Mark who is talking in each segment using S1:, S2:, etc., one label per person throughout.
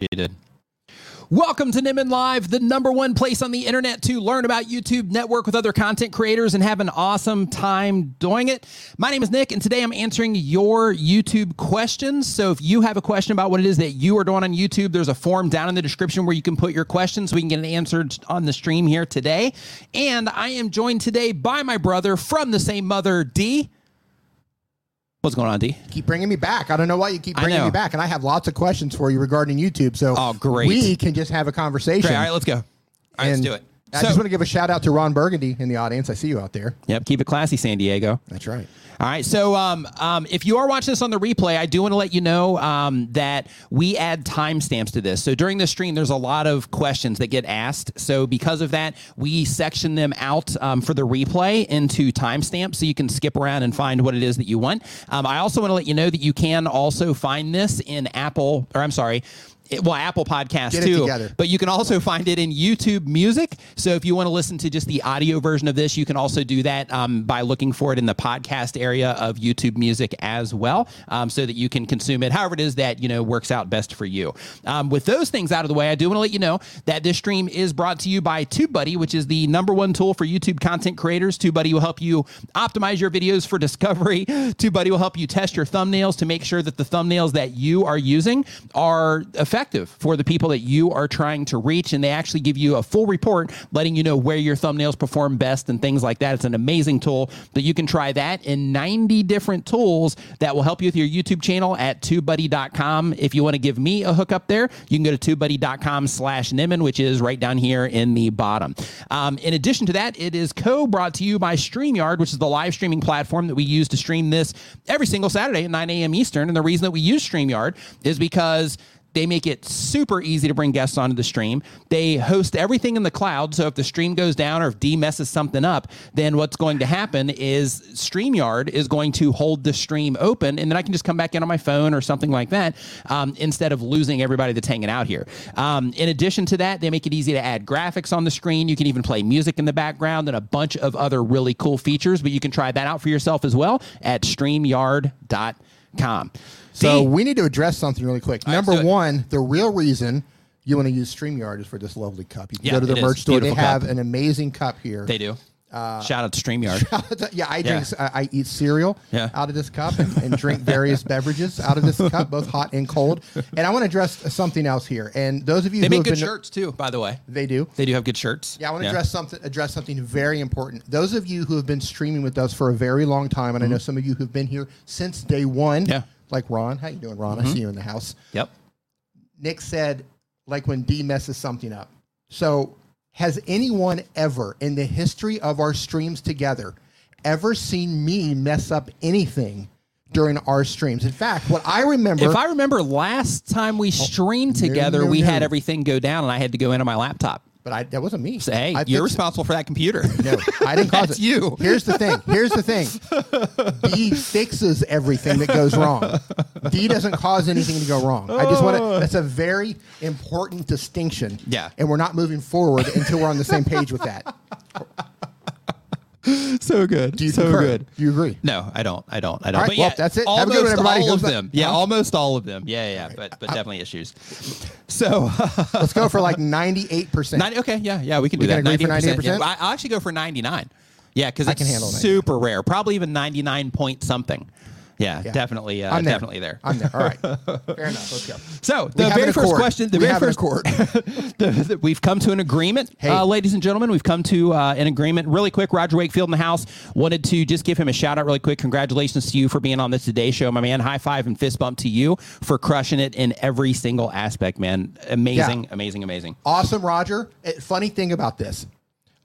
S1: Did. Welcome to Nimmin Live, the number one place on the internet to learn about YouTube, network with other content creators, and have an awesome time doing it. My name is Nick, and today I'm answering your YouTube questions. So if you have a question about what it is that you are doing on YouTube, there's a form down in the description where you can put your questions so we can get it answered on the stream here today. And I am joined today by my brother from the same mother, D. What's going on, D?
S2: keep bringing me back. I don't know why you keep
S1: I
S2: bringing
S1: know.
S2: me back, and I have lots of questions for you regarding YouTube. So,
S1: Oh, great.
S2: we can just have a conversation.
S1: Great. All right, let's go. All right, let's do it.
S2: I
S1: So-
S2: just want to give a shout out to Ron Burgundy in the audience. I see you out there.
S1: Yep, keep it classy, San Diego.
S2: That's right.
S1: All right. So, um, um, if you are watching this on the replay, I do want to let you know um, that we add timestamps to this. So, during the stream, there's a lot of questions that get asked. So, because of that, we section them out um, for the replay into timestamps so you can skip around and find what it is that you want. Um, I also want to let you know that you can also find this in Apple, or I'm sorry. Well, Apple Podcasts
S2: Get it
S1: too,
S2: together.
S1: but you can also find it in YouTube Music. So if you want to listen to just the audio version of this, you can also do that um, by looking for it in the podcast area of YouTube Music as well, um, so that you can consume it however it is that you know works out best for you. Um, with those things out of the way, I do want to let you know that this stream is brought to you by TubeBuddy, which is the number one tool for YouTube content creators. TubeBuddy will help you optimize your videos for discovery. TubeBuddy will help you test your thumbnails to make sure that the thumbnails that you are using are effective for the people that you are trying to reach. And they actually give you a full report letting you know where your thumbnails perform best and things like that. It's an amazing tool that you can try that in 90 different tools that will help you with your YouTube channel at tubebuddy.com. If you want to give me a hookup there, you can go to tubebuddy.com slash Nimmin, which is right down here in the bottom. Um, in addition to that, it is co-brought to you by StreamYard, which is the live streaming platform that we use to stream this every single Saturday at 9 a.m. Eastern. And the reason that we use StreamYard is because they make it super easy to bring guests onto the stream. They host everything in the cloud. So if the stream goes down or if D messes something up, then what's going to happen is StreamYard is going to hold the stream open and then I can just come back in on my phone or something like that um, instead of losing everybody that's hanging out here. Um, in addition to that, they make it easy to add graphics on the screen. You can even play music in the background and a bunch of other really cool features, but you can try that out for yourself as well at StreamYard.com.
S2: So we need to address something really quick.
S1: right, let's
S2: Number
S1: do it.
S2: one, the real reason you want to use StreamYard is for this lovely cup. You can
S1: Yeah,
S2: go to
S1: it
S2: the
S1: is.
S2: merch store. They
S1: Beautiful
S2: have
S1: cup.
S2: an amazing cup here.
S1: they do. Shout out to StreamYard.
S2: yeah, I drink. I, I eat cereal
S1: Yeah.
S2: out of this cup and, and drink various beverages out of this cup, both hot and cold. And I want to address something else here. And those of you
S1: They
S2: who
S1: make
S2: have
S1: good
S2: been,
S1: shirts too, by the way.
S2: they do.
S1: They do have good shirts.
S2: Yeah, I want to address something address something very important. Those of you who have been streaming with us for a very long time, and I know some of you who've been here since day one.
S1: Mm-hmm. Yeah.
S2: Like Ron. How you doing, Ron? I mm-hmm. see you in the house.
S1: Yep.
S2: Nick said, like when D messes something up. So, has anyone ever in the history of our streams together ever seen me mess up anything during our streams? In fact, what I remember,
S1: If I remember last time we oh, streamed together,
S2: Oh, no,
S1: we had everything go down and I had to go in on my laptop.
S2: But I, that wasn't me.
S1: Say, hey,
S2: I
S1: you're
S2: fixed it.
S1: responsible for that computer.
S2: No, I didn't cause
S1: That's
S2: it.
S1: you.
S2: Here's the thing. Here's the thing. D fixes everything that goes wrong. D doesn't cause anything to go wrong. I just want to. Oh. That's a very important distinction.
S1: Yeah.
S2: And we're not moving forward until we're on the same page with that.
S1: so good.
S2: Do you
S1: so
S2: concur?
S1: good.
S2: Do you agree?
S1: No, I don't. I don't. I don't.
S2: Right,
S1: but
S2: well,
S1: yeah,
S2: that's it. Have a good one,
S1: almost
S2: everybody.
S1: all of them. Yeah,
S2: Huh?
S1: almost all of them. Yeah, yeah, but but uh, definitely issues. So,
S2: Let's go for like 98%.
S1: 90, okay, yeah, yeah, we can do that.
S2: agree
S1: 98%. I, I'll actually go for 99. Yeah, because
S2: I
S1: it's
S2: can handle 99.
S1: super rare. Probably even 99 point something. Yeah,
S2: Yeah.
S1: definitely, uh,
S2: I'm there.
S1: definitely there.
S2: I'm there. All right. Fair enough. Let's go.
S1: So
S2: We
S1: the very first question, the
S2: We
S1: very first
S2: accord.
S1: the- the- we've come to an agreement,
S2: Hey.
S1: uh, ladies and gentlemen. We've come to uh, an agreement. Really quick, Roger Wakefield in the house wanted to just give him a shout out, really quick. Congratulations to you for being on the Today Show, my man. High five and fist bump to you for crushing it in every single aspect, man. Amazing,
S2: Yeah.
S1: amazing, amazing.
S2: Awesome, Roger. Eh, funny thing about this,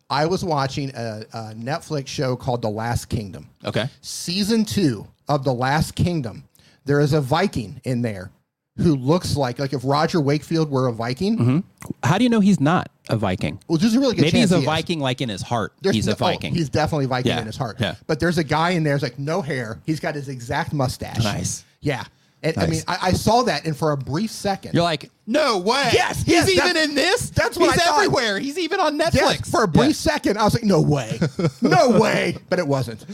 S2: I was watching a, a Netflix show called The Last Kingdom.
S1: Okay.
S2: Season two of The Last Kingdom. There is a Viking in there who looks like like if Roger Wakefield were a Viking. Mm-hmm.
S1: How do you know he's not a Viking?
S2: Well, there's a really good
S1: Maybe he's a
S2: he.
S1: Viking, like in his heart.
S2: There's
S1: he's
S2: no-
S1: a Viking.
S2: Oh, he's definitely Viking
S1: Yeah,
S2: in his heart.
S1: yeah.
S2: But there's a guy in there who's like no hair. He's got his exact mustache.
S1: Nice.
S2: Yeah. And I mean, I, I saw that, and for a brief second,
S1: You're like, No way.
S2: Yes,
S1: he's
S2: yes,
S1: even in this.
S2: that's what
S1: he's
S2: I thought.
S1: everywhere. He's even on Netflix.
S2: Yes, for a brief
S1: Yeah.
S2: second, I was like, no way. No way. But it wasn't.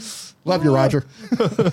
S2: Love you, Roger.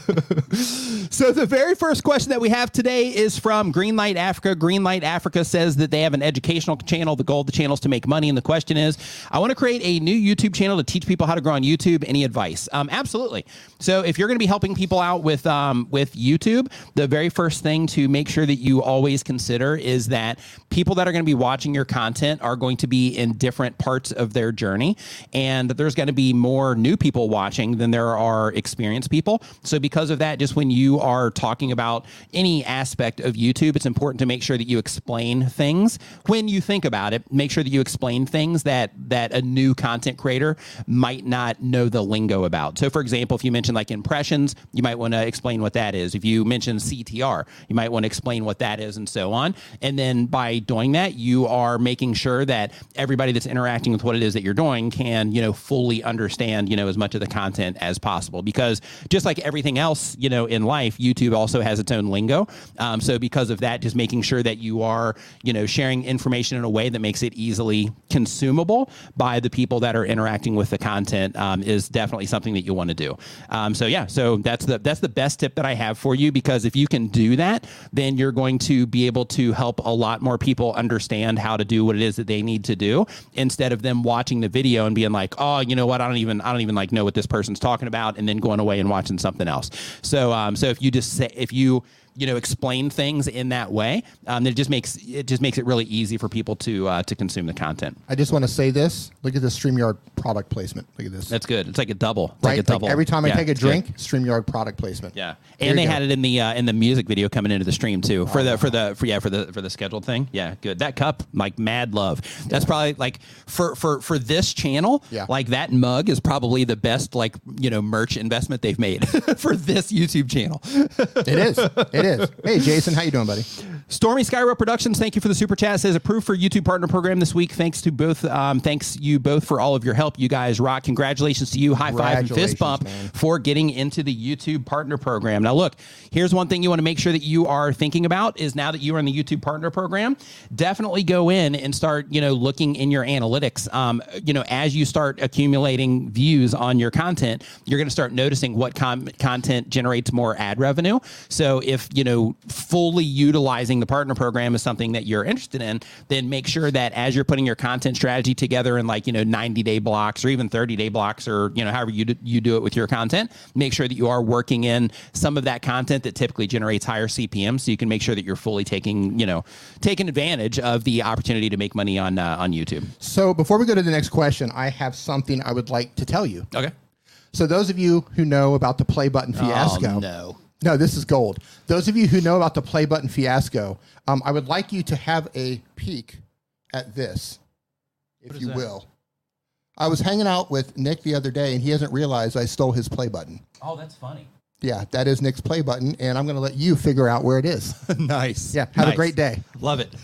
S1: So the very first question that we have today is from Greenlight Africa. Greenlight Africa says that they have an educational channel. The goal of the channel is to make money, and the question is, I want to create a new YouTube channel to teach people how to grow on YouTube. Any advice? Um, absolutely. So if you're going to be helping people out with um, with YouTube, the very first thing to make sure that you always consider is that people that are going to be watching your content are going to be in different parts of their journey, and there's going to be more new people watching than there are experienced people. So because of that, just when you are talking about any aspect of YouTube, it's important to make sure that you explain things when you think about it. Make sure that you explain things that that a new content creator might not know the lingo about. So for example, if you mention like impressions, you might want to explain what that is. If you mention CTR, you might want to explain what that is and so on. And then by doing that, you are making sure that everybody that's interacting with what it is that you're doing can, you know, fully understand, you know, as much of the content as possible. Because just like everything else, you know, in life, YouTube also has its own lingo. Um, so because of that, just making sure that you are, you know, sharing information in a way that makes it easily consumable by the people that are interacting with the content um, is definitely something that you want to do. Um, so yeah, so that's the that's the best tip that I have for you because if you can do that, then you're going to be able to help a lot more people understand how to do what it is that they need to do instead of them watching the video and being like, oh, you know what, I don't even I don't even like know what this person's talking about, and then going away and watching something else. So um, so if you just say if you you know explain things in that way, um, it just makes it just makes it really easy for people to uh, to consume the content.
S2: I just want to say this. Look at the StreamYard product placement. Look at this.
S1: That's good. It's like a double. It's
S2: right.
S1: like a double.
S2: every time I
S1: Yeah,
S2: take a
S1: it's good.
S2: drink, StreamYard product placement.
S1: Yeah, and they
S2: go.
S1: had it in the uh, in the music video coming into the stream too for the for the for yeah for the for the scheduled thing. Yeah, good. That cup, like mad love. That's probably like for for for this channel.
S2: Yeah.
S1: like that mug is probably the best like you know merch investment they've made for this YouTube channel.
S2: It is. It is. Hey, Jason, how you doing, buddy?
S1: Stormy Skyro Productions, thank you for the super chat. It says approved for YouTube partner program this week. Thanks to both. Um, thanks you both for all of your help. You guys rock. Congratulations to you. High five and fist bump
S2: man.
S1: for getting into the YouTube partner program. Now, look, here's one thing you want to make sure that you are thinking about is now that you are in the YouTube partner program, definitely go in and start, you know, looking in your analytics. Um, you know, as you start accumulating views on your content, you're going to start noticing what com- content generates more ad revenue. So if, you know, fully utilizing the partner program is something that you're interested in, then make sure that as you're putting your content strategy together in like, you know, 90 day blocks or even 30 day blocks or, you know, however you do, you do it with your content, make sure that you are working in some of that content that typically generates higher CPM so you can make sure that you're fully taking, you know, taking advantage of the opportunity to make money on uh, on YouTube.
S2: So before we go to the next question, I have something I would like to tell you.
S1: Okay.
S2: So those of you who know about the play button fiasco,
S1: Oh, no.
S2: No, this is gold. Those of you who know about the play button fiasco, um, I would like you to have a peek at this, if you
S1: that?
S2: will. I was hanging out with Nick the other day, and he hasn't realized I stole his play button.
S1: Oh, that's funny.
S2: Yeah, that is Nick's play button, and I'm going to let you figure out where it is.
S1: nice.
S2: Yeah, have
S1: Nice.
S2: a great day.
S1: Love it.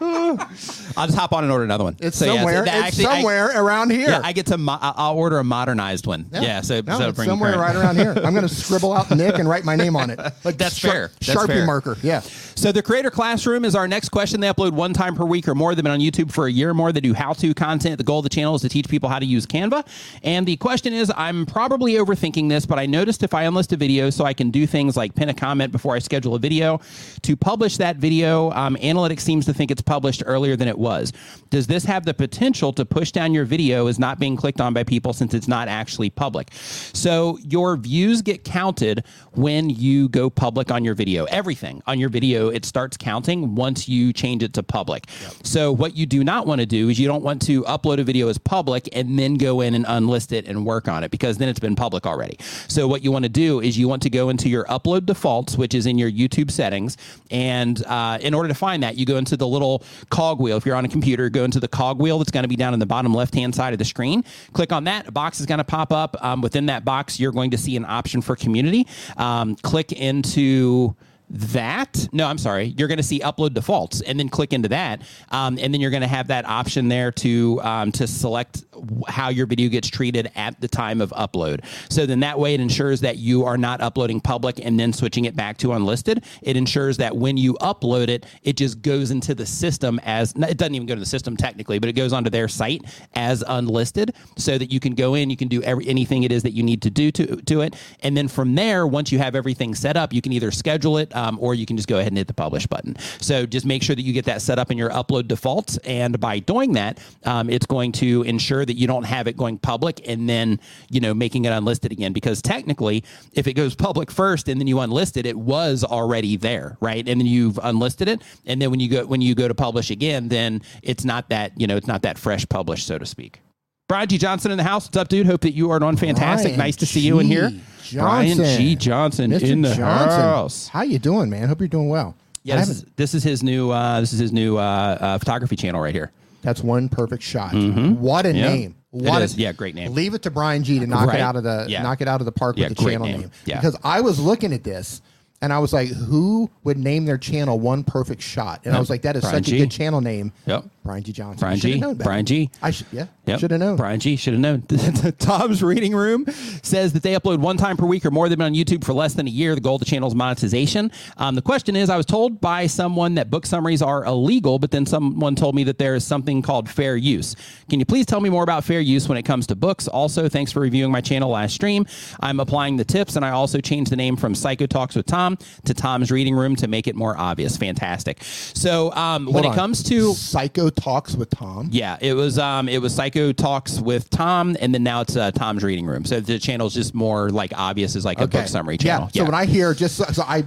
S1: I'll just hop on and order another one.
S2: It's
S1: So, yeah,
S2: somewhere.
S1: that
S2: it's
S1: actually- I-
S2: somewhere around here.
S1: yeah, I get to. Mo- I'll order a modernized one. Yeah. so,
S2: no,
S1: so
S2: it's
S1: bring
S2: somewhere
S1: current.
S2: right around here. I'm going to scribble out Nick and write my name on it. Like
S1: That's fair. That's
S2: Sharpie
S1: fair.
S2: marker. Yeah.
S1: So the Creator Classroom is our next question. They upload one time per week or more. They've been on YouTube for a year or more. They do how-to content. The goal of the channel is to teach people how to use Canva. And the question is, I'm probably overthinking this, but I noticed if I unlist a video so I can do things like pin a comment before I schedule a video, to publish that video, um, Analytics seems to think it's published earlier than it was. Does this have the potential to push down your video as not being clicked on by people since it's not actually public? So your views get counted when you go public on your video. Everything on your video, it starts counting once you change it to public. So what you do not want to do is you don't want to upload a video as public and then go in and unlist it and work on it because then it's been public already. So what you want to do is you want to go into your upload defaults, which is in your YouTube settings. And uh, in order to find that, you go into the little cogwheel. If you're on a computer, go into the cogwheel that's going to be down in the bottom left hand side of the screen. Click on that. A box is going to pop up. Um, within that box, you're going to see an option for community. Um, click into that no i'm sorry you're going to see upload defaults and then click into that um, and then you're going to have that option there to um, to select how your video gets treated at the time of upload. So then that way it ensures that you are not uploading public and then switching it back to unlisted. It ensures that when you upload it it just goes into the system as it doesn't even go to the system technically but it goes onto their site as unlisted so that you can go in you can do every, anything it is that you need to do to, to it. And then from there once you have everything set up you can either schedule it um, or you can just go ahead and hit the publish button. So just make sure that you get that set up in your upload defaults. And by doing that, um, it's going to ensure that you don't have it going public and then, you know, making it unlisted again. Because technically, if it goes public first and then you unlist it, it was already there, right? And then you've unlisted it. And then when you go when you go to publish again, then it's not that, you know, it's not that fresh publish, so to speak. Brian G. Johnson in the house. What's up, dude? Hope that you are on fantastic.
S2: Brian
S1: nice to see you in here.
S2: G.
S1: Brian G. Johnson
S2: Mr.
S1: in the
S2: Johnson.
S1: house.
S2: How you doing, man? Hope you're doing well.
S1: Yeah, this is, this is his new uh, this is his new uh, uh, photography channel right here.
S2: That's one perfect shot. What a
S1: Mm-hmm. Yeah.
S2: name! What
S1: is.
S2: a,
S1: Yeah, great name.
S2: Leave it to Brian G to knock
S1: Right.
S2: it out of the
S1: Yeah.
S2: knock it out of the park
S1: Yeah,
S2: with the channel
S1: name.
S2: name.
S1: Yeah.
S2: Because I was looking at this and I was like, who would name their channel one perfect shot? And I was like, that is
S1: Brian
S2: such
S1: G.
S2: a good channel name.
S1: Yep.
S2: Brian G. Johnson.
S1: Brian G. Brian G.
S2: I should yeah.
S1: Yep.
S2: Should have known.
S1: Brian G should have known. Tom's Reading Room says that they upload one time per week or more. They've been on YouTube for less than a year. The goal of the channel is monetization. Um, the question is, I was told by someone that book summaries are illegal, but then someone told me that there is something called fair use. Can you please tell me more about fair use when it comes to books? Also, thanks for reviewing my channel last stream. I'm applying the tips, and I also changed the name from Psycho Talks with Tom to Tom's Reading Room to make it more obvious. Fantastic. So um, when
S2: Hold
S1: it comes to
S2: Psycho Talks with Tom.
S1: yeah, it was um it was Psycho Talks with Tom, and then now it's uh, Tom's Reading Room. So the channel's just more like obvious as like a book summary channel.
S2: Yeah. So when I hear just so, so I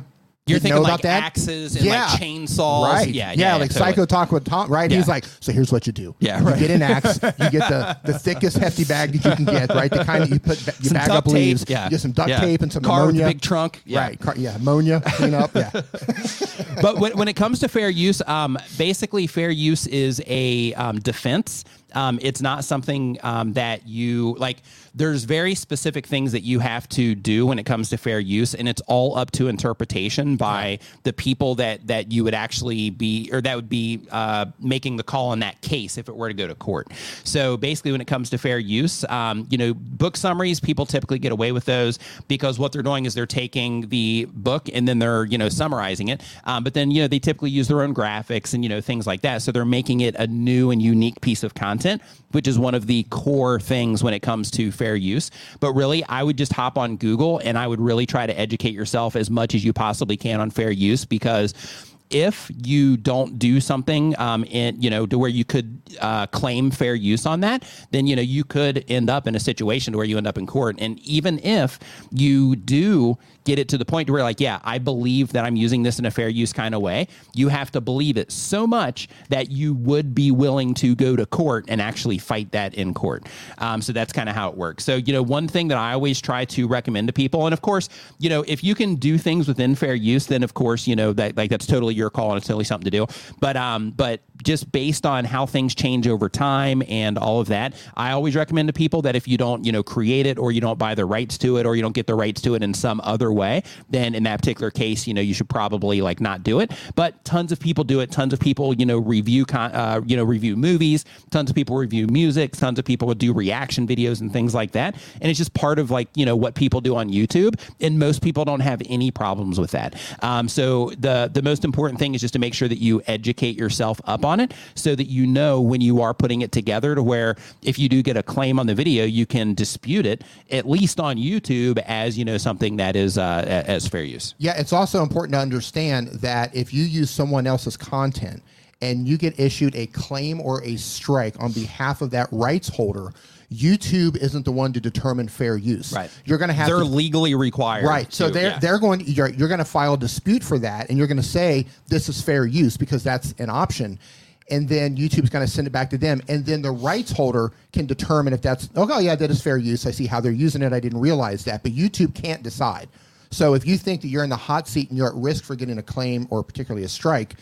S1: you're thinking like
S2: about that.
S1: axes and
S2: Yeah.
S1: like chainsaws,
S2: Right.
S1: Yeah,
S2: Yeah.
S1: yeah,
S2: like
S1: totally.
S2: Psycho Talk with Tom. Right. He's like, so here's what you do.
S1: Yeah,
S2: You get an axe. You get the, the thickest hefty bag that you can get. Right. The kind that you put you
S1: Some
S2: bag up leaves.
S1: yeah.
S2: You get some duct tape and some
S1: Car
S2: ammonia.
S1: big trunk, yeah.
S2: Right. Car, yeah. Ammonia. Clean up. Yeah.
S1: but when, when it comes to fair use, um, basically fair use is a um, defense. Um, it's not something um, that you like. There's very specific things that you have to do when it comes to fair use, and it's all up to interpretation by the people that that you would actually be, or that would be uh, making the call in that case if it were to go to court. So basically, when it comes to fair use, um, you know, book summaries, people typically get away with those because what they're doing is they're taking the book and then they're you know summarizing it. Um, but then you know they typically use their own graphics and you know things like that. So they're making it a new and unique piece of content, which is one of the core things when it comes to fair use. But really, I would just hop on Google and I would really try to educate yourself as much as you possibly can on fair use because if you don't do something um, in you know to where you could uh, claim fair use on that then you know you could end up in a situation where you end up in court and even if you do get it to the point where like yeah i believe that i'm using this in a fair use kind of way. You have to believe it so much that you would be willing to go to court and actually fight that in court. Um, so that's kind of how it works. So you know one thing that i always try to recommend to people and of course you know if you can do things within fair use then of course you know that like that's totally your call and it's totally something to do. But um but just based on how things change over time and all of that i always recommend to people that if you don't you know create it or you don't buy the rights to it or you don't get the rights to it in some other way then in that particular case you know you should probably like not do it. But tons of people do it. Tons of people you know review con- uh, you know review movies. Tons of people review music. Tons of people would do reaction videos and things like that. And it's just part of like you know what people do on youtube. And most people don't have any problems with that. Um, so the the most important thing is just to make sure that you educate yourself up on it so that you know when you are putting it together to where if you do get a claim on the video you can dispute it at least on youtube as you know something that is uh, Uh, a- as fair use
S2: Yeah, it's also important to understand that if you use someone else's content and you get issued a claim or a strike on behalf of that rights holder, YouTube isn't the one to determine fair use. Right. You're going to have
S1: they're
S2: to
S1: legally required
S2: Right. So
S1: to-
S2: they're
S1: yeah.
S2: they're going you're you're going to file a dispute for that and you're going to say this is fair use because that's an option. And then YouTube's going to send it back to them and then the rights holder can determine if that's oh, yeah that is fair use. I see how they're using it. I didn't realize that. But YouTube can't decide. So if you think that you're in the hot seat and you're at risk for getting a claim or particularly a strike,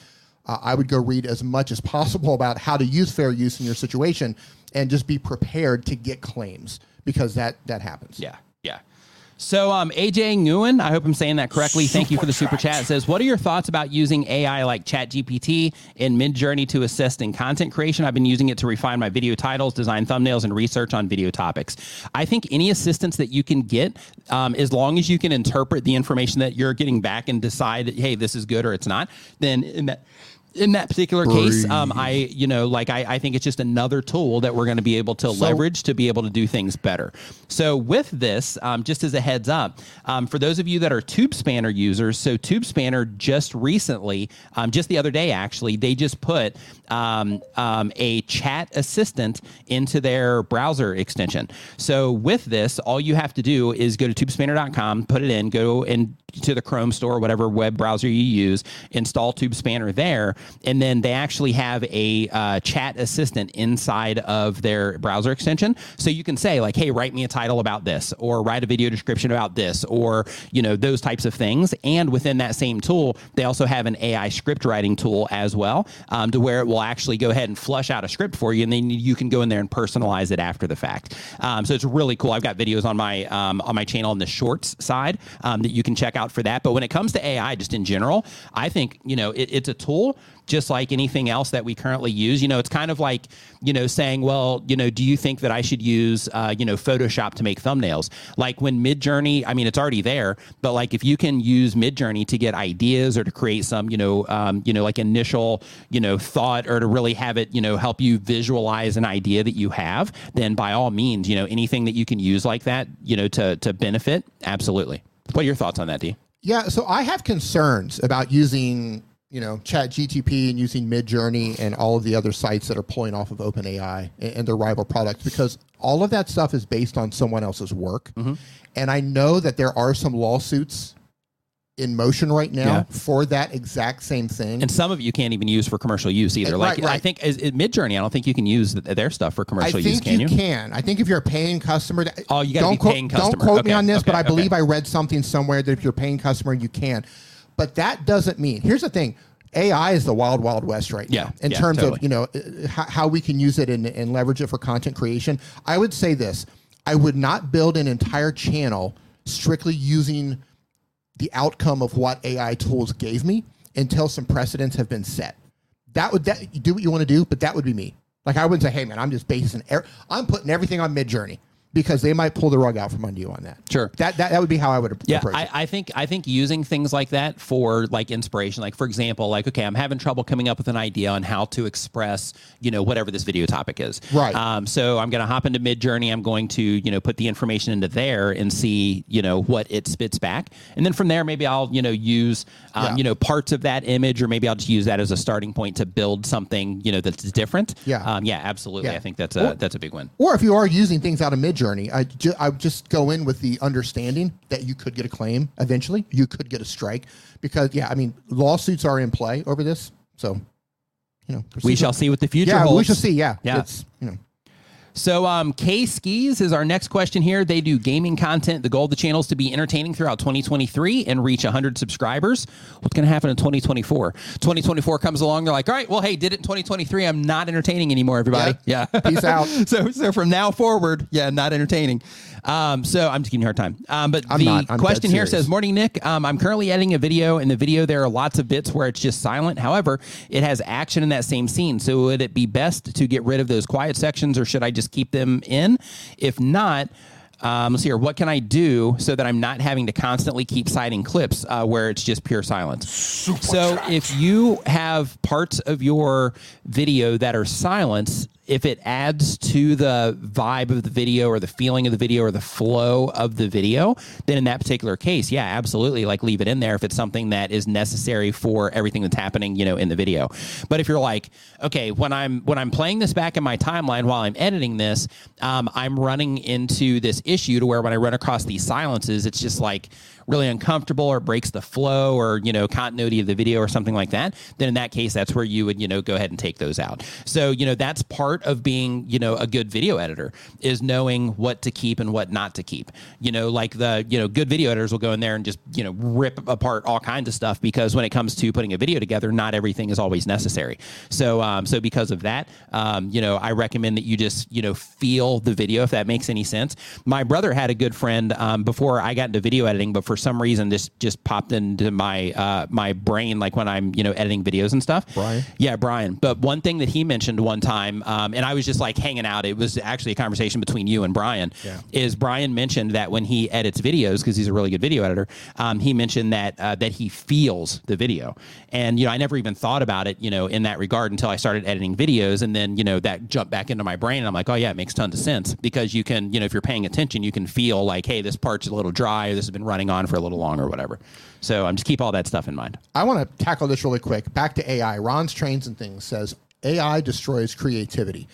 S2: uh, I would go read as much as possible about how to use fair use in your situation and just be prepared to get claims because that that happens.
S1: Yeah, yeah. So, um, AJ Nguyen, I hope I'm saying that correctly. Thank you for the super chat. It says, What are your thoughts about using AI like ChatGPT in Midjourney to assist in content creation? I've been using it to refine my video titles, design thumbnails, and research on video topics. I think any assistance that you can get, um, as long as you can interpret the information that you're getting back and decide, hey, this is good or it's not, then in that in that particular case, um, I, you know, like I, I think it's just another tool that we're going to be able to leverage to be able to do things better. So with this, um, just as a heads up, um, for those of you that are Tube Spanner users, so Tube Spanner just recently, um, just the other day actually, they just put um, um, a chat assistant into their browser extension. So with this, all you have to do is go to tubespanner.com, put it in, go into the Chrome store, whatever web browser you use, install Tube Spanner there, and then they actually have a uh, chat assistant inside of their browser extension. So you can say like, "Hey, write me a title about this," or write a video description about this, or you know those types of things. And within that same tool, they also have an AI script writing tool as well, um, to where it will actually go ahead and flush out a script for you, and then you can go in there and personalize it after the fact. Um, so it's really cool. I've got videos on my um, on my channel on the shorts side um, that you can check out for that. But when it comes to AI, just in general, I think you know it, it's a tool just like anything else that we currently use. You know, it's kind of like, you know, saying, well, you know, do you think that I should use, uh, you know, Photoshop to make thumbnails? Like when Midjourney, I mean, it's already there, but like if you can use Midjourney to get ideas or to create some, you know, um, you know, like initial, you know, thought or to really have it, you know, help you visualize an idea that you have, then by all means, you know, anything that you can use like that, you know, to to benefit, absolutely. What are your thoughts on that, D?
S2: Yeah, so I have concerns about using you know, Chat GTP and using Midjourney and all of the other sites that are pulling off of OpenAI and, and their rival products because all of that stuff is based on someone else's work. Mm-hmm. And I know that there are some lawsuits in motion right now yeah. for that exact same thing.
S1: And some of you can't even use for commercial use either. And, like right, right. I think is, is Midjourney, I don't think you can use their stuff for commercial use. Can
S2: you?
S1: you?
S2: Can I think if you're a paying customer?
S1: that, Oh, you got to be paying customer.
S2: Don't quote
S1: okay.
S2: me on this,
S1: okay.
S2: but I believe. I read something somewhere that if you're a paying customer, you can. But that doesn't mean. Here's the thing: AI is the wild, wild west right
S1: yeah,
S2: now in
S1: yeah,
S2: terms
S1: totally.
S2: of you know uh, how, how, we can use it and, and leverage it for content creation. I would say this: I would not build an entire channel strictly using the outcome of what AI tools gave me until some precedents have been set. That would that do what you want to do, but that would be me. Like I wouldn't say, "Hey man, I'm just basing, er- I'm putting everything on Midjourney." Because they might pull the rug out from under you on that.
S1: Sure.
S2: That that, that would be how I would
S1: yeah,
S2: approach
S1: I,
S2: it.
S1: I think I think using things like that for like inspiration, like for example, like okay, I'm having trouble coming up with an idea on how to express, you know, whatever this video topic is.
S2: Right.
S1: Um, so I'm going to hop into Midjourney. I'm going to you know put the information into there and see you know what it spits back, and then from there maybe I'll you know use um, yeah. you know parts of that image, or maybe I'll just use that as a starting point to build something you know that's different.
S2: Yeah.
S1: Um, yeah. Absolutely. Yeah. I think that's a or, that's a big win.
S2: Or if you are using things out of Midjourney, I. Ju- I would just go in with the understanding that you could get a claim eventually. You could get a strike because, yeah, I mean, lawsuits are in play over this. So, you know,
S1: we shall see what the future
S2: yeah,
S1: holds.
S2: we shall see. Yeah,
S1: yeah.
S2: It's you know.
S1: So, um, K Skis is our next question here. They do gaming content. The goal of the channel is to be entertaining throughout 2023 and reach 100 subscribers. What's going to happen in 2024? 2024 comes along. They're like, all right, well, hey, did it in 2023. I'm not entertaining anymore, everybody. Yeah.
S2: yeah. Peace out.
S1: so, so from now forward, yeah, not entertaining. Um, so I'm just giving you a hard time. Um, but
S2: I'm
S1: the
S2: not,
S1: question here says, Morning, Nick. Um, I'm currently editing a video. In the video, there are lots of bits where it's just silent. However, it has action in that same scene. So would it be best to get rid of those quiet sections or should I just keep them in? If not, um, let's see here. What can I do so that I'm not having to constantly keep citing clips uh, where it's just pure silence? Super so chat. if you have parts of your video that are silence, if it adds to the vibe of the video or the feeling of the video or the flow of the video, then in that particular case, yeah, absolutely, like leave it in there if it's something that is necessary for everything that's happening, you know, in the video. But if you're like, okay, when I'm when I'm playing this back in my timeline while I'm editing this, um, I'm running into this issue to where when I run across these silences, it's just like really uncomfortable or breaks the flow or you know continuity of the video or something like that then in that case that's where you would you know go ahead and take those out so you know that's part of being you know a good video editor is knowing what to keep and what not to keep you know like the you know good video editors will go in there and just you know rip apart all kinds of stuff because when it comes to putting a video together not everything is always necessary so um, so because of that um, you know i recommend that you just you know feel the video if that makes any sense my brother had a good friend um, before I got into video editing, but for some reason this just popped into my uh, my brain, like when I'm you know editing videos and stuff.
S2: Brian?
S1: Yeah, Brian. But one thing that he mentioned one time, um, and I was just like hanging out. It was actually a conversation between you and Brian.
S2: Yeah.
S1: Is Brian mentioned that when he edits videos because he's a really good video editor, um, he mentioned that uh, that he feels the video, and you know I never even thought about it, you know, in that regard until I started editing videos, and then you know that jumped back into my brain, and I'm like, oh yeah, it makes tons of sense because you can, you know, if you're paying attention, you can feel like, hey, this part's a little dry, or this has been running on for a little longer, or whatever. So I'm um, just keep all that stuff in mind.
S2: I want to tackle this really quick. Back to AI. Ron's Trains and Things says AI destroys creativity.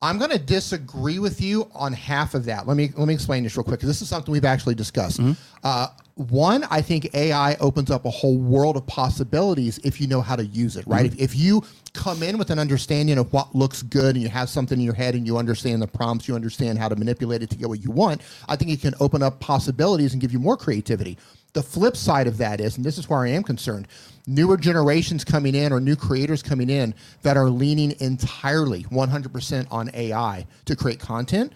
S2: I'm going to disagree with you on half of that. Let me let me explain this real quick because this is something we've actually discussed. Uh, one, I think AI opens up a whole world of possibilities if you know how to use it. Right? If, if you come in with an understanding of what looks good and you have something in your head and you understand the prompts, you understand how to manipulate it to get what you want. I think it can open up possibilities and give you more creativity. The flip side of that is, and this is where I am concerned, newer generations coming in or new creators coming in that are leaning entirely 100% on AI to create content.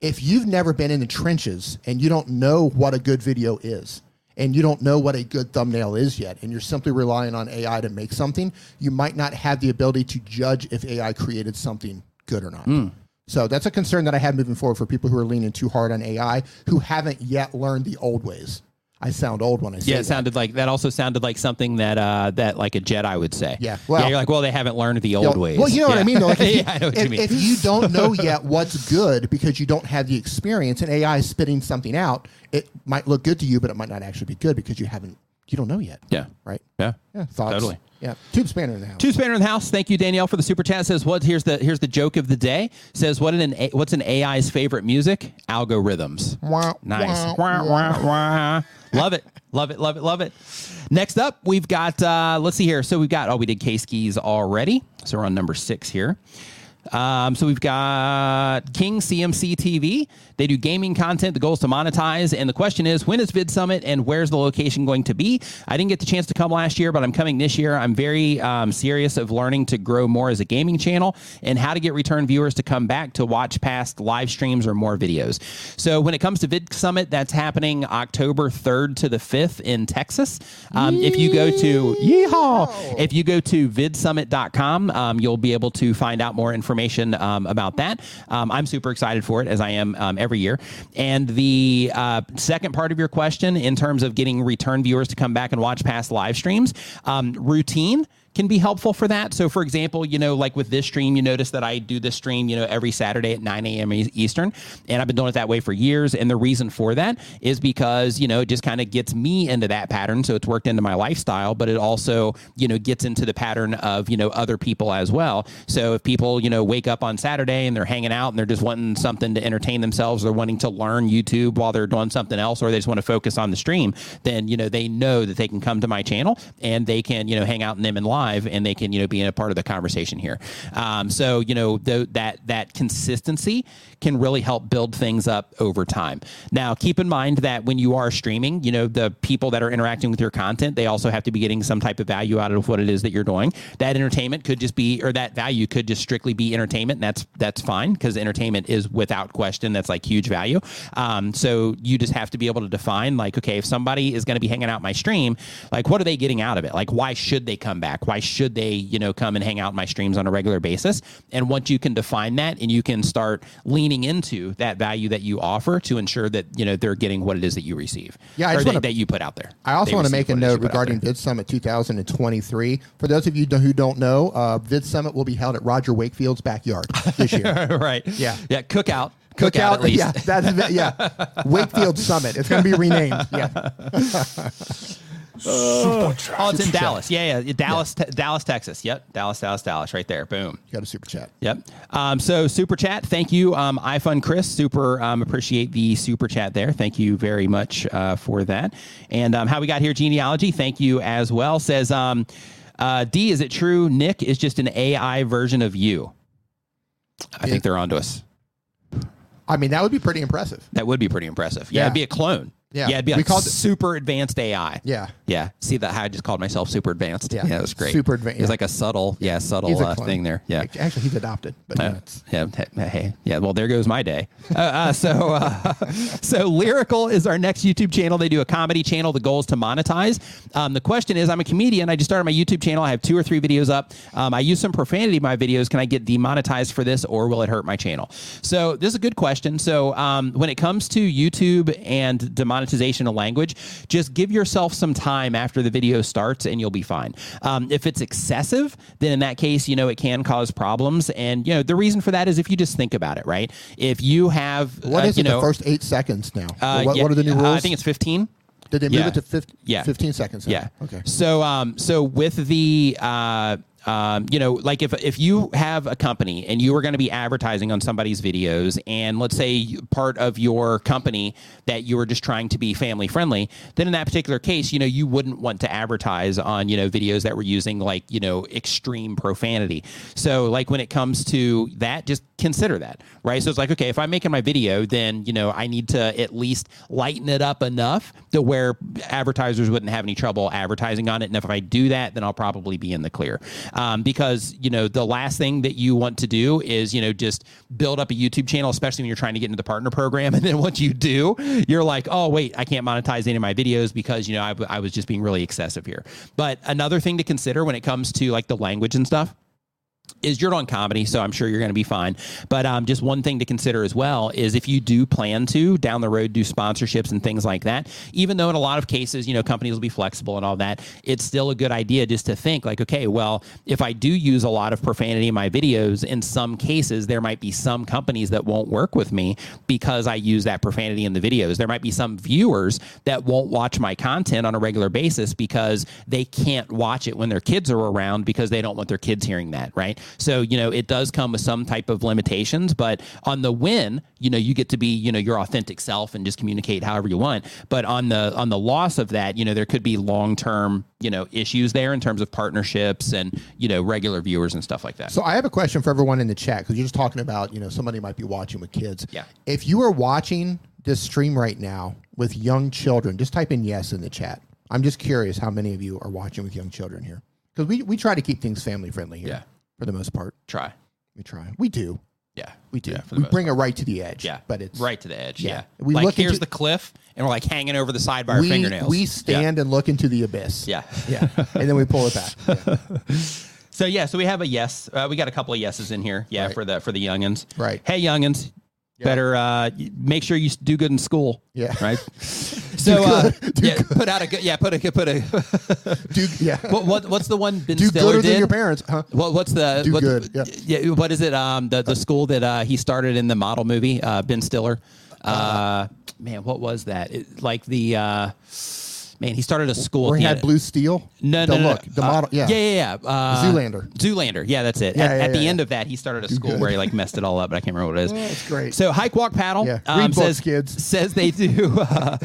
S2: If you've never been in the trenches and you don't know what a good video is, and you don't know what a good thumbnail is yet, and you're simply relying on AI to make something, you might not have the ability to judge if AI created something good or not. Hmm. So that's a concern that I have moving forward for people who are leaning too hard on AI who haven't yet learned the old ways. I sound old when I say
S1: Yeah, it
S2: that.
S1: sounded like that. Also sounded like something that uh, that like a Jedi would say.
S2: Yeah, well-
S1: yeah, you're like, well, they haven't learned the old ways.
S2: Well, you know what I mean. Though, like if, you,
S1: yeah, I know what
S2: if,
S1: you mean.
S2: if you don't know yet what's good because you don't have the experience, and AI is spitting something out, it might look good to you, but it might not actually be good because you haven't, you don't know yet.
S1: yeah,
S2: Right.
S1: yeah,
S2: Yeah. Thoughts.
S1: Totally.
S2: Yeah. Tube spanner in the house.
S1: Tube spanner in the house. Thank you, Danielle, for the super chat. Says what? Here's the here's the joke of the day. Says what an what's an AI's favorite music? Algorithms.
S2: Wah,
S1: Nice.
S2: wah,
S1: wah. Love it. Love it. Love it. Love it. Next up, we've got, uh, let's see here. So we've got, oh, we did K skis already. So we're on number six here. Um, so we've got King CMC TV. They do gaming content. The goal is to monetize. And the question is, when is Vid Summit and where's the location going to be? I didn't get the chance to come last year, but I'm coming this year. I'm very um, serious of learning to grow more as a gaming channel and how to get return viewers to come back to watch past live streams or more videos. So when it comes to Vid Summit, that's happening October 3rd to the 5th in Texas. Um, if you go to yeehaw, if you go to vidsummit.com, um, you'll be able to find out more information um, about that. Um, I'm super excited for it, as I am um, every year. And the uh, second part of your question, in terms of getting return viewers to come back and watch past live streams, um, routine can be helpful for that. So, for example, you know, like with this stream, you notice that I do this stream, you know, every Saturday at 9 a.m. Eastern, and I've been doing it that way for years. And the reason for that is because, you know, it just kind of gets me into that pattern. So it's worked into my lifestyle, but it also, you know, gets into the pattern of, you know, other people as well. So if people, you know, wake up on Saturday and they're hanging out and they're just wanting something to entertain themselves, they're wanting to learn YouTube while they're doing something else, or they just want to focus on the stream, then, you know, they know that they can come to my channel and they can, you know, hang out in Nimmin Live and they can, you know, be a part of the conversation here. Um, so, you know, th- that, that consistency can really help build things up over time. Now, keep in mind that when you are streaming, you know, the people that are interacting with your content, they also have to be getting some type of value out of what it is that you're doing. That entertainment could just be, or that value could just strictly be entertainment. And that's, that's fine because entertainment is without question, that's like huge value. Um, so you just have to be able to define like, okay, if somebody is going to be hanging out my stream, like what are they getting out of it? Like, why should they come back? Why should they, you know, come and hang out my streams on a regular basis? And once you can define that and you can start leaning into that value that you offer to ensure that, you know, they're getting what it is that you receive.
S2: Yeah, I just
S1: that,
S2: wanna-
S1: that you put out there.
S2: I also want to make a
S1: what it is
S2: note
S1: you put out
S2: regarding. Vid Summit 2023. For those of you who don't know, uh, Vid Summit will be held at Roger Wakefield's backyard this year.
S1: right.
S2: Yeah.
S1: Yeah. Cookout. Cookout, at least.
S2: yeah, that's yeah. Wakefield Summit. It's going to be renamed. Yeah,
S1: Oh, it's in Dallas. Yeah, yeah. Dallas, te- Dallas, Texas. Yep. Dallas, Dallas, Dallas. Right there. Boom.
S2: you got a super chat.
S1: Yep. Um, so super chat. Thank you, um, iFun Chris. Super um, appreciate the super chat there. Thank you very much uh, for that. And um, how we got here, genealogy. Thank you as well. Says um, uh, D. Is it true? Nick is just an AI version of you. I think they're onto us.
S2: I mean, that would be pretty impressive.
S1: That would be pretty impressive. Yeah,
S2: Yeah.
S1: it'd be a clone.
S2: Yeah.
S1: yeah, it'd be
S2: We
S1: like
S2: called it-
S1: super advanced AI.
S2: Yeah.
S1: yeah. See that? How I just called myself super advanced.
S2: Yeah.
S1: yeah, it was great.
S2: Super advan-
S1: It's
S2: yeah.
S1: like a subtle, yeah, subtle
S2: He's a
S1: uh,
S2: clone.
S1: thing there. Yeah.
S2: Actually, he's adopted, but
S1: Uh,
S2: yeah, it's-
S1: yeah, hey, hey, yeah. Well, there goes my day. Uh, uh, so, uh, so lyrical is our next YouTube channel. They do a comedy channel. The goal is to monetize. Um, the question is, I'm a comedian. I just started my YouTube channel. I have two or three videos up. Um, I use some profanity in my videos. Can I get demonetized for this, or will it hurt my channel? So, this is a good question. So, um, when it comes to YouTube and demonetization of language, just give yourself some time after the video starts, and you'll be fine. Um, if it's excessive, then in that case, you know, it can cause problems. And you know, the reason for that is if you just think about it, right? If you have,
S2: What
S1: uh,
S2: is
S1: you
S2: it?
S1: know,
S2: the first eight seconds now.
S1: uh,
S2: what,
S1: yeah,
S2: what are the new
S1: uh,
S2: rules?
S1: I think it's 15.
S2: Did they move
S1: yeah.
S2: it to 50,
S1: Yeah.
S2: 15 seconds? now?
S1: Yeah.
S2: Okay.
S1: So, um, so with the, uh, um, you know, like if if you have a company and you are going to be advertising on somebody's videos, and let's say part of your company that you are just trying to be family friendly, then in that particular case, you know, you wouldn't want to advertise on you know videos that were using like you know extreme profanity. So, like when it comes to that, just consider that, right? So it's like, okay, if I'm making my video, then you know I need to at least lighten it up enough to where advertisers wouldn't have any trouble advertising on it. And if I do that, then I'll probably be in the clear. Um, because you know the last thing that you want to do is you know just build up a YouTube channel, especially when you're trying to get into the partner program, and then once you do, you're like, oh wait, I can't monetize any of my videos because you know I, I was just being really excessive here. But another thing to consider when it comes to like the language and stuff is you're on comedy, so I'm sure you're going to be fine. But um, just one thing to consider as well is if you do plan to down the road do sponsorships and things like that, even though in a lot of cases, you know, companies will be flexible and all that, it's still a good idea just to think like, okay, well, if I do use a lot of profanity in my videos, in some cases, there might be some companies that won't work with me because I use that profanity in the videos. There might be some viewers that won't watch my content on a regular basis because they can't watch it when their kids are around because they don't want their kids hearing that, right? So, you know, it does come with some type of limitations, but on the win, you know, you get to be, you know, your authentic self and just communicate however you want. But on the on the loss of that, you know, there could be long-term, you know, issues there in terms of partnerships and, you know, regular viewers and stuff like that.
S2: So I have a question for everyone in the chat because you're just talking about, you know, somebody might be watching with kids.
S1: Yeah.
S2: If you are watching this stream right now with young children, just type in yes in the chat. I'm just curious how many of you are watching with young children here because we, we try to keep things family friendly here.
S1: Yeah.
S2: For the most part,
S1: Try.
S2: we try. We do.
S1: Yeah.
S2: We do.
S1: Yeah,
S2: we bring it right to the edge.
S1: Yeah,
S2: But it's
S1: right to the edge.
S2: yeah.
S1: Yeah,
S2: We
S1: like
S2: look
S1: here's
S2: into-
S1: the cliff, and we're like hanging over the side by our
S2: we,
S1: fingernails.
S2: we stand and look into the abyss.
S1: Yeah.
S2: Yeah. and then we pull it back. Yeah.
S1: So yeah, so we have a yes. Uh, we got a couple of yeses in here. Yeah,
S2: Right.
S1: for the for the youngins.
S2: Right.
S1: Hey, youngins, better uh, make sure you do good in school.
S2: Yeah.
S1: Right. So uh, yeah, put out a good yeah, put a put a
S2: Do, yeah.
S1: what, what what's the one Ben
S2: do
S1: Stiller
S2: gooder
S1: did?
S2: than your parents. Huh?
S1: What, what's the
S2: Do
S1: what,
S2: good, yeah.
S1: What is it? Um, the the school that uh, he started in the model movie, uh, Ben Stiller. Uh, man, what was that? It, like the uh, man, he started a school.
S2: Where he had blue steel.
S1: No,
S2: the
S1: no, no,
S2: look,
S1: no.
S2: the
S1: Uh,
S2: model. Yeah.
S1: yeah, yeah, yeah. Uh,
S2: Zoolander.
S1: Zoolander. Yeah, that's it.
S2: Yeah,
S1: at
S2: yeah,
S1: at the
S2: yeah,
S1: end of that, he started a school where he like messed it all up, but I can't remember what it is.
S2: That's great.
S1: So hike, walk, paddle.
S2: Yeah.
S1: um,
S2: Read books,
S1: says,
S2: kids.
S1: Says they do. Uh,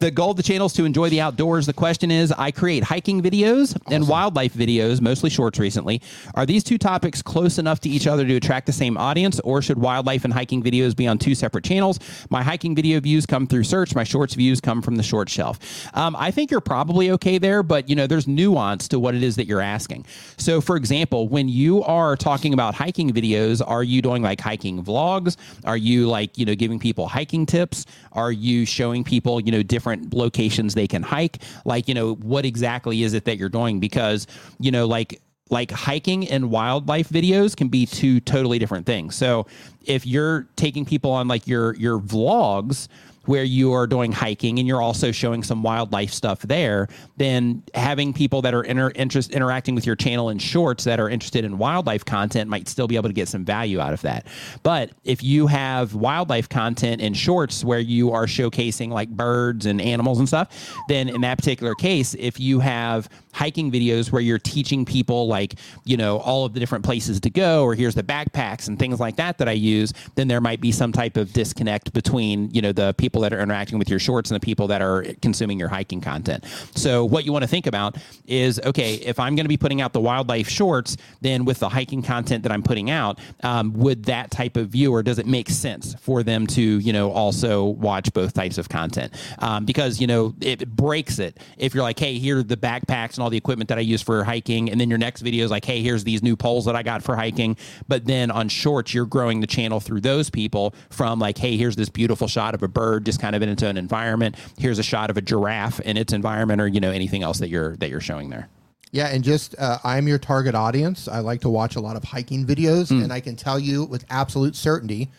S1: the goal of the channel is to enjoy the outdoors. The question is, I create hiking videos and wildlife videos, mostly shorts recently. Are these two topics close enough to each other to attract the same audience, or should wildlife and hiking videos be on two separate channels? My hiking video views come through search. My shorts views come from the short shelf. Um, I think you're probably okay there, but you know, there's nuance to what it is that you're asking. So, for example, when you are talking about hiking videos, are you doing like hiking vlogs? Are you like, you know, giving people hiking tips? Are you showing people, you know, different locations they can hike? Like, you know, what exactly is it that you're doing? Because, you know, like, like hiking and wildlife videos can be two totally different things. So if you're taking people on like your your vlogs where you are doing hiking and you're also showing some wildlife stuff there, then having people that are inter- interest interacting with your channel in shorts that are interested in wildlife content might still be able to get some value out of that. But if you have wildlife content in shorts where you are showcasing like birds and animals and stuff, then in that particular case, if you have hiking videos where you're teaching people like, you know, all of the different places to go or here's the backpacks and things like that that I use, then there might be some type of disconnect between, you know, the people that are interacting with your shorts and the people that are consuming your hiking content. So what you want to think about is okay, if I'm going to be putting out the wildlife shorts, then with the hiking content that I'm putting out, um, would that type of viewer does it make sense for them to you know also watch both types of content? Um, because you know it breaks it if you're like, hey, here are the backpacks and all the equipment that I use for hiking, and then your next video is like, hey, here's these new poles that I got for hiking. But then on shorts, you're growing the channel through those people from like, hey, here's this beautiful shot of a bird just kind of in its own environment. Here's a shot of a giraffe in its environment, or you know anything else that you're that you're showing there.
S2: Yeah, and just uh, I'm your target audience. I like to watch a lot of hiking videos, and I can tell you with absolute certainty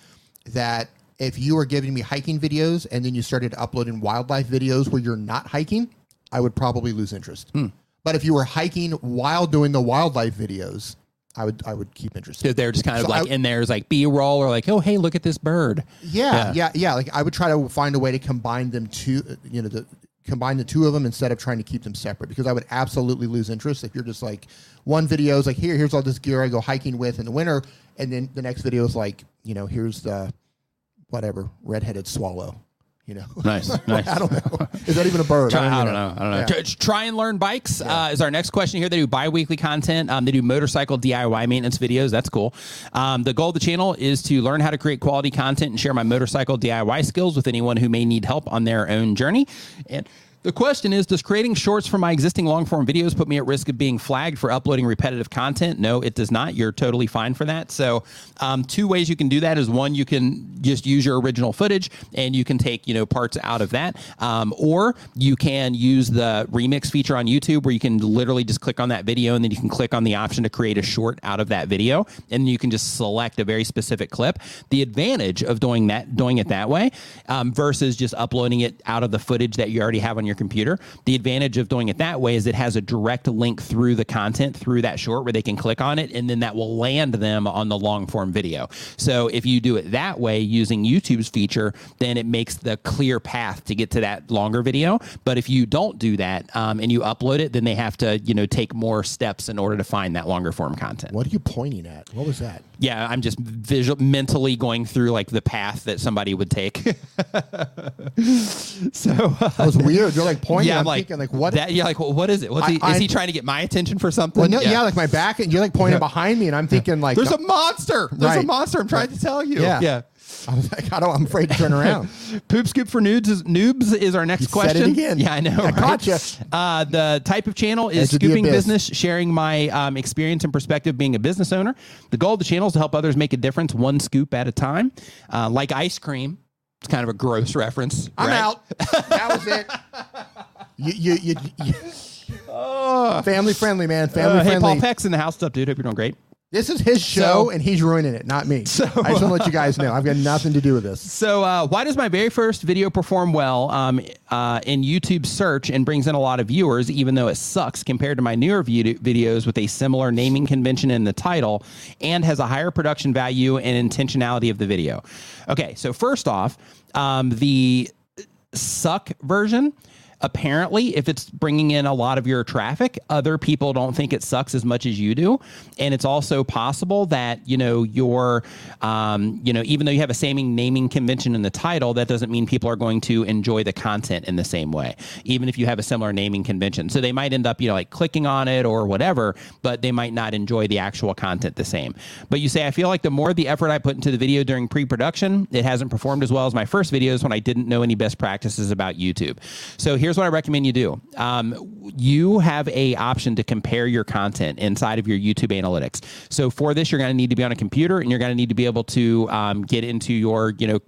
S2: that if you were giving me hiking videos and then you started uploading wildlife videos where you're not hiking, I would probably lose interest. But if you were hiking while doing the wildlife videos, I would I would keep interest.
S1: So they're just kind of
S2: So
S1: like
S2: I-
S1: in there is like B roll or like, oh hey, look at this bird.
S2: Yeah, yeah, yeah, Like I would try to find a way to combine them two, you know, the combine the two of them instead of trying to keep them separate because I would absolutely lose interest if you're just like one video is like here, here's all this gear I go hiking with in the winter, and then the next video is like, you know, here's the whatever redheaded swallow, you know.
S1: Nice, nice.
S2: I don't know. Is that even a bird?
S1: Try, I
S2: even
S1: don't know. I don't know.
S2: Yeah.
S1: Try, try and learn bikes uh, is our next question here. They do bi-weekly content. Um, they do motorcycle DIY maintenance videos. That's cool. Um, the goal of the channel is to learn how to create quality content and share my motorcycle DIY skills with anyone who may need help on their own journey. And the question is Does creating shorts for my existing long form videos put me at risk of being flagged for uploading repetitive content? No, it does not. You're totally fine for that. So, um, two ways you can do that is one, you can just use your original footage and you can take, you know, parts out of that. Um, or you can use the remix feature on YouTube where you can literally just click on that video and then you can click on the option to create a short out of that video. And you can just select a very specific clip. The advantage of doing that, doing it that way um, versus just uploading it out of the footage that you already have on your computer. The advantage of doing it that way is it has a direct link through the content through that short where they can click on it and then that will land them on the long form video. So if you do it that way using YouTube's feature, then it makes the clear path to get to that longer video. But if you don't do that um, and you upload it, then they have to, you know, take more steps in order to find that longer form content.
S2: What are you pointing at? What was that?
S1: Yeah, I'm just visual mentally going through like the path that somebody would take. so uh,
S2: That was weird. Like pointing.
S1: yeah,
S2: I'm,
S1: I'm like,
S2: thinking like what?
S1: That, yeah, like well, what is it? What's
S2: I-
S1: he, is he trying to get my attention for something?
S2: well, no, yeah. like my back, and you're like pointing behind me, and I'm thinking like
S1: There's a monster. There's a monster. I'm trying to tell you.
S2: Yeah.
S1: yeah.
S2: I was like, I don't. I'm afraid to turn around.
S1: Poop scoop for noobs is, noobs is our next
S2: You
S1: question.
S2: again.
S1: Yeah, I know.
S2: I
S1: right?
S2: gotcha.
S1: Uh, the type of channel is
S2: Edge
S1: scooping business, sharing my um, experience and perspective being a business owner. The goal of the channel is to help others make a difference one scoop at a time. Uh, like ice cream. It's kind of a gross reference.
S2: I'm
S1: right?
S2: out. That was it. You, you, you, you- family friendly, man. Family
S1: Uh, hey,
S2: friendly.
S1: Paul Peck's in the house. What's up, dude? Hope you're doing great.
S2: This is his show,
S1: So-
S2: and he's ruining it, not me. I just want to let you guys know. I've got nothing to do with this.
S1: So, uh, why does my very first video perform well um, uh, in YouTube search and brings in a lot of viewers, even though it sucks compared to my newer view- videos with a similar naming convention in the title and has a higher production value and intentionality of the video? Okay, so first off, um, the suck version apparently if it's bringing in a lot of your traffic other people don't think it sucks as much as you do. And it's also possible that you know your um, you know even though you have a same naming convention in the title that doesn't mean people are going to enjoy the content in the same way even if you have a similar naming convention. So they might end up you know like clicking on it or whatever but they might not enjoy the actual content the same. But you say i feel like the more the effort i put into the video during pre-production it hasn't performed as well as my first videos when i didn't know any best practices about youtube. So here's what i recommend you do. Um, you have a option to compare your content inside of your youtube analytics. So for this you're going to need to be on a computer and you're going to need to be able to um, get into your you know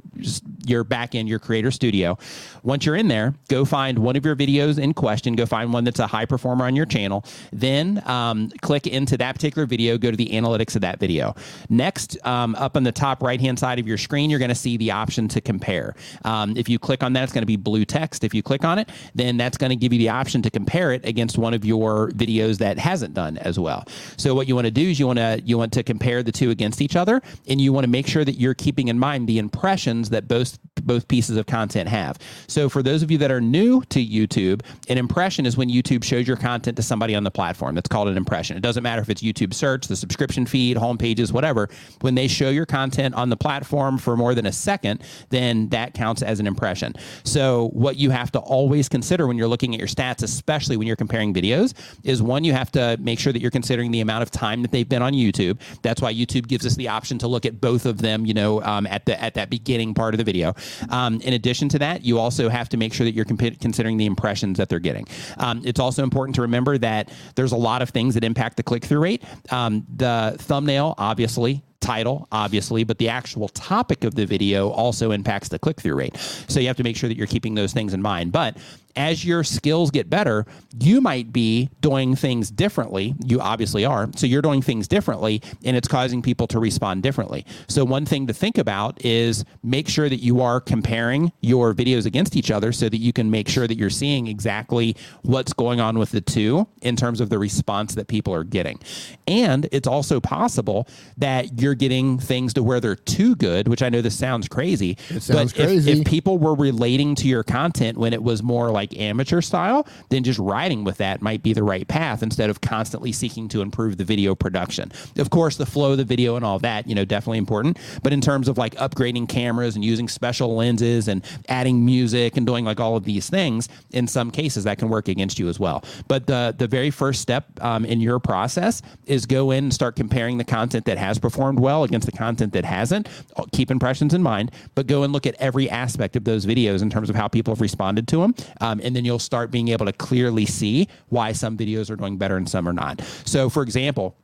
S1: your back end your creator studio. Once you're in there go find one of your videos in question. Go find one that's a high performer on your channel. Then um, click into that particular video go to the analytics of that video. Next um, up on the top right hand side of your screen you're going to see the option to compare. Um, if you click on that it's going to be blue text. If you click on it then that's going to give you the option to compare it against one of your videos that hasn't done as well. So what you want to do is you want to you want to compare the two against each other and you want to make sure that you're keeping in mind the impressions that both both pieces of content have. So for those of you that are new to YouTube, an impression is when YouTube shows your content to somebody on the platform. That's called an impression. It doesn't matter if it's YouTube search, the subscription feed, home pages, whatever. When they show your content on the platform for more than a second, then that counts as an impression. So what you have to always consider when you're looking at your stats, especially when you're comparing videos, is one, you have to make sure that you're considering the amount of time that they've been on YouTube. That's why YouTube gives us the option to look at both of them, you know, um, at the at that beginning part of the video. Um, in addition to that, you also have to make sure that you're comp- considering the impressions that they're getting. Um, it's also important to remember that there's a lot of things that impact the click through rate. Um, the thumbnail, obviously, title, obviously, but the actual topic of the video also impacts the click through rate. So you have to make sure that you're keeping those things in mind. But as your skills get better, you might be doing things differently. You obviously are. So you're doing things differently, and it's causing people to respond differently. So, one thing to think about is make sure that you are comparing your videos against each other so that you can make sure that you're seeing exactly what's going on with the two in terms of the response that people are getting. And it's also possible that you're getting things to where they're too good, which I know this sounds crazy.
S2: It sounds
S1: but if-
S2: crazy.
S1: if people were relating to your content when it was more like amateur style, then just riding with that might be the right path instead of constantly seeking to improve the video production. Of course, the flow of the video and all that, you know, definitely important. But in terms of like upgrading cameras and using special lenses and adding music and doing like all of these things, in some cases that can work against you as well. But the the very first step um, in your process is go in and start comparing the content that has performed well against the content that hasn't. Keep impressions in mind, but go and look at every aspect of those videos in terms of how people have responded to them. Um, Um, and then you'll start being able to clearly see why some videos are doing better and some are not. So, for example,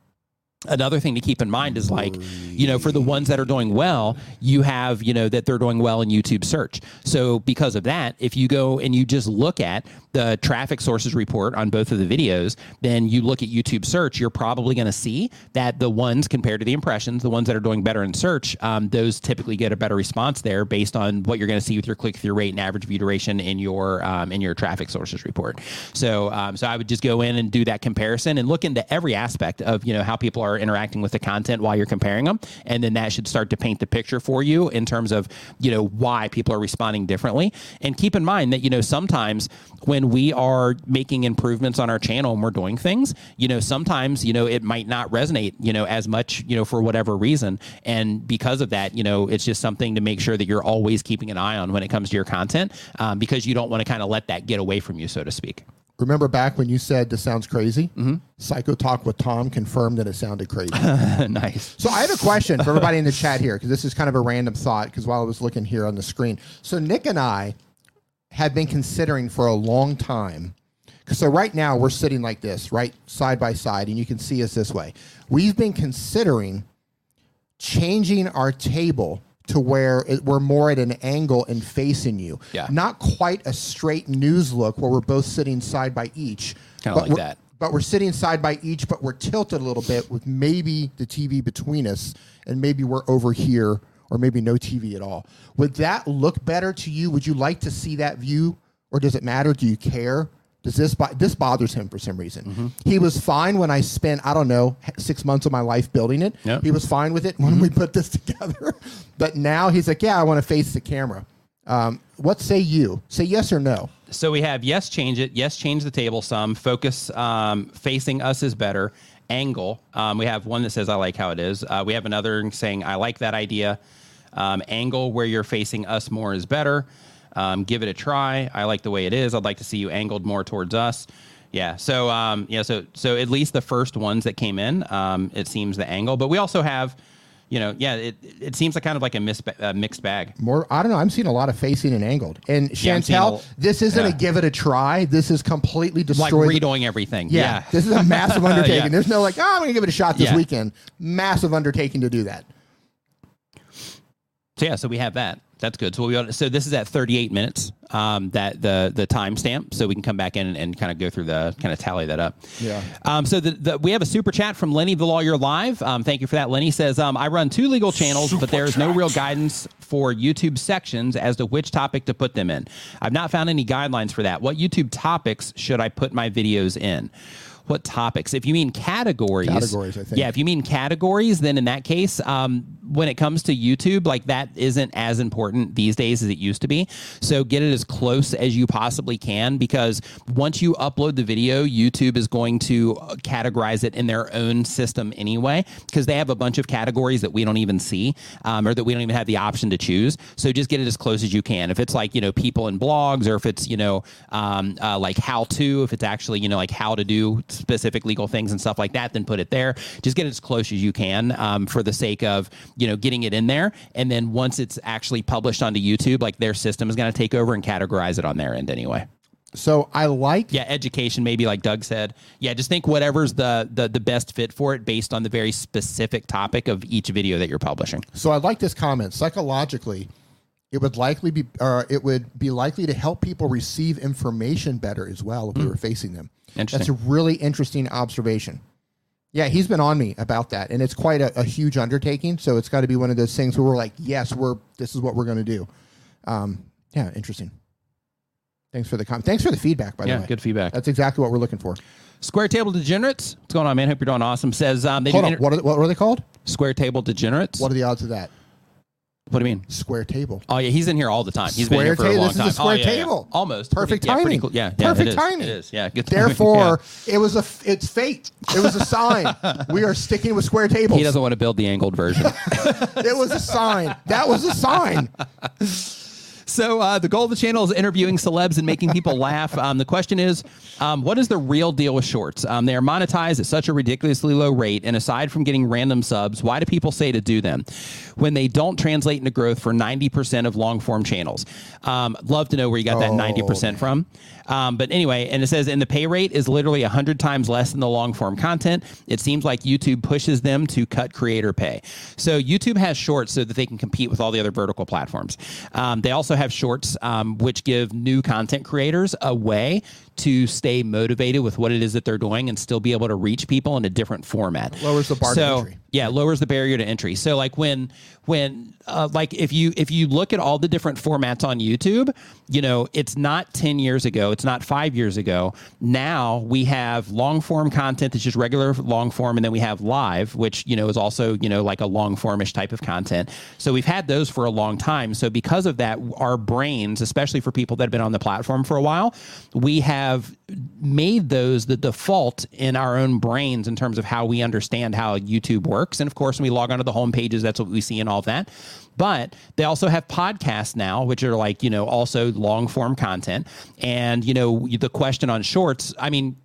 S1: another thing to keep in mind is like you know for the ones that are doing well you have you know that they're doing well in youtube search. So because of that if you go and you just look at the traffic sources report on both of the videos then you look at youtube search you're probably going to see that the ones compared to the impressions the ones that are doing better in search um, those typically get a better response there based on what you're going to see with your click-through rate and average view duration in your um, in your traffic sources report. So um, so i would just go in and do that comparison and look into every aspect of you know how people are interacting with the content while you're comparing them and then that should start to paint the picture for you in terms of you know why people are responding differently. And keep in mind that you know sometimes when we are making improvements on our channel and we're doing things you know sometimes you know it might not resonate you know as much you know for whatever reason. And because of that you know it's just something to make sure that you're always keeping an eye on when it comes to your content um, because you don't want to kind of let that get away from you so to speak
S2: Remember back when you said this sounds crazy?
S1: Mm-hmm.
S2: Psycho Talk with Tom confirmed that it sounded crazy.
S1: nice
S2: So I have a question for everybody in the chat here because this is kind of a random thought because while I was looking here on the screen. So Nick and I have been considering for a long time. So right now we're sitting like this, right side by side, and you can see us this way. We've been considering changing our table to where it, we're more at an angle and facing you.
S1: Yeah.
S2: Not quite a straight news look where we're both sitting side by each.
S1: Kinda like that.
S2: but we're sitting side by each, but we're tilted a little bit with maybe the TV between us, and maybe we're over here, or maybe no TV at all. Would that look better to you? Would you like to see that view, or does it matter? Do you care? Does this bo- this bothers him for some reason?
S1: Mm-hmm.
S2: He was fine when I spent I don't know six months of my life building it.
S1: Yep.
S2: He was fine with it when we put this together, but now he's like, yeah, I want to face the camera. Um, what say you? Say yes or no.
S1: So we have yes, change it. Yes, change the table some. Focus um, facing us is better. Angle. Um, we have one that says I like how it is. Uh, we have another saying I like that idea. Um, angle where you're facing us more is better. Um, give it a try. I like the way it is. I'd like to see you angled more towards us. Yeah. So um, yeah. So so at least the first ones that came in, um, it seems the angle. But we also have, you know, yeah. It it seems like kind of like a mis- uh, mixed bag.
S2: More, I don't know. I'm seeing a lot of facing and angled. And
S1: Yeah,
S2: Chantel,
S1: a-
S2: this isn't
S1: yeah.
S2: a give it a try. This is completely
S1: Like
S2: destroyed.
S1: redoing everything.
S2: yeah,
S1: Yeah.
S2: this is a massive undertaking.
S1: Yeah.
S2: There's no like, oh, I'm going to give it a shot this
S1: Yeah.
S2: weekend. Massive undertaking to do that.
S1: So yeah, so we have that. That's good. So we'll to, so this is at 38 minutes. Um, that the the timestamp, so we can come back in and, and kind of go through the kind of tally that up.
S2: Yeah.
S1: Um, so the, the, we have a super chat from Lenny the Lawyer Live. Um, thank you for that. Lenny says, um, I run two legal channels, but there is no real guidance for YouTube sections as to which topic to put them in. I've not found any guidelines for that. What YouTube topics should I put my videos in? What topics? If you mean categories,
S2: Categories, I think.
S1: Yeah, if you mean categories, then in that case, um, when it comes to YouTube, like that isn't as important these days as it used to be. So get it as close as you possibly can because once you upload the video, YouTube is going to categorize it in their own system anyway because they have a bunch of categories that we don't even see um, or that we don't even have the option to choose. So just get it as close as you can. If it's like, you know, people in blogs or if it's, you know, um, uh, like how to, if it's actually, you know, like how to do specific legal things and stuff like that, then put it there. Just get it as close as you can um, for the sake of, you know, getting it in there. And then once it's actually published onto YouTube, like their system is going to take over and categorize it on their end anyway.
S2: So I like
S1: yeah education maybe like Doug said yeah just think whatever's the, the the best fit for it based on the very specific topic of each video that you're publishing.
S2: So I like this comment. Psychologically, it would likely be uh, it would be likely to help people receive information better as well if we were facing them. That's a really interesting observation. Yeah, he's been on me about that, and it's quite a, a huge undertaking. So it's got to be one of those things where we're like, yes, we're this is what we're going to do. Um, yeah, interesting. Thanks for the com- thanks for the feedback. By
S1: yeah,
S2: the way, Yeah,
S1: good feedback.
S2: That's exactly what we're looking for.
S1: Square Table Degenerates. What's going on, man? Hope you're doing awesome. Says um, they
S2: Hold on,
S1: inter-
S2: what are, what are they called?
S1: Square Table Degenerates.
S2: What are the odds of that?
S1: What do you mean?
S2: Square table.
S1: Oh yeah, he's in here all the time. He's
S2: Square
S1: been here for a long
S2: This is a square
S1: oh, yeah, yeah.
S2: table.
S1: Almost
S2: Perfect
S1: yeah,
S2: timing.
S1: cool. Yeah, yeah,
S2: Perfect
S1: it
S2: timing.
S1: It is. Yeah, good.
S2: Therefore, it was a f- it's fate. It was a sign. we are sticking with square tables.
S1: he doesn't want to build the angled version.
S2: it was a sign. That was a sign.
S1: So uh, the goal of the channel is interviewing celebs and making people laugh. Um, the question is, um, what is the real deal with shorts? Um, they are monetized at such a ridiculously low rate, and aside from getting random subs, why do people say to do them when they don't translate into growth for ninety percent of long form channels? Um, love to know where you got that
S2: Oh,
S1: ninety percent from. Um, but anyway, and it says, and the pay rate is literally 100 times less than the long form content. It seems like YouTube pushes them to cut creator pay. So YouTube has shorts so that they can compete with all the other vertical platforms. Um, they also have shorts, um, which give new content creators a way to stay motivated with what it is that they're doing and still be able to reach people in a different format.
S2: Lowers the bar to
S1: so,
S2: entry.
S1: Yeah, lowers the barrier to entry. So like when when uh, like if you if you look at all the different formats on YouTube, you know, it's not 10 years ago, it's not 5 years ago. Now we have long form content that's just regular long form and then we have live, which, you know, is also, you know, like a long formish type of content. So we've had those for a long time. So because of that, our brains, especially for people that have been on the platform for a while, we have made those the default in our own brains in terms of how we understand how YouTube works. And of course, when we log onto the home pages, that's what we see and all of that. But they also have podcasts now, which are like, you know, also long form content. And, you know, the question on shorts, I mean,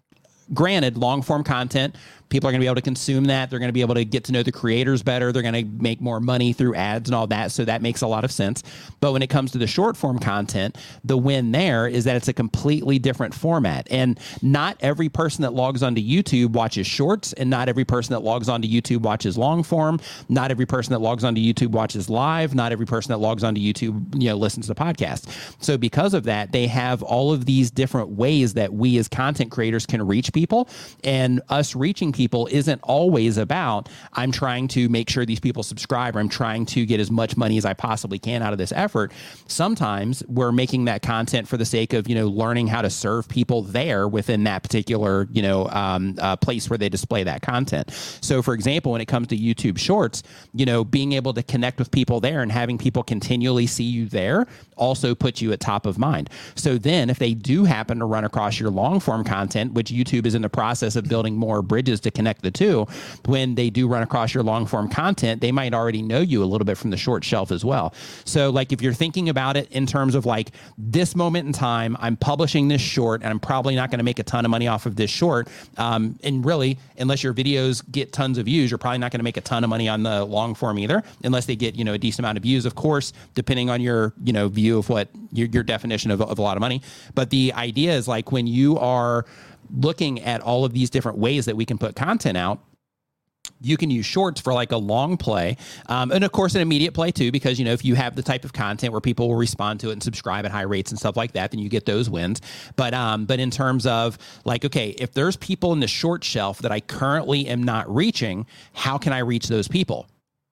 S1: granted, long form content, people are going to be able to consume that. They're going to be able to get to know the creators better. They're going to make more money through ads and all that. So that makes a lot of sense. But when it comes to the short form content, the win there is that it's a completely different format. And not every person that logs onto YouTube watches shorts, and not every person that logs onto YouTube watches long form. Not every person that logs onto YouTube watches live. Not every person that logs onto YouTube, you know, listens to podcasts. So because of that, they have all of these different ways that we as content creators can reach people. And us reaching people isn't always about I'm trying to make sure these people subscribe or I'm trying to get as much money as I possibly can out of this effort. Sometimes we're making that content for the sake of you know learning how to serve people there within that particular you know um, uh, place where they display that content. So for example, when it comes to YouTube Shorts, you know being able to connect with people there and having people continually see you there also puts you at top of mind. So then if they do happen to run across your long form content, which YouTube is in the process of building more bridges to connect the two, when they do run across your long form content, they might already know you a little bit from the short shelf as well. So like if you're thinking about it in terms of like this moment in time, I'm publishing this short and I'm probably not going to make a ton of money off of this short. Um, and really, unless your videos get tons of views, you're probably not going to make a ton of money on the long form either, unless they get, you know, a decent amount of views, of course, depending on your, you know, view of what your, your definition of, of a lot of money. But the idea is like when you are looking at all of these different ways that we can put content out, you can use shorts for like a long play um, and of course an immediate play too because you know if you have the type of content where people will respond to it and subscribe at high rates and stuff like that then you get those wins. But um but in terms of like okay if there's people in the short shelf that i currently am not reaching how can i reach those people?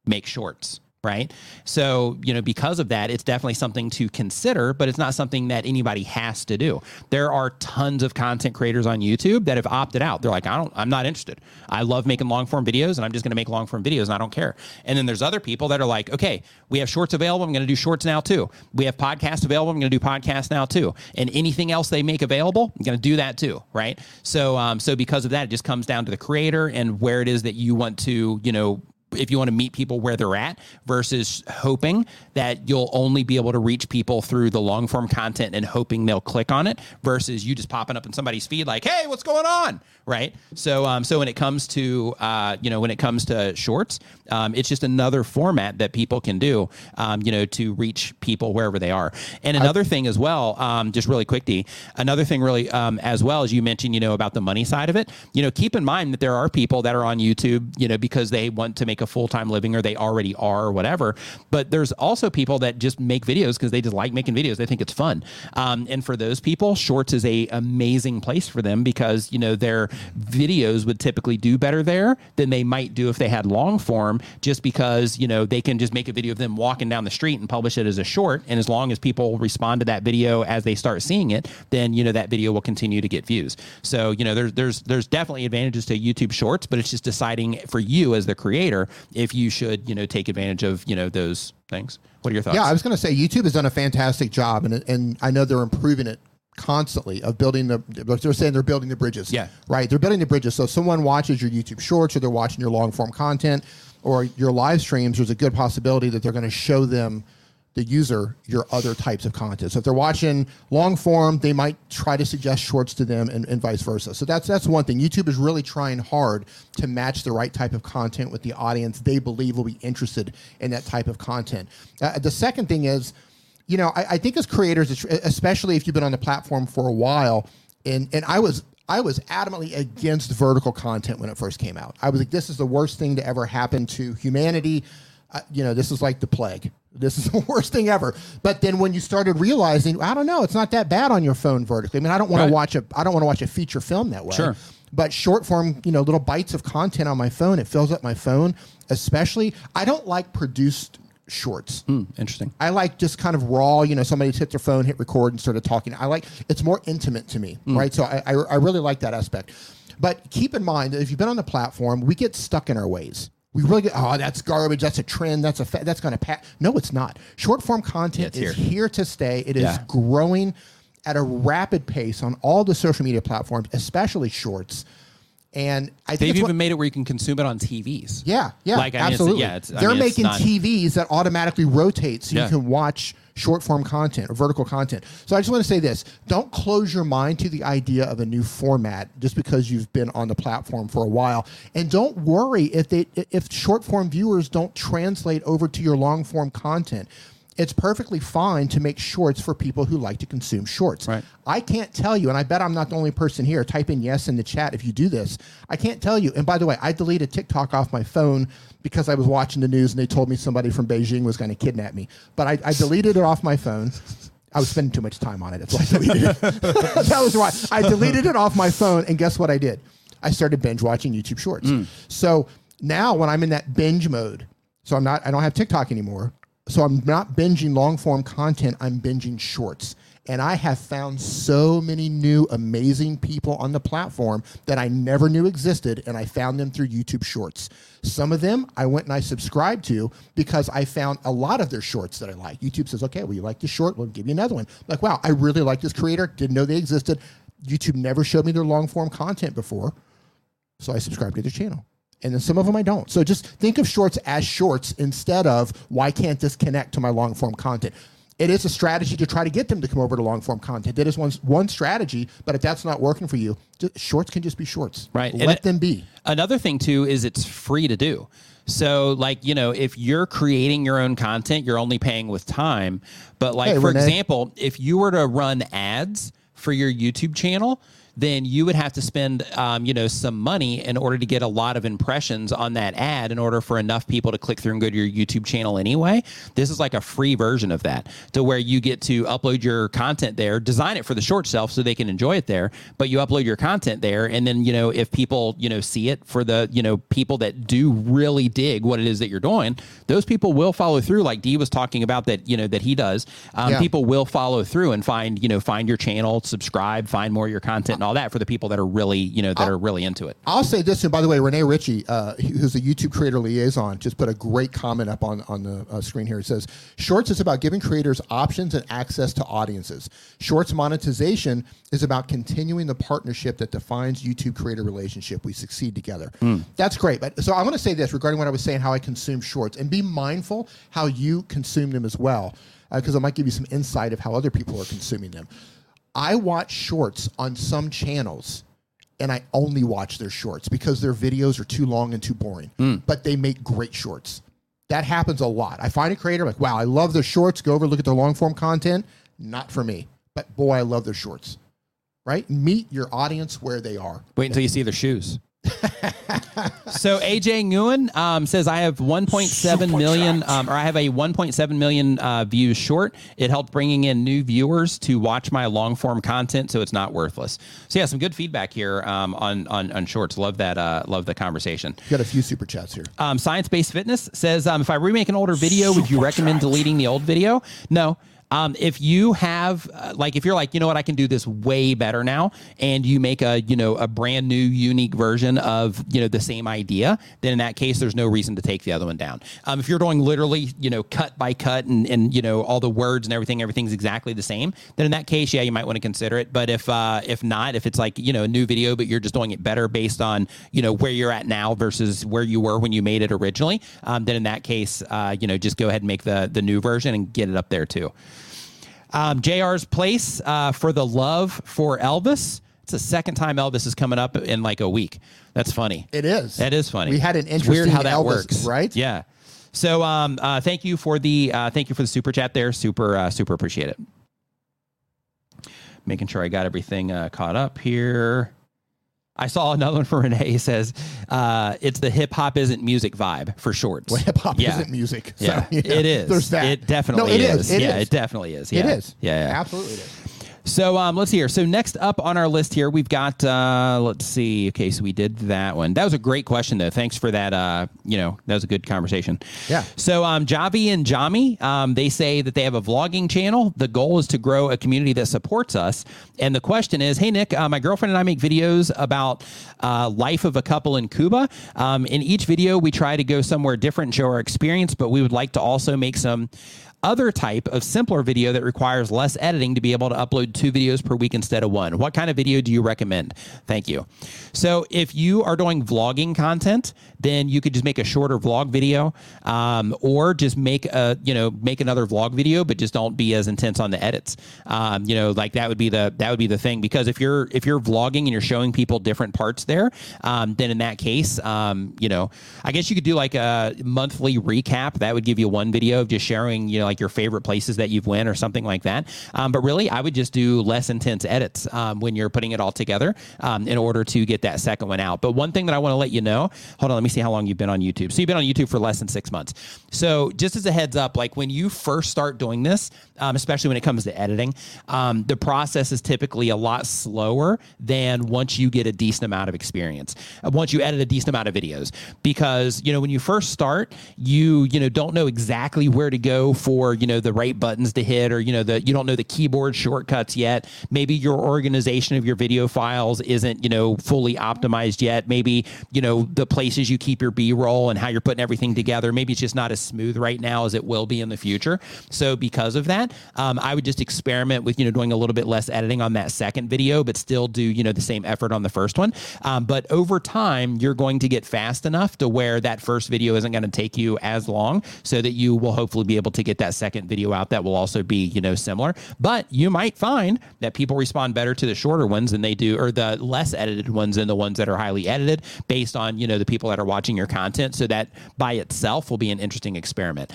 S1: Make shorts right? So, you know, because of that, it's definitely something to consider, but it's not something that anybody has to do. There are tons of content creators on YouTube that have opted out. They're like, I don't, I'm not interested. I love making long form videos and I'm just going to make long form videos and I don't care. And then there's other people that are like, okay, we have shorts available. I'm going to do shorts now too. We have podcasts available. I'm going to do podcasts now too. And anything else they make available, I'm going to do that too. Right. So, um, so because of that, it just comes down to the creator and where it is that you want to, you know, if you want to meet people where they're at versus hoping that you'll only be able to reach people through the long form content and hoping they'll click on it versus you just popping up in somebody's feed like hey what's going on? Right? So um, so when it comes to uh, you know when it comes to shorts um, it's just another format that people can do um, you know to reach people wherever they are. And another thing as well um, just really quick D another thing really um, as well as you mentioned you know about the money side of it you know keep in mind that there are people that are on YouTube you know because they want to make a full time living or they already are or whatever. But there's also people that just make videos because they just like making videos. They think it's fun. Um, and for those people, Shorts is a amazing place for them because you know their videos would typically do better there than they might do if they had long form. Just because you know they can just make a video of them walking down the street and publish it as a short. And as long as people respond to that video as they start seeing it, then you know that video will continue to get views. So you know there's there's there's definitely advantages to YouTube Shorts, but it's just deciding for you as the creator if you should, you know, take advantage of, you know, those things. What are your thoughts?
S2: Yeah, I was going to say YouTube has done a fantastic job, and and I know they're improving it constantly of building the. They're saying they're building the bridges.
S1: Yeah.
S2: right. They're building the bridges. So if someone watches your YouTube Shorts, or they're watching your long form content, or your live streams, there's a good possibility that they're going to show them the user your other types of content. So if they're watching long form, they might try to suggest shorts to them and, and, vice versa. So that's that's one thing. YouTube is really trying hard to match the right type of content with the audience they believe will be interested in that type of content. Uh, the second thing is, you know, I, I think as creators, especially if you've been on the platform for a while, and and I was I was adamantly against vertical content when it first came out. I was like, this is the worst thing to ever happen to humanity. Uh, you know, this is like the plague. This is the worst thing ever. But then when you started realizing, I don't know, it's not that bad on your phone vertically. I mean, I don't want right. to watch a, I don't want to watch a feature film that way.
S1: Sure.
S2: But short form, you know, little bites of content on my phone, it fills up my phone. Especially, I don't like produced shorts.
S1: Mm, interesting.
S2: I like just kind of raw, you know, somebody hit their phone, hit record, and started talking. I like it's more intimate to me, mm. right? So I, I, I really like that aspect. But keep in mind that if you've been on the platform, we get stuck in our ways we really get, oh, that's garbage. That's a trend. That's a fa- that's going to pass. No, it's not. Short form content yeah, is here. here. to stay. It yeah. is growing at a rapid pace on all the social media platforms, especially shorts. And I
S1: think they've even what, made it where you can consume it on TVs.
S2: Yeah, yeah, like, absolutely. It's, yeah, it's, They're mean, making not, TVs that automatically rotate so yeah. you can watch short form content or vertical content. So I just want to say this don't close your mind to the idea of a new format just because you've been on the platform for a while. And don't worry if they if short form viewers don't translate over to your long form content it's perfectly fine to make shorts for people who like to consume shorts.
S1: Right.
S2: I can't tell you, and I bet I'm not the only person here. Type in yes in the chat if you do this. I can't tell you. And by the way, I deleted TikTok off my phone because I was watching the news and they told me somebody from Beijing was going to kidnap me. But I, I deleted it off my phone. I was spending too much time on it. That's why I deleted it. that was why. I deleted it off my phone, and guess what I did? I started binge watching YouTube Shorts. Mm. So now, when I'm in that binge mode, so I'm not, I don't have TikTok anymore. So I'm not binging long form content. I'm binging shorts. And I have found so many new amazing people on the platform that I never knew existed, and I found them through YouTube Shorts. Some of them I went and I subscribed to because I found a lot of their shorts that I like. YouTube says, okay, well, you like this short, we'll give you another one. Like, wow, I really like this creator, didn't know they existed. YouTube never showed me their long form content before, so I subscribed to their channel and then some of them I don't. So just think of shorts as shorts instead of why can't this connect to my long form content? It is a strategy to try to get them to come over to long form content. That is one one strategy, but if that's not working for you, shorts can just be shorts.
S1: Right.
S2: Let and them be.
S1: Another thing too is it's free to do. So, like, you know, if you're creating your own content, you're only paying with time. But, like, hey, for Rene. example, if you were to run ads for your YouTube channel, then you would have to spend, um, you know, some money in order to get a lot of impressions on that ad in order for enough people to click through and go to your YouTube channel anyway. This is like a free version of that to where you get to upload your content there, design it for the short shelf so they can enjoy it there, but you upload your content there. And then, you know, if people, you know, see it for the, you know, people that do really dig what it is that you're doing, those people will follow through. Like Dee was talking about that, you know, that he does. Um,
S2: Yeah.
S1: People will follow through and find, you know, find your channel, subscribe, find more of your content and all that for the people that are really, you know, that are really into it.
S2: I'll say this, and by the way, Rene Ritchie, uh, who's a YouTube creator liaison, just put a great comment up on, on the uh, screen here. It says, Shorts is about giving creators options and access to audiences. Shorts monetization is about continuing the partnership that defines YouTube creator relationship. We succeed together. That's great. But so I want to say this regarding what I was saying, how I consume shorts, and be mindful how you consume them as well, because it might give you some insight of how other people are consuming them. I watch shorts on some channels and I only watch their shorts because their videos are too long and too boring. Hmm. But they make great shorts. That happens a lot. I find a creator like, wow, I love their shorts. Go over, look at their long form content. Not for me. But boy, I love their shorts. Right? Meet your audience where they are.
S1: Wait until you see their shoes. so AJ Nguyen um, says I have 1.7 million, um, or I have a 1.7 million uh, views short. It helped bringing in new viewers to watch my long form content, so it's not worthless. So yeah, some good feedback here um, on, on on shorts. Love that. Uh, love the conversation.
S2: Got a few super chats here.
S1: Um, Science Based Fitness says, um, if I remake an older video, would you recommend deleting the old video? No. Um, if you have, uh, like, if you're like, you know what, I can do this way better now, and you make a, you know, a brand new, unique version of, you know, the same idea, then in that case, there's no reason to take the other one down. Um, if you're doing literally, you know, cut by cut and, and, you know, all the words and everything, everything's exactly the same, then in that case, yeah, you might want to consider it. But if, uh, if not, if it's like, you know, a new video, but you're just doing it better based on, you know, where you're at now versus where you were when you made it originally, um, then in that case, uh, you know, just go ahead and make the, the new version and get it up there too. Um, JR's place uh, for the love for Elvis. It's the second time Elvis is coming up in like a week. That's funny.
S2: It is.
S1: That is funny.
S2: We had an
S1: It's weird
S2: interesting
S1: how that
S2: Elvis,
S1: works,
S2: right?
S1: Yeah. So, um, uh, thank you for the uh, thank you for the super chat there. Super uh, super appreciate it. Making sure I got everything uh, caught up here. I saw another one from Rene. He says uh, it's the hip hop isn't music vibe for shorts.
S2: Well, hip hop
S1: Yeah.
S2: isn't music. So,
S1: Yeah, it is.
S2: There's that.
S1: It definitely
S2: no, it
S1: is.
S2: is. It
S1: yeah,
S2: is.
S1: it definitely is.
S2: It
S1: Yeah.
S2: is.
S1: Yeah, yeah.
S2: Absolutely it is.
S1: So um, let's hear. So next up on our list here, we've got. Uh, let's see. Okay, so we did that one. That was a great question, though. Thanks for that. Uh, you know, that was a good conversation.
S2: Yeah.
S1: So um, Javi and Jami, um, they say that they have a vlogging channel. The goal is to grow a community that supports us. And the question is, hey Nick, uh, my girlfriend and I make videos about uh, life of a couple in Cuba. Um, in each video, we try to go somewhere different and show our experience, but we would like to also make some other type of simpler video that requires less editing to be able to upload two videos per week instead of one. What kind of video do you recommend? Thank you. So if you are doing vlogging content, then you could just make a shorter vlog video, um, or just make a you know make another vlog video, but just don't be as intense on the edits. Um, you know, like that would be the that would be the thing because if you're if you're vlogging and you're showing people different parts there, um, then in that case, um, you know, I guess you could do like a monthly recap. That would give you one video of just sharing you know like your favorite places that you've went or something like that. Um, but really, I would just do less intense edits um, when you're putting it all together in order to get that second one out. But one thing that I want to let you know, hold on, me see how long you've been on YouTube. So you've been on YouTube for less than six months. So just as a heads up, like when you first start doing this, um, especially when it comes to editing, um, the process is typically a lot slower than once you get a decent amount of experience. Uh, once you edit a decent amount of videos, because you know when you first start, you you know don't know exactly where to go for you know the right buttons to hit, or you know the you don't know the keyboard shortcuts yet. Maybe your organization of your video files isn't you know fully optimized yet. Maybe you know the places you keep your B-roll and how you're putting everything together. Maybe it's just not as smooth right now as it will be in the future. So because of that, um, I would just experiment with you know doing a little bit less editing on that second video, but still do you know the same effort on the first one. Um, but over time, you're going to get fast enough to where that first video isn't going to take you as long, so that you will hopefully be able to get that second video out that will also be you know similar. But you might find that people respond better to the shorter ones than they do, or the less edited ones than the ones that are highly edited, based on you know the people that are watching your content. So that by itself will be an interesting experiment.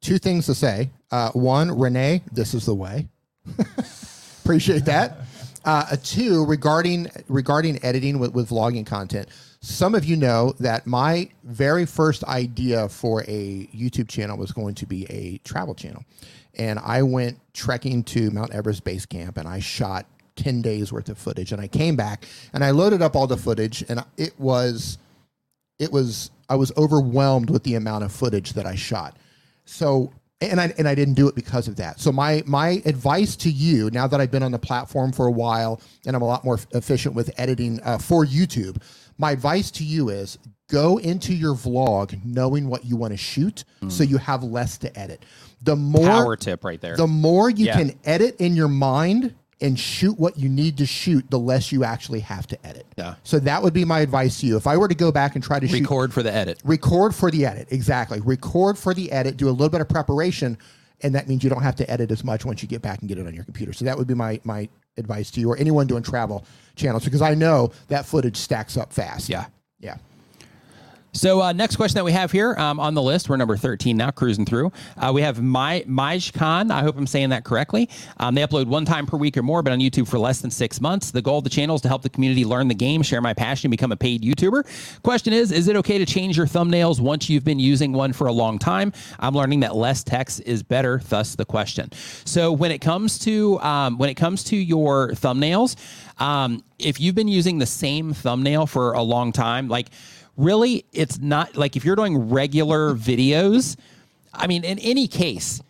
S2: Two things to say. Uh, one, Rene, this is the way. Appreciate that. Uh, two regarding regarding editing with, with vlogging content. Some of you know that my very first idea for a YouTube channel was going to be a travel channel, and I went trekking to Mount Everest base camp and I shot ten days worth of footage, and I came back and I loaded up all the footage, and it was it was I was overwhelmed with the amount of footage that I shot. So and I and I didn't do it because of that. So my my advice to you now that I've been on the platform for a while and I'm a lot more efficient with editing uh, for YouTube, my advice to you is go into your vlog knowing what you want to shoot, so you have less to edit. The more
S1: Power tip right there.
S2: the more you
S1: Yeah.
S2: can edit in your mind and shoot what you need to shoot, the less you actually have to edit.
S1: Yeah.
S2: So that would be my advice to you. If I were to go back and try to shoot
S1: Record for the edit.
S2: record for the edit exactly record for the edit do a little bit of preparation and that means you don't have to edit as much once you get back and get it on your computer so that would be my my advice to you or anyone doing travel channels because i know that footage stacks up fast
S1: Yeah.
S2: yeah
S1: So uh, next question that we have here um, on the list, we're number 13 now, cruising through. Uh, we have My Majkan. I hope I'm saying that correctly. Um, they upload one time per week or more, but on YouTube for less than six months. The goal of the channel is to help the community learn the game, share my passion, and become a paid YouTuber. Question is, is it okay to change your thumbnails once you've been using one for a long time? I'm learning that less text is better. Thus the question. So when it comes to um, when it comes to your thumbnails, um, if you've been using the same thumbnail for a long time, like really it's not like if you're doing regular videos i mean in any case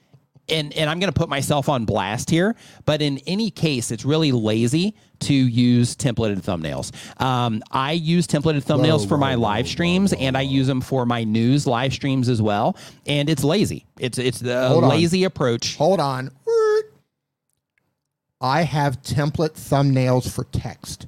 S1: and and i'm going to put myself on blast here but in any case it's really lazy to use templated thumbnails. Um, i use templated thumbnails
S2: Whoa,
S1: for my
S2: whoa,
S1: live streams and i use them for my news live streams as well and it's lazy. It's it's the
S2: Hold on.
S1: lazy approach.
S2: Hold on. I have template thumbnails for text.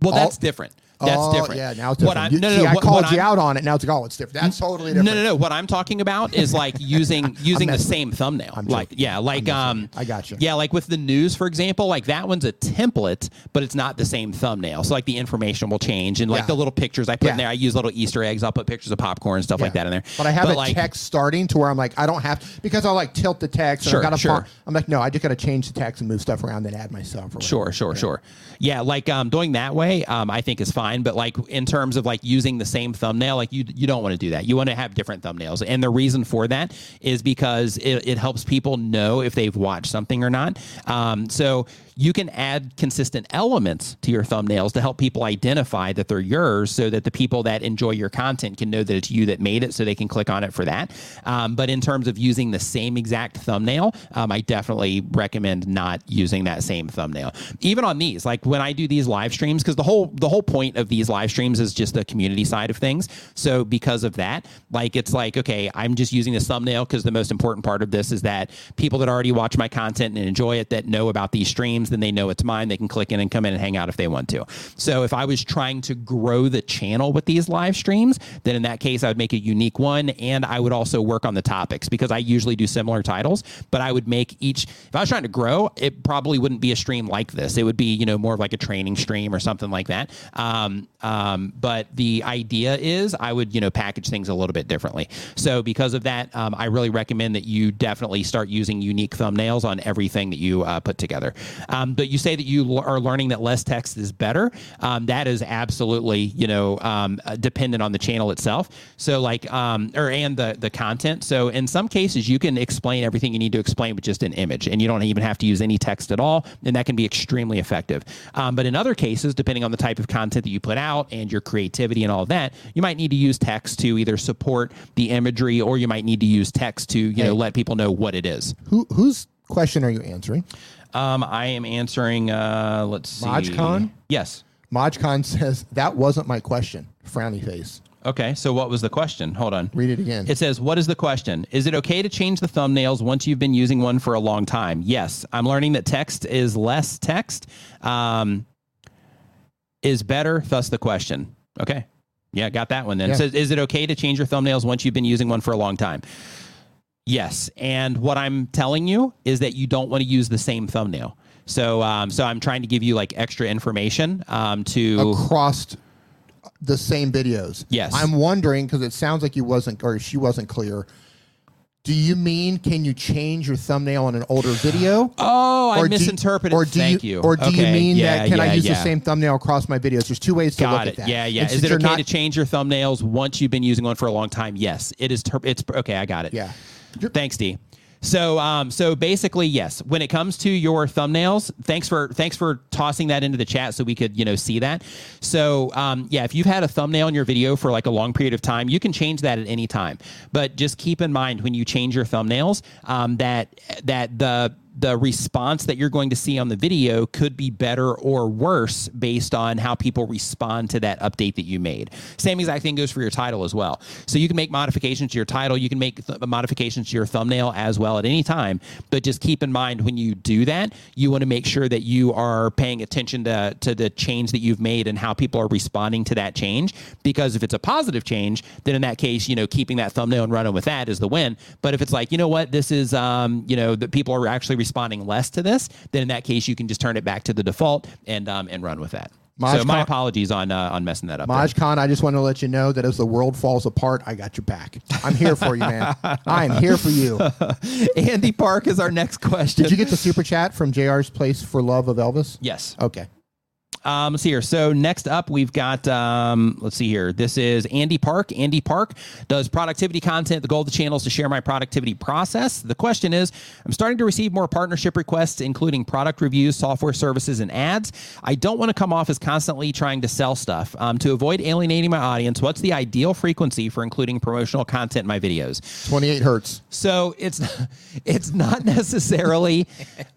S1: Well that's
S2: All-
S1: different that's
S2: oh,
S1: different
S2: yeah now it's
S1: What
S2: different
S1: I'm- no, no,
S2: see,
S1: no,
S2: i
S1: what-
S2: called
S1: what
S2: you
S1: I'm-
S2: out on it now it's like oh it's different that's totally different
S1: No, no, no. What I'm talking about is like using using the same thumbnail.
S2: I'm
S1: like
S2: joking.
S1: yeah, like um.
S2: I got you.
S1: Yeah, like with the news, for example, like that one's a template, but it's not the same thumbnail. So like the information will change and like
S2: Yeah.
S1: the little pictures I put in there, I use little Easter eggs. I'll put pictures of popcorn and stuff like that in there.
S2: But I have a
S1: like,
S2: text starting to where I'm like, I don't have to, because I'll like tilt the text. And
S1: Sure,
S2: I
S1: sure.
S2: font- I'm like, no, I just got to change the text and move stuff around and add myself.
S1: Sure, sure, sure. Yeah, like um, doing that way, um, I think is fine. But like in terms of like using the same thumbnail, like you you don't want to do that. You want to have different thumbnails, and the reason for that is because it, it helps people know if they've watched something or not. Um, so you can add consistent elements to your thumbnails to help people identify that they're yours, so that the people that enjoy your content can know that it's you that made it, so they can click on it for that. Um, but in terms of using the same exact thumbnail, um, I definitely recommend not using that same thumbnail. Even on these, like when I do these live streams, because the whole the whole point of these live streams is just the community side of things. So because of that, like it's like okay, I'm just using this thumbnail because the most important part of this is that people that already watch my content and enjoy it that know about these streams, then they know it's mine. They can click in and come in and hang out if they want to. So if I was trying to grow the channel with these live streams, then in that case I would make a unique one, and I would also work on the topics because I usually do similar titles. But I would make each. If I was trying to grow, it probably wouldn't be a stream like this. It would be you know more of like a training stream or something like that. Um, um, but the idea is I would you know package things a little bit differently. So because of that, um, I really recommend that you definitely start using unique thumbnails on everything that you uh, put together. Um, but you say that you l- are learning that less text is better. Um, that is absolutely you know um, uh, dependent on the channel itself. So like um, or and the the content. So in some cases you can explain everything you need to explain with just an image, and you don't even have to use any text at all, and that can be extremely effective. Um, but in other cases, depending on the type of content that you put out and your creativity and all that, you might need to use text to either support the imagery, or you might need to use text to you know let people know what it is.
S2: Who whose question are you answering?
S1: Um, I am answering. Uh, let's see.
S2: MajCon?
S1: Yes.
S2: Majcon says that wasn't my question. Frowny face.
S1: Okay. So what was the question? Hold on.
S2: Read it again.
S1: It says, What is the question? Is it okay to change the thumbnails once you've been using one for a long time? Yes. I'm learning that text is less text, um, is better, thus the question. Okay. Yeah, got that one then. It says, Is it okay to change your thumbnails once you've been using one for a long time? Yes. And what I'm telling you is that you don't want to use the same thumbnail. So, um, so I'm trying to give you like extra information um, to.
S2: Across the same videos.
S1: Yes.
S2: I'm wondering because it sounds like you wasn't or she wasn't clear. Do you mean can you change your thumbnail on an older video?
S1: Oh, I
S2: Or do
S1: misinterpreted.
S2: Or do
S1: Thank
S2: you,
S1: you.
S2: Or do
S1: Okay,
S2: you mean
S1: yeah,
S2: that can I use
S1: yeah.
S2: the same thumbnail across my videos? There's two ways to look
S1: Got
S2: at that.
S1: Yeah, yeah.
S2: It's
S1: Is it okay
S2: not-
S1: to change your thumbnails once you've been using one for a long time? Yes, it is. Ter- it's okay. I got it.
S2: Yeah.
S1: Thanks, D. So, um, so basically, yes. When it comes to your thumbnails, thanks for thanks for tossing that into the chat so we could you know see that. So, um, yeah, if you've had a thumbnail in your video for like a long period of time, you can change that at any time. But just keep in mind when you change your thumbnails um, that that the the response that you're going to see on the video could be better or worse based on how people respond to that update that you made. Same exact thing goes for your title as well. So you can make modifications to your title, you can make th- modifications to your thumbnail as well at any time. But just keep in mind when you do that, you want to make sure that you are paying attention to, to the change that you've made and how people are responding to that change. Because if it's a positive change, then in that case, you know, keeping that thumbnail and running with that is the win. But if it's like, you know what, this is, um, you know, that people are actually responding less to this, then in that case, you can just turn it back to the default and um, and run with that.
S2: Maj
S1: so my
S2: Khan-
S1: apologies on uh, on messing that up. there.
S2: Maj Khan, I just want to let you know that as the world falls apart, I got your back. I'm here for you, man. I am here for you.
S1: Andy Park is our next question.
S2: Did you get the super chat from JR's Place for Love of Elvis?
S1: yes.
S2: Okay.
S1: Um, let's see here. So next up, we've got um, let's see here. This is Andy Park. Andy Park does productivity content. The goal of the channel is to share my productivity process. The question is, I'm starting to receive more partnership requests, including product reviews, software services, and ads. I don't want to come off as constantly trying to sell stuff. Um, to avoid alienating my audience, what's the ideal frequency for including promotional content in my videos?
S2: 28 hertz.
S1: So it's it's not necessarily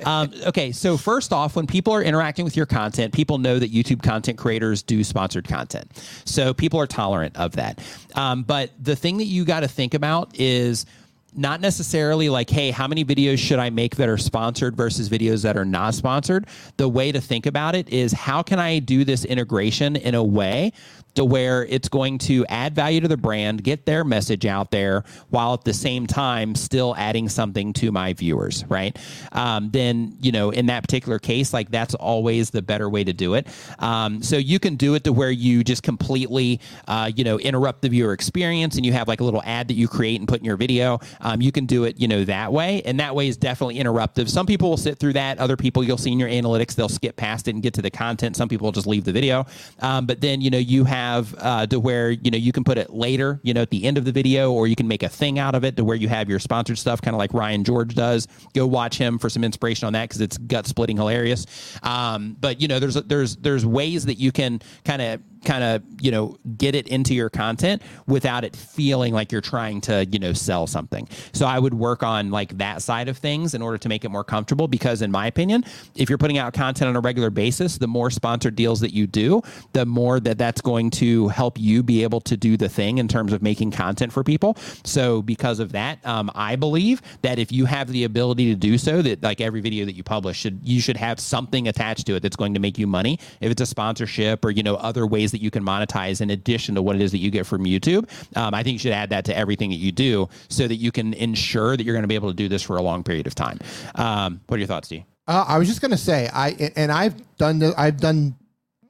S1: um, okay. So first off, when people are interacting with your content, people know that YouTube content creators do sponsored content. So people are tolerant of that. Um, but the thing that you got to think about is not necessarily like, hey, how many videos should I make that are sponsored versus videos that are not sponsored? The way to think about it is how can I do this integration in a way to where it's going to add value to the brand, get their message out there, while at the same time still adding something to my viewers, right? Um, then, you know, in that particular case, like that's always the better way to do it. Um, so you can do it to where you just completely, uh, you know, interrupt the viewer experience and you have like a little ad that you create and put in your video. Um, you can do it, you know, that way. And that way is definitely interruptive. Some people will sit through that. Other people, you'll see in your analytics, they'll skip past it and get to the content. Some people just leave the video. Um, but then, you know, you have uh, to where, you know, you can put it later, you know, at the end of the video, or you can make a thing out of it to where you have your sponsored stuff, kind of like Ryan George does. Go watch him for some inspiration on that because it's gut splitting hilarious. Um, but, you know, there's, there's, there's ways that you can kind of kind of you know get it into your content without it feeling like you're trying to you know sell something. So i would work on like that side of things in order to make it more comfortable because in my opinion if you're putting out content on a regular basis the more sponsored deals that you do the more that that's going to help you be able to do the thing in terms of making content for people. So because of that um, i believe that if you have the ability to do so that like every video that you publish should you should have something attached to it that's going to make you money. If it's a sponsorship or you know other ways that you can monetize in addition to what it is that you get from YouTube. Um, I think you should add that to everything that you do so that you can ensure that you're going to be able to do this for a long period of time. Um, what are your thoughts, D?
S2: Uh, I was just gonna say, I and I've done the, I've done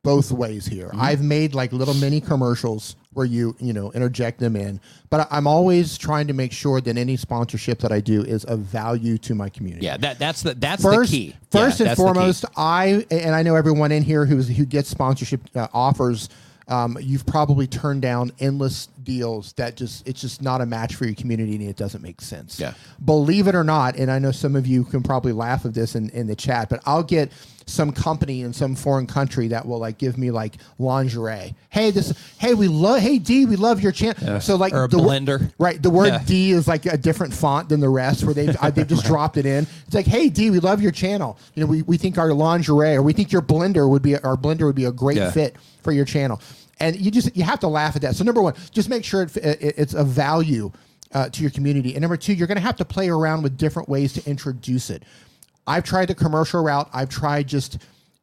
S2: both ways here.
S1: Mm-hmm.
S2: I've made like little mini commercials where you you know interject them in, but I'm always trying to make sure that any sponsorship that I do is of value to my community.
S1: Yeah, that that's the that's
S2: First,
S1: the key.
S2: first
S1: Yeah,
S2: and
S1: that's the key.
S2: foremost, I and I know everyone in here who's who gets sponsorship uh, offers. Um, you've probably turned down endless deals that just it's just not a match for your community and it doesn't make sense.
S1: Yeah.
S2: Believe it or not, and I know some of you can probably laugh at this in, in the chat, but I'll get some company in some foreign country that will like give me like lingerie. Hey, this hey, we love hey D, we love your channel. So like
S1: Or a
S2: the wo-
S1: blender.
S2: Right. The word
S1: Yeah.
S2: D is like a different font than the rest where they've, uh, they've just dropped it in. It's like, hey, D, we love your channel. You know, we, we think our lingerie or we think your blender would be, our blender would be a great
S1: Yeah.
S2: fit for your channel. And you just, you have to laugh at that. So number one, just make sure it, it, it's a value uh, to your community. And number two, you're going to have to play around with different ways to introduce it. I've tried the commercial route. I've tried just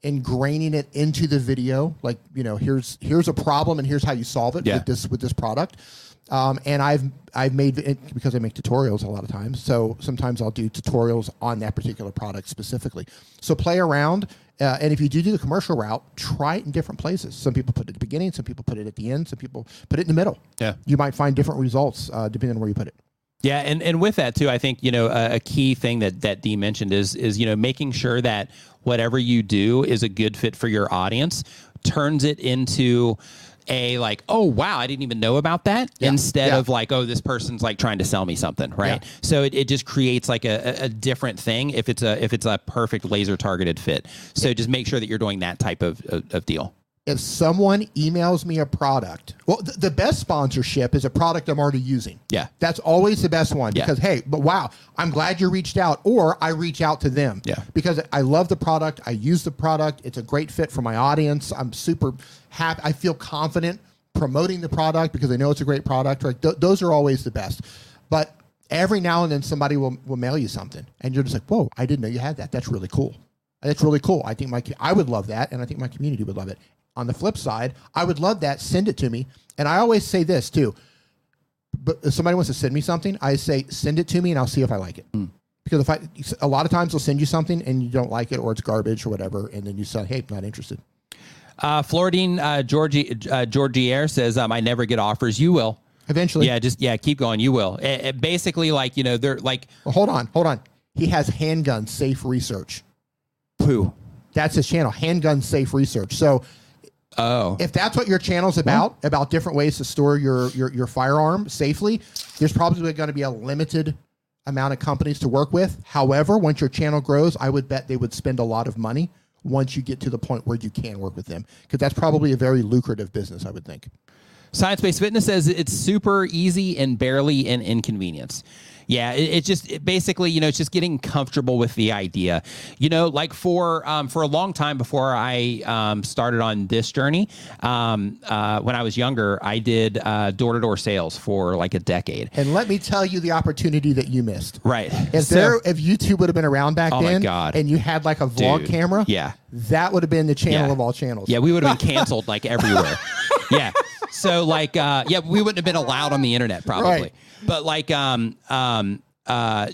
S2: ingraining it into the video. Like, you know, here's here's a problem and here's how you solve it
S1: Yeah.
S2: with this with this product. Um, and I've I've made it because I make tutorials a lot of times. So sometimes I'll do tutorials on that particular product specifically. So play around, uh, and if you do do the commercial route, try it in different places. Some people put it at the beginning, some people put it at the end, some people put it in the middle.
S1: Yeah.
S2: you might find different results uh, depending on where you put it.
S1: Yeah, and, and with that too, I think you know a, a key thing that that Dee mentioned is is you know making sure that whatever you do is a good fit for your audience, turns it into a like oh wow i didn't even know about that
S2: Yeah.
S1: instead
S2: Yeah.
S1: of like oh this person's like trying to sell me something right
S2: Yeah.
S1: so it, it just creates like a, a- a different thing if it's a if it's a perfect laser targeted fit so just make sure that you're doing that type of, of, of deal
S2: If someone emails me a product, well, th- the best sponsorship is a product I'm already using.
S1: Yeah.
S2: That's always the best one
S1: Yeah.
S2: because, hey, but wow, I'm glad you reached out, or I reach out to them.
S1: Yeah.
S2: Because I love the product. I use the product. It's a great fit for my audience. I'm super happy. I feel confident promoting the product because I know it's a great product. Right. Th- those are always the best. But every now and then somebody will, will mail you something and you're just like, whoa, I didn't know you had that. That's really cool. That's really cool. I think my I would love that, and I think my community would love it. On the flip side, I would love that. Send it to me, and I always say this too. But if somebody wants to send me something, I say send it to me, and I'll see if I like it. Because if I, a lot of times they'll send you something and you don't like it, or it's garbage or whatever, and then you say, hey, not interested.
S1: uh floridine uh georgie uh, georgiere says um i never get offers you will
S2: Eventually,
S1: yeah just yeah keep going you will it, it basically like you know they're like
S2: Well, hold on, hold on. He has handgun safe research.
S1: poo
S2: That's his channel, handgun safe research. So
S1: oh
S2: if that's what your channel's about, about different ways to store your your, your firearm safely, there's probably going to be a limited amount of companies to work with. However, once your channel grows, I would bet they would spend a lot of money once you get to the point where you can work with them because that's probably a very lucrative business, I would think.
S1: Science Based Fitness says it's super easy and barely an inconvenience. Yeah, it, it's just it basically, you know, it's just getting comfortable with the idea. You know, like for um, for a long time before I um, started on this journey, um, uh, when I was younger, I did door to door sales for like a decade.
S2: And let me tell you the opportunity that you missed.
S1: Right.
S2: If
S1: So-
S2: there, if YouTube would have been around back
S1: Oh my
S2: then,
S1: God.
S2: and you had like a vlog
S1: Dude,
S2: camera,
S1: yeah.
S2: that would have been the channel
S1: Yeah.
S2: of all channels.
S1: Yeah, we would have been canceled like everywhere. yeah. So like uh yeah, we wouldn't have been allowed on the internet probably.
S2: Right.
S1: But like um um uh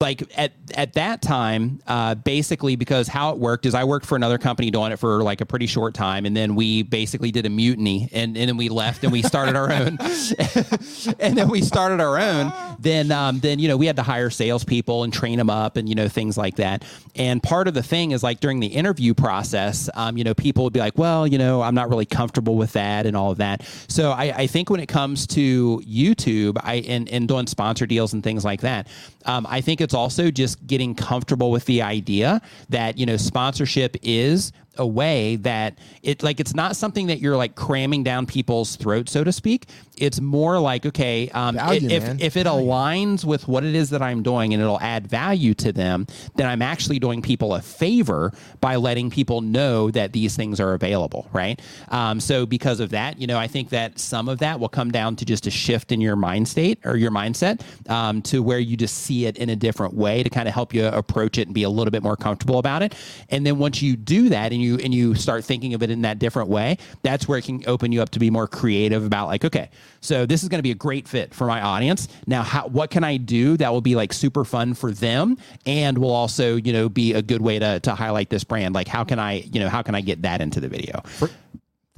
S1: like at at that time, uh, basically because how it worked is I worked for another company doing it for like a pretty short time, and then we basically did a mutiny, and, and then we left and we started our own, and then we started our own. Then um, then you know we had to hire salespeople and train them up, and you know things like that. And part of the thing is like during the interview process, um, you know people would be like, well, you know I'm not really comfortable with that and all of that. So I, I think when it comes to YouTube, I and, and doing sponsor deals and things like that, um, I think it's also just getting comfortable with the idea that you know sponsorship is a way that it like it's not something that you're like cramming down people's throats so to speak. It's more like okay um,
S2: Value,
S1: if, if it aligns with what it is that i'm doing and it'll add value to them then i'm actually doing people a favor by letting people know that these things are available right? Um, so because of that you know i think that some of that will come down to just a shift in your mind state or your mindset um, to where you just see it in a different way to kind of help you approach it and be a little bit more comfortable about it. And then once you do that and you and you start thinking of it in that different way that's where it can open you up to be more creative about like okay so this is going to be a great fit for my audience. Now how what can i do that will be like super fun for them and will also you know be a good way to to highlight this brand? Like how can i you know how can i get that into the video?
S2: For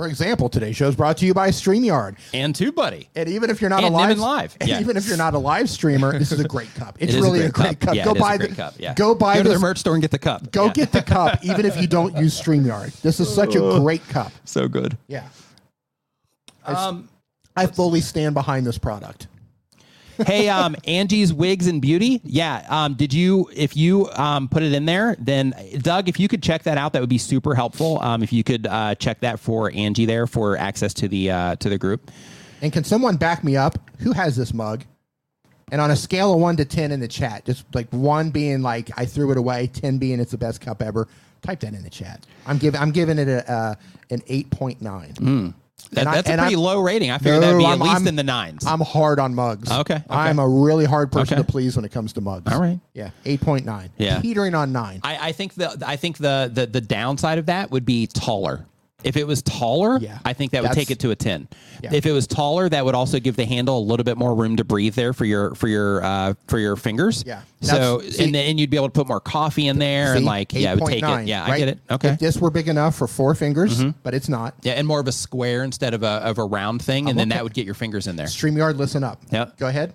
S2: example, today's show is brought to you by StreamYard.
S1: and TubeBuddy.
S2: And even if you're not
S1: And
S2: a live,
S1: Nimmin Live.
S2: and
S1: Yeah.
S2: even if you're not a live streamer, this is a great cup. It's
S1: It is
S2: really a great, cup.
S1: Yeah,
S2: go
S1: it is
S2: buy
S1: a great
S2: the
S1: cup. Yeah.
S2: Go buy
S1: Go to
S2: this.
S1: the merch store and get the cup.
S2: Go
S1: Yeah.
S2: get the cup, even if you don't use StreamYard. This is such a great cup.
S1: so good.
S2: Yeah. I s-
S1: Um,
S2: I fully stand behind this product.
S1: Hey, um, Angie's Wigs and Beauty. Yeah. Um, did you, if you um, put it in there, then Doug, if you could check that out, that would be super helpful. Um, if you could uh, check that for Angie there for access to the uh, to the group.
S2: And can someone back me up? Who has this mug? And on a scale of one to ten in the chat, just like one being like I threw it away, ten being it's the best cup ever. Type that in the chat. I'm giving I'm giving it a uh, an eight point nine.
S1: That, that's a pretty
S2: I'm-
S1: low rating. I figured
S2: No,
S1: that'd be
S2: I'm-
S1: at least
S2: I'm-
S1: in the nines.
S2: I'm hard on mugs.
S1: Okay, okay.
S2: I'm a really hard person
S1: Okay.
S2: to please when it comes to mugs.
S1: All right.
S2: Yeah. Eight point nine.
S1: Yeah.
S2: Teetering on nine.
S1: I, I think the I think the, the the downside of that would be taller. If it was taller,
S2: Yeah.
S1: I think that would
S2: That's-
S1: take it to a ten.
S2: Yeah.
S1: If it was taller, that would also give the handle a little bit more room to breathe there for your for your uh, for your fingers.
S2: Yeah.
S1: So
S2: see-
S1: and then you'd be able to put more coffee in there and
S2: See?
S1: like yeah, it would take it.
S2: 8.9,
S1: Yeah, I
S2: right?
S1: get it. Okay. Mm-hmm.
S2: If this were big enough for four fingers, but it's not.
S1: yeah, and more of a square instead of a of a round thing, and then that would get your fingers in there.
S2: StreamYard, listen up.
S1: Yeah.
S2: Go ahead.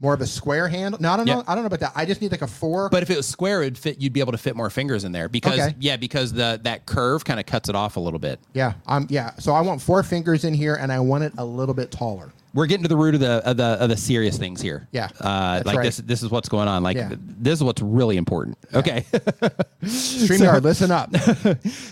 S2: More of a square handle? No, I don't know. I don't know about that. I just need like a four.
S1: But if it was square, it'd fit. You'd be able to fit more fingers in there because
S2: Okay.
S1: yeah, because the that curve kind of cuts it off a little bit.
S2: yeah, um, yeah. So I want four fingers in here, and I want it a little bit taller.
S1: We're getting to the root of the of the of the serious things here.
S2: Yeah,
S1: uh, like
S2: right.
S1: this this is what's going on. Like
S2: Yeah.
S1: this is what's really important. Okay.
S2: Streamyard, listen up.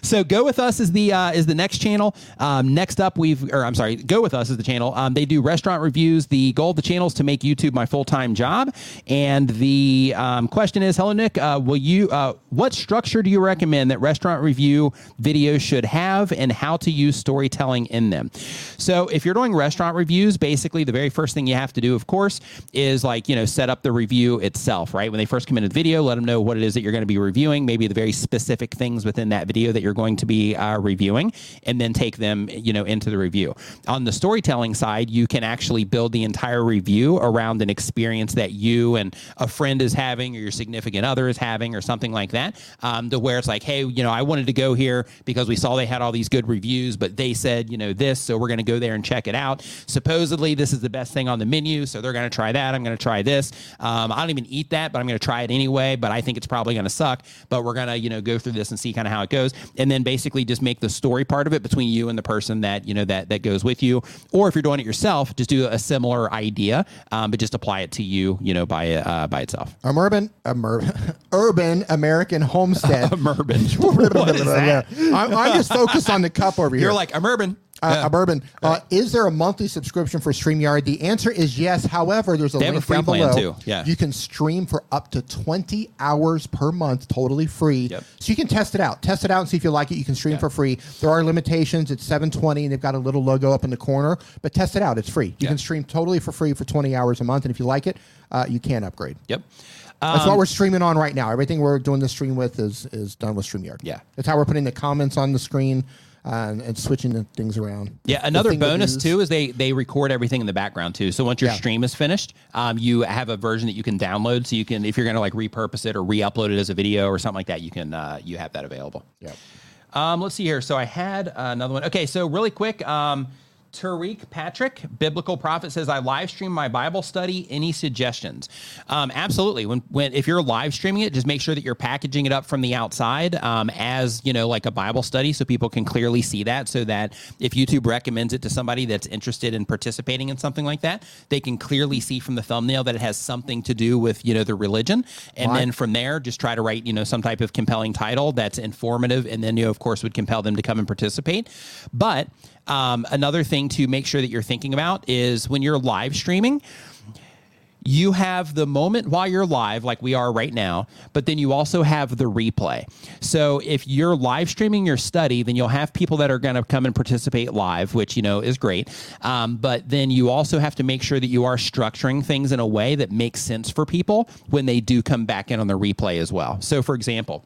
S1: So Go With Us is the uh, is the next channel. Um, next up, we've or I'm sorry, Go With Us is the channel. Um, they do restaurant reviews. The goal of the channel is to make YouTube my full time job. And the um, question is, hello Nick, uh, will you uh, what structure do you recommend that restaurant review videos should have, and how to use storytelling in them? So if you're doing restaurant reviews, basically the very first thing you have to do, of course, is like you know set up the review itself. Right when they first come into the video, let them know what it is that you're going to be reviewing, maybe the very specific things within that video that you're going to be uh, reviewing, and then take them, you know, into the review. On the storytelling side, you can actually build the entire review around an experience that you and a friend is having, or your significant other is having, or something like that. Um, to where it's like, hey, you know, I wanted to go here because we saw they had all these good reviews, but they said, you know, this, so we're going to go there and check it out. Supposedly, this is the best thing on the menu, so they're going to try that. I'm going to try this. Um, I don't even eat that, but I'm going to try it anyway. But I think it's probably going to suck. But we're going to, you know, go through this and see kind of how it goes, and then basically just make the story part of it between you and the person that you know that that goes with you. Or if you're doing it yourself, just do a similar idea, um, but just apply it to you, you know, by uh, by itself.
S2: I'm urban, I'm urban, urban American homestead.
S1: Is that?
S2: I'm, I'm just focused on the cup over here.
S1: You're like I'm urban.
S2: Uh, a bourbon. Uh, is there a monthly subscription for StreamYard? The answer is yes. However, there's a
S1: They
S2: link
S1: a free
S2: down below.
S1: Yeah.
S2: You can stream for up to 20 hours per month, totally free.
S1: Yep.
S2: So you can test it out. Test it out and see if you like it. You can stream for free. There are limitations. It's 720 and they've got a little logo up in the corner, but test it out. It's free. You
S1: Yeah.
S2: can stream totally for free for 20 hours a month. And if you like it, uh, you can upgrade.
S1: Yep.
S2: That's
S1: Um,
S2: what we're streaming on right now. Everything we're doing the stream with is is done with StreamYard.
S1: Yeah.
S2: That's how we're putting the comments on the screen uh, and, and switching the things around.
S1: Yeah, another bonus too is they they record everything in the background too. So once your
S2: Yeah.
S1: stream is finished, um, you have a version that you can download. So you can, if you're going to like repurpose it or re-upload it as a video or something like that, you can uh, you have that available.
S2: Yeah.
S1: Um, let's see here. So I had uh, another one. Okay, so really quick. Um, Tariq Patrick, biblical prophet, says, "I live stream my Bible study. Any suggestions?" Um, absolutely. When when if you're live streaming it, just make sure that you're packaging it up from the outside um, as you know, like a Bible study, so people can clearly see that. So that if YouTube recommends it to somebody that's interested in participating in something like that, they can clearly see from the thumbnail that it has something to do with you know the religion, and then from there, just try to write, you know, some type of compelling title that's informative, and then you, know, of course, would compel them to come and participate. But um, another thing to make sure that you're thinking about is when you're live streaming, you have the moment while you're live, like we are right now, but then you also have the replay. So if you're live streaming your study, then you'll have people that are going to come and participate live, which you know is great. Um, but then you also have to make sure that you are structuring things in a way that makes sense for people when they do come back in on the replay as well. So, for example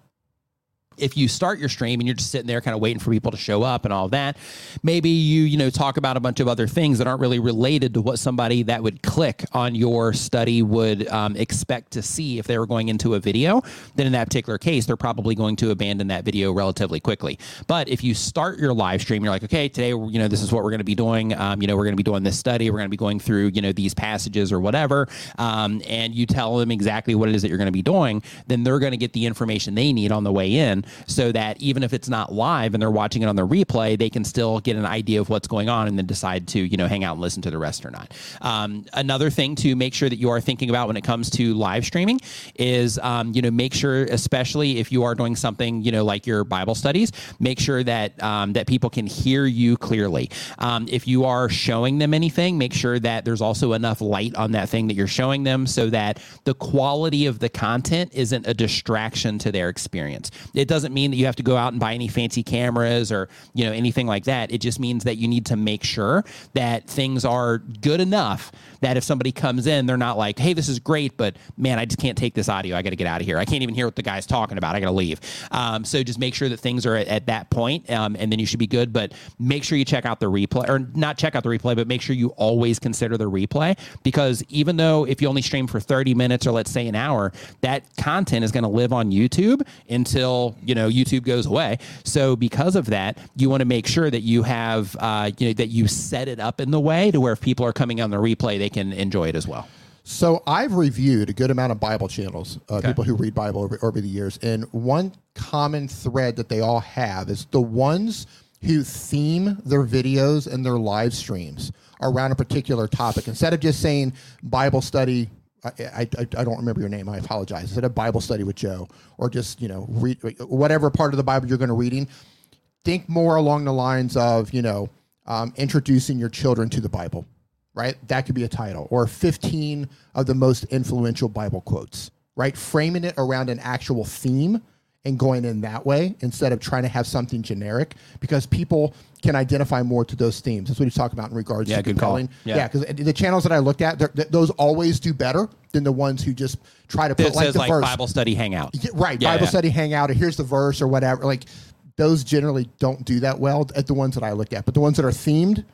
S1: if you start your stream and you're just sitting there kind of waiting for people to show up and all that, maybe you, you know, talk about a bunch of other things that aren't really related to what somebody that would click on your study would um, expect to see if they were going into a video. Then in that particular case, they're probably going to abandon that video relatively quickly. But if you start your live stream, you're like, okay, today, you know, this is what we're going to be doing. Um, you know, we're going to be doing this study. We're going to be going through, you know, these passages or whatever. Um, and you tell them exactly what it is that you're going to be doing, then they're going to get the information they need on the way in so that even if it's not live and they're watching it on the replay, they can still get an idea of what's going on and then decide to, you know, hang out and listen to the rest or not. Um, another thing to make sure that you are thinking about when it comes to live streaming is, um, you know, make sure, especially if you are doing something, you know, like your Bible studies, make sure that um, that people can hear you clearly. Um, if you are showing them anything, make sure that there's also enough light on that thing that you're showing them so that the quality of the content isn't a distraction to their experience. It doesn't mean that you have to go out and buy any fancy cameras or you know anything like that. It just means that you need to make sure that things are good enough that if somebody comes in, they're not like, "Hey, this is great, but man, I just can't take this audio. I got to get out of here. I can't even hear what the guy's talking about. I got to leave." Um, so just make sure that things are at, at that point, um, and then you should be good. But make sure you check out the replay, or not check out the replay, but make sure you always consider the replay because even though if you only stream for 30 minutes or let's say an hour, that content is going to live on YouTube until you know YouTube goes away. So because of that, you want to make sure that you have uh, you know that you set it up in the way to where if people are coming on the replay, they can enjoy it as well.
S2: So I've reviewed a good amount of Bible channels, uh, people who read Bible over, over the years, and one common thread that they all have is the ones who theme their videos and their live streams around a particular topic. Instead of just saying Bible study, I, I, I don't remember your name. I apologize. Is it a Bible study with Joe, or just you know read whatever part of the Bible you're going to reading, think more along the lines of you know um, introducing your children to the Bible right? That could be a title. Or 15 of the most influential Bible quotes, right? Framing it around an actual theme and going in that way instead of trying to have something generic because people can identify more to those themes. That's what he's talking about in regards
S1: Yeah,
S2: to
S1: good
S2: compelling.
S1: call.
S2: Yeah,
S1: Yeah.
S2: because the channels that I looked at, th- those always do better than the ones who just try to put
S1: It
S2: like
S1: says
S2: the
S1: like
S2: verse.
S1: Bible study hangout.
S2: Yeah, right,
S1: Yeah,
S2: Bible
S1: yeah.
S2: study hangout, or here's the verse or whatever. Like those generally don't do that well at the ones that I look at, but the ones that are themed,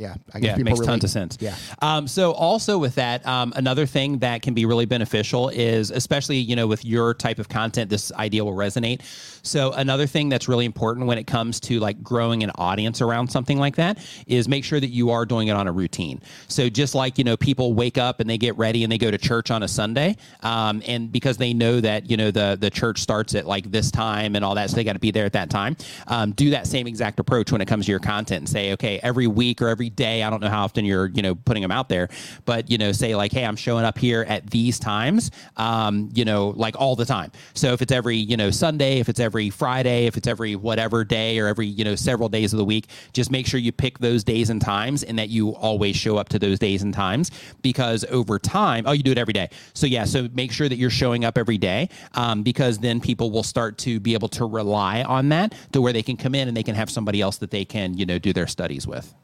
S2: yeah, I guess
S1: Yeah,
S2: people
S1: makes
S2: really,
S1: tons of sense.
S2: Yeah.
S1: Um, so also with that, um, another thing that can be really beneficial is, especially you know, with your type of content, this idea will resonate. So another thing that's really important when it comes to like growing an audience around something like that is make sure that you are doing it on a routine. So just like you know, people wake up and they get ready and they go to church on a Sunday, um, and because they know that you know the the church starts at like this time and all that, so they got to be there at that time. Um, do that same exact approach when it comes to your content and say, okay, every week or every day, I don't know how often you're you know putting them out there, but you know, say like, hey, I'm showing up here at these times, um, you know, like all the time. So if it's every you know Sunday, if it's every Friday, if it's every whatever day or every you know several days of the week, just make sure you pick those days and times and that you always show up to those days and times because over time, oh, you do it every day. So yeah, so make sure that you're showing up every day um, because then people will start to be able to rely on that to where they can come in and they can have somebody else that they can you know do their studies with.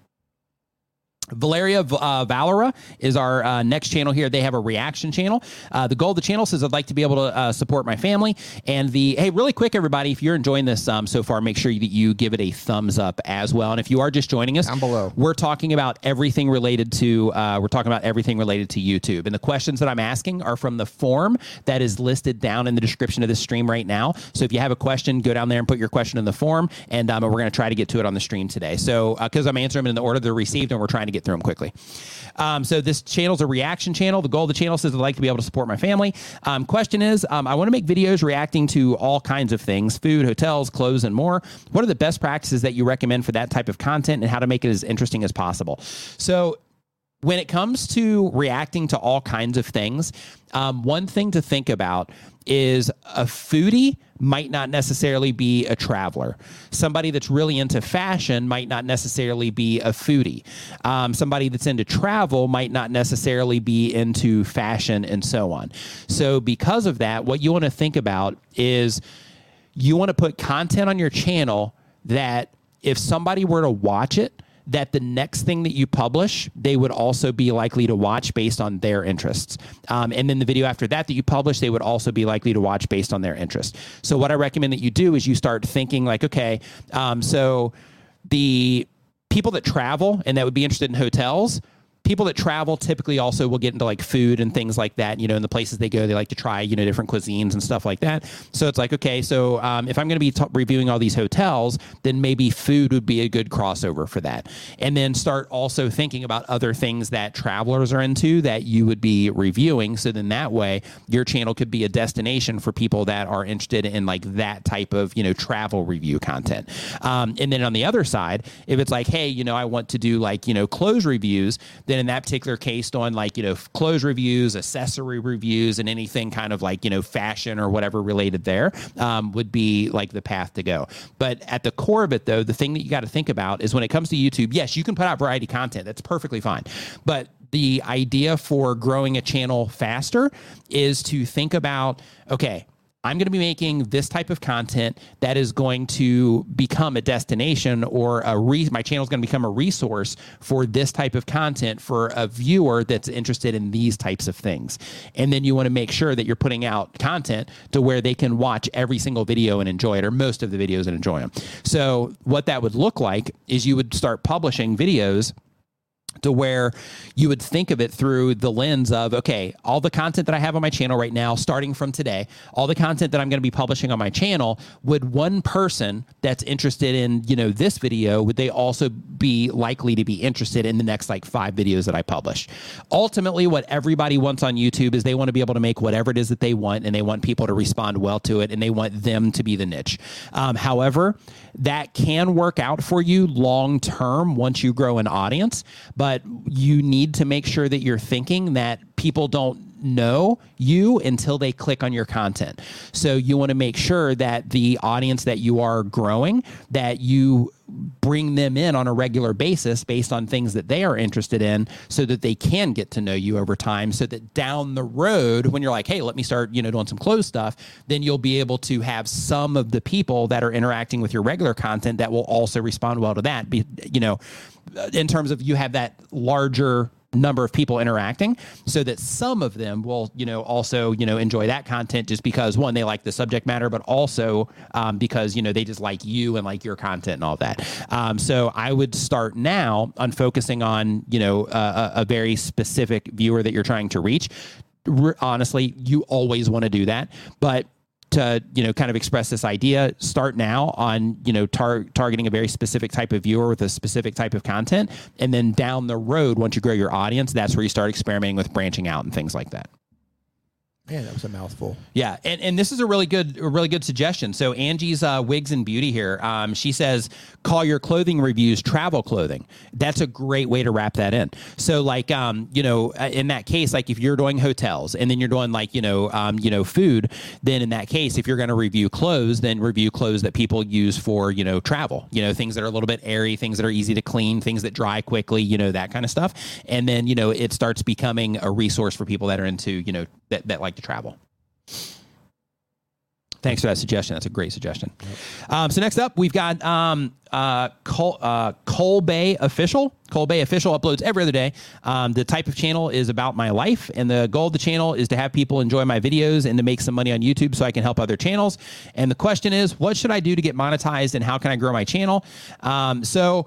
S1: Valeria uh, Valera is our uh, next channel here. They have a reaction channel. Uh, the goal of the channel says I'd like to be able to uh, support my family. And the hey, really quick, everybody, if you're enjoying this um, so far, make sure that you give it a thumbs up as well. And if you are just joining us,
S2: Down below.
S1: we're talking about everything related to uh, we're talking about everything related to YouTube. And the questions that I'm asking are from the form that is listed down in the description of this stream right now. So if you have a question, go down there and put your question in the form, and um, we're going to try to get to it on the stream today. So because I'm answering them in the order they're received, and we're trying to get through them quickly. Um, so this channel's a reaction channel. The goal of the channel says I'd like to be able to support my family. Um, question is, um, I want to make videos reacting to all kinds of things: food, hotels, clothes, and more. What are the best practices that you recommend for that type of content, and how to make it as interesting as possible? So when it comes to reacting to all kinds of things, um, one thing to think about is a foodie might not necessarily be a traveler. Somebody that's really into fashion might not necessarily be a foodie. Um, somebody that's into travel might not necessarily be into fashion and so on. So, because of that, what you want to think about is you want to put content on your channel that if somebody were to watch it, that the next thing that you publish, they would also be likely to watch based on their interests. Um, and then the video after that that you publish, they would also be likely to watch based on their interest. So, what I recommend that you do is you start thinking like, okay, um, so the people that travel and that would be interested in hotels people that travel typically also will get into like food and things like that. You know, in the places they go, they like to try you know different cuisines and stuff like that. So it's like okay, so um, if I'm going to be t- reviewing all these hotels, then maybe food would be a good crossover for that. And then start also thinking about other things that travelers are into that you would be reviewing. So then that way, your channel could be a destination for people that are interested in like that type of you know travel review content. Um, and then on the other side, if it's like, hey, you know, I want to do like you know clothes reviews, then in that particular case, on like you know clothes reviews, accessory reviews, and anything kind of like you know fashion or whatever related there um, would be like the path to go. But at the core of it, though, the thing that you got to think about is when it comes to YouTube, yes, you can put out variety content. That's perfectly fine, but the idea for growing a channel faster is to think about okay I'm going to be making this type of content that is going to become a destination or a re- my channel is going to become a resource for this type of content for a viewer that's interested in these types of things. And then you want to make sure that you're putting out content to where they can watch every single video and enjoy it or most of the videos and enjoy them. So what that would look like is you would start publishing videos to where you would think of it through the lens of okay all the content that i have on my channel right now starting from today all the content that i'm going to be publishing on my channel would one person that's interested in you know this video would they also be likely to be interested in the next like five videos that i publish? Ultimately what everybody wants on youtube is they want to be able to make whatever it is that they want and they want people to respond well to it and they want them to be the niche. Um, however that can work out for you long term once you grow an audience but you need to make sure that you're thinking that people don't know you until they click on your content. So you want to make sure that the audience that you are growing that you bring them in on a regular basis based on things that they are interested in so that they can get to know you over time so that down the road when you're like hey let me start you know doing some clothes stuff then you'll be able to have some of the people that are interacting with your regular content that will also respond well to that be you know in terms of you have that larger number of people interacting so that some of them will you know also you know enjoy that content just because one they like the subject matter but also um, because you know they just like you and like your content and all that. Um, so i would start now on focusing on you know a, a very specific viewer that you're trying to reach. Honestly you always want to do that but to you know kind of express this idea start now on you know tar- targeting a very specific type of viewer with a specific type of content. And then down the road once you grow your audience that's where you start experimenting with branching out and things like that
S2: Man, that was a mouthful.
S1: Yeah, and, and this is a really good a really good suggestion. So Angie's uh, Wigs and Beauty here, um, she says, call your clothing reviews travel clothing. That's a great way to wrap that in. So like, um, you know, uh, in that case, like if you're doing hotels and then you're doing like you know, um, you know, food, then in that case, if you're going to review clothes, then review clothes that people use for you know travel. You know, things that are a little bit airy, things that are easy to clean, things that dry quickly. You know, that kind of stuff. And then you know, it starts becoming a resource for people that are into you know that that like to travel. Thanks for that suggestion. That's a great suggestion. Um, so next up, we've got um, uh, uh, Cole Bay Official. Cole Bay Official uploads every other day. Um, the type of channel is about my life, and the goal of the channel is to have people enjoy my videos and to make some money on YouTube so I can help other channels. And the question is, what should I do to get monetized, and how can I grow my channel? Um, so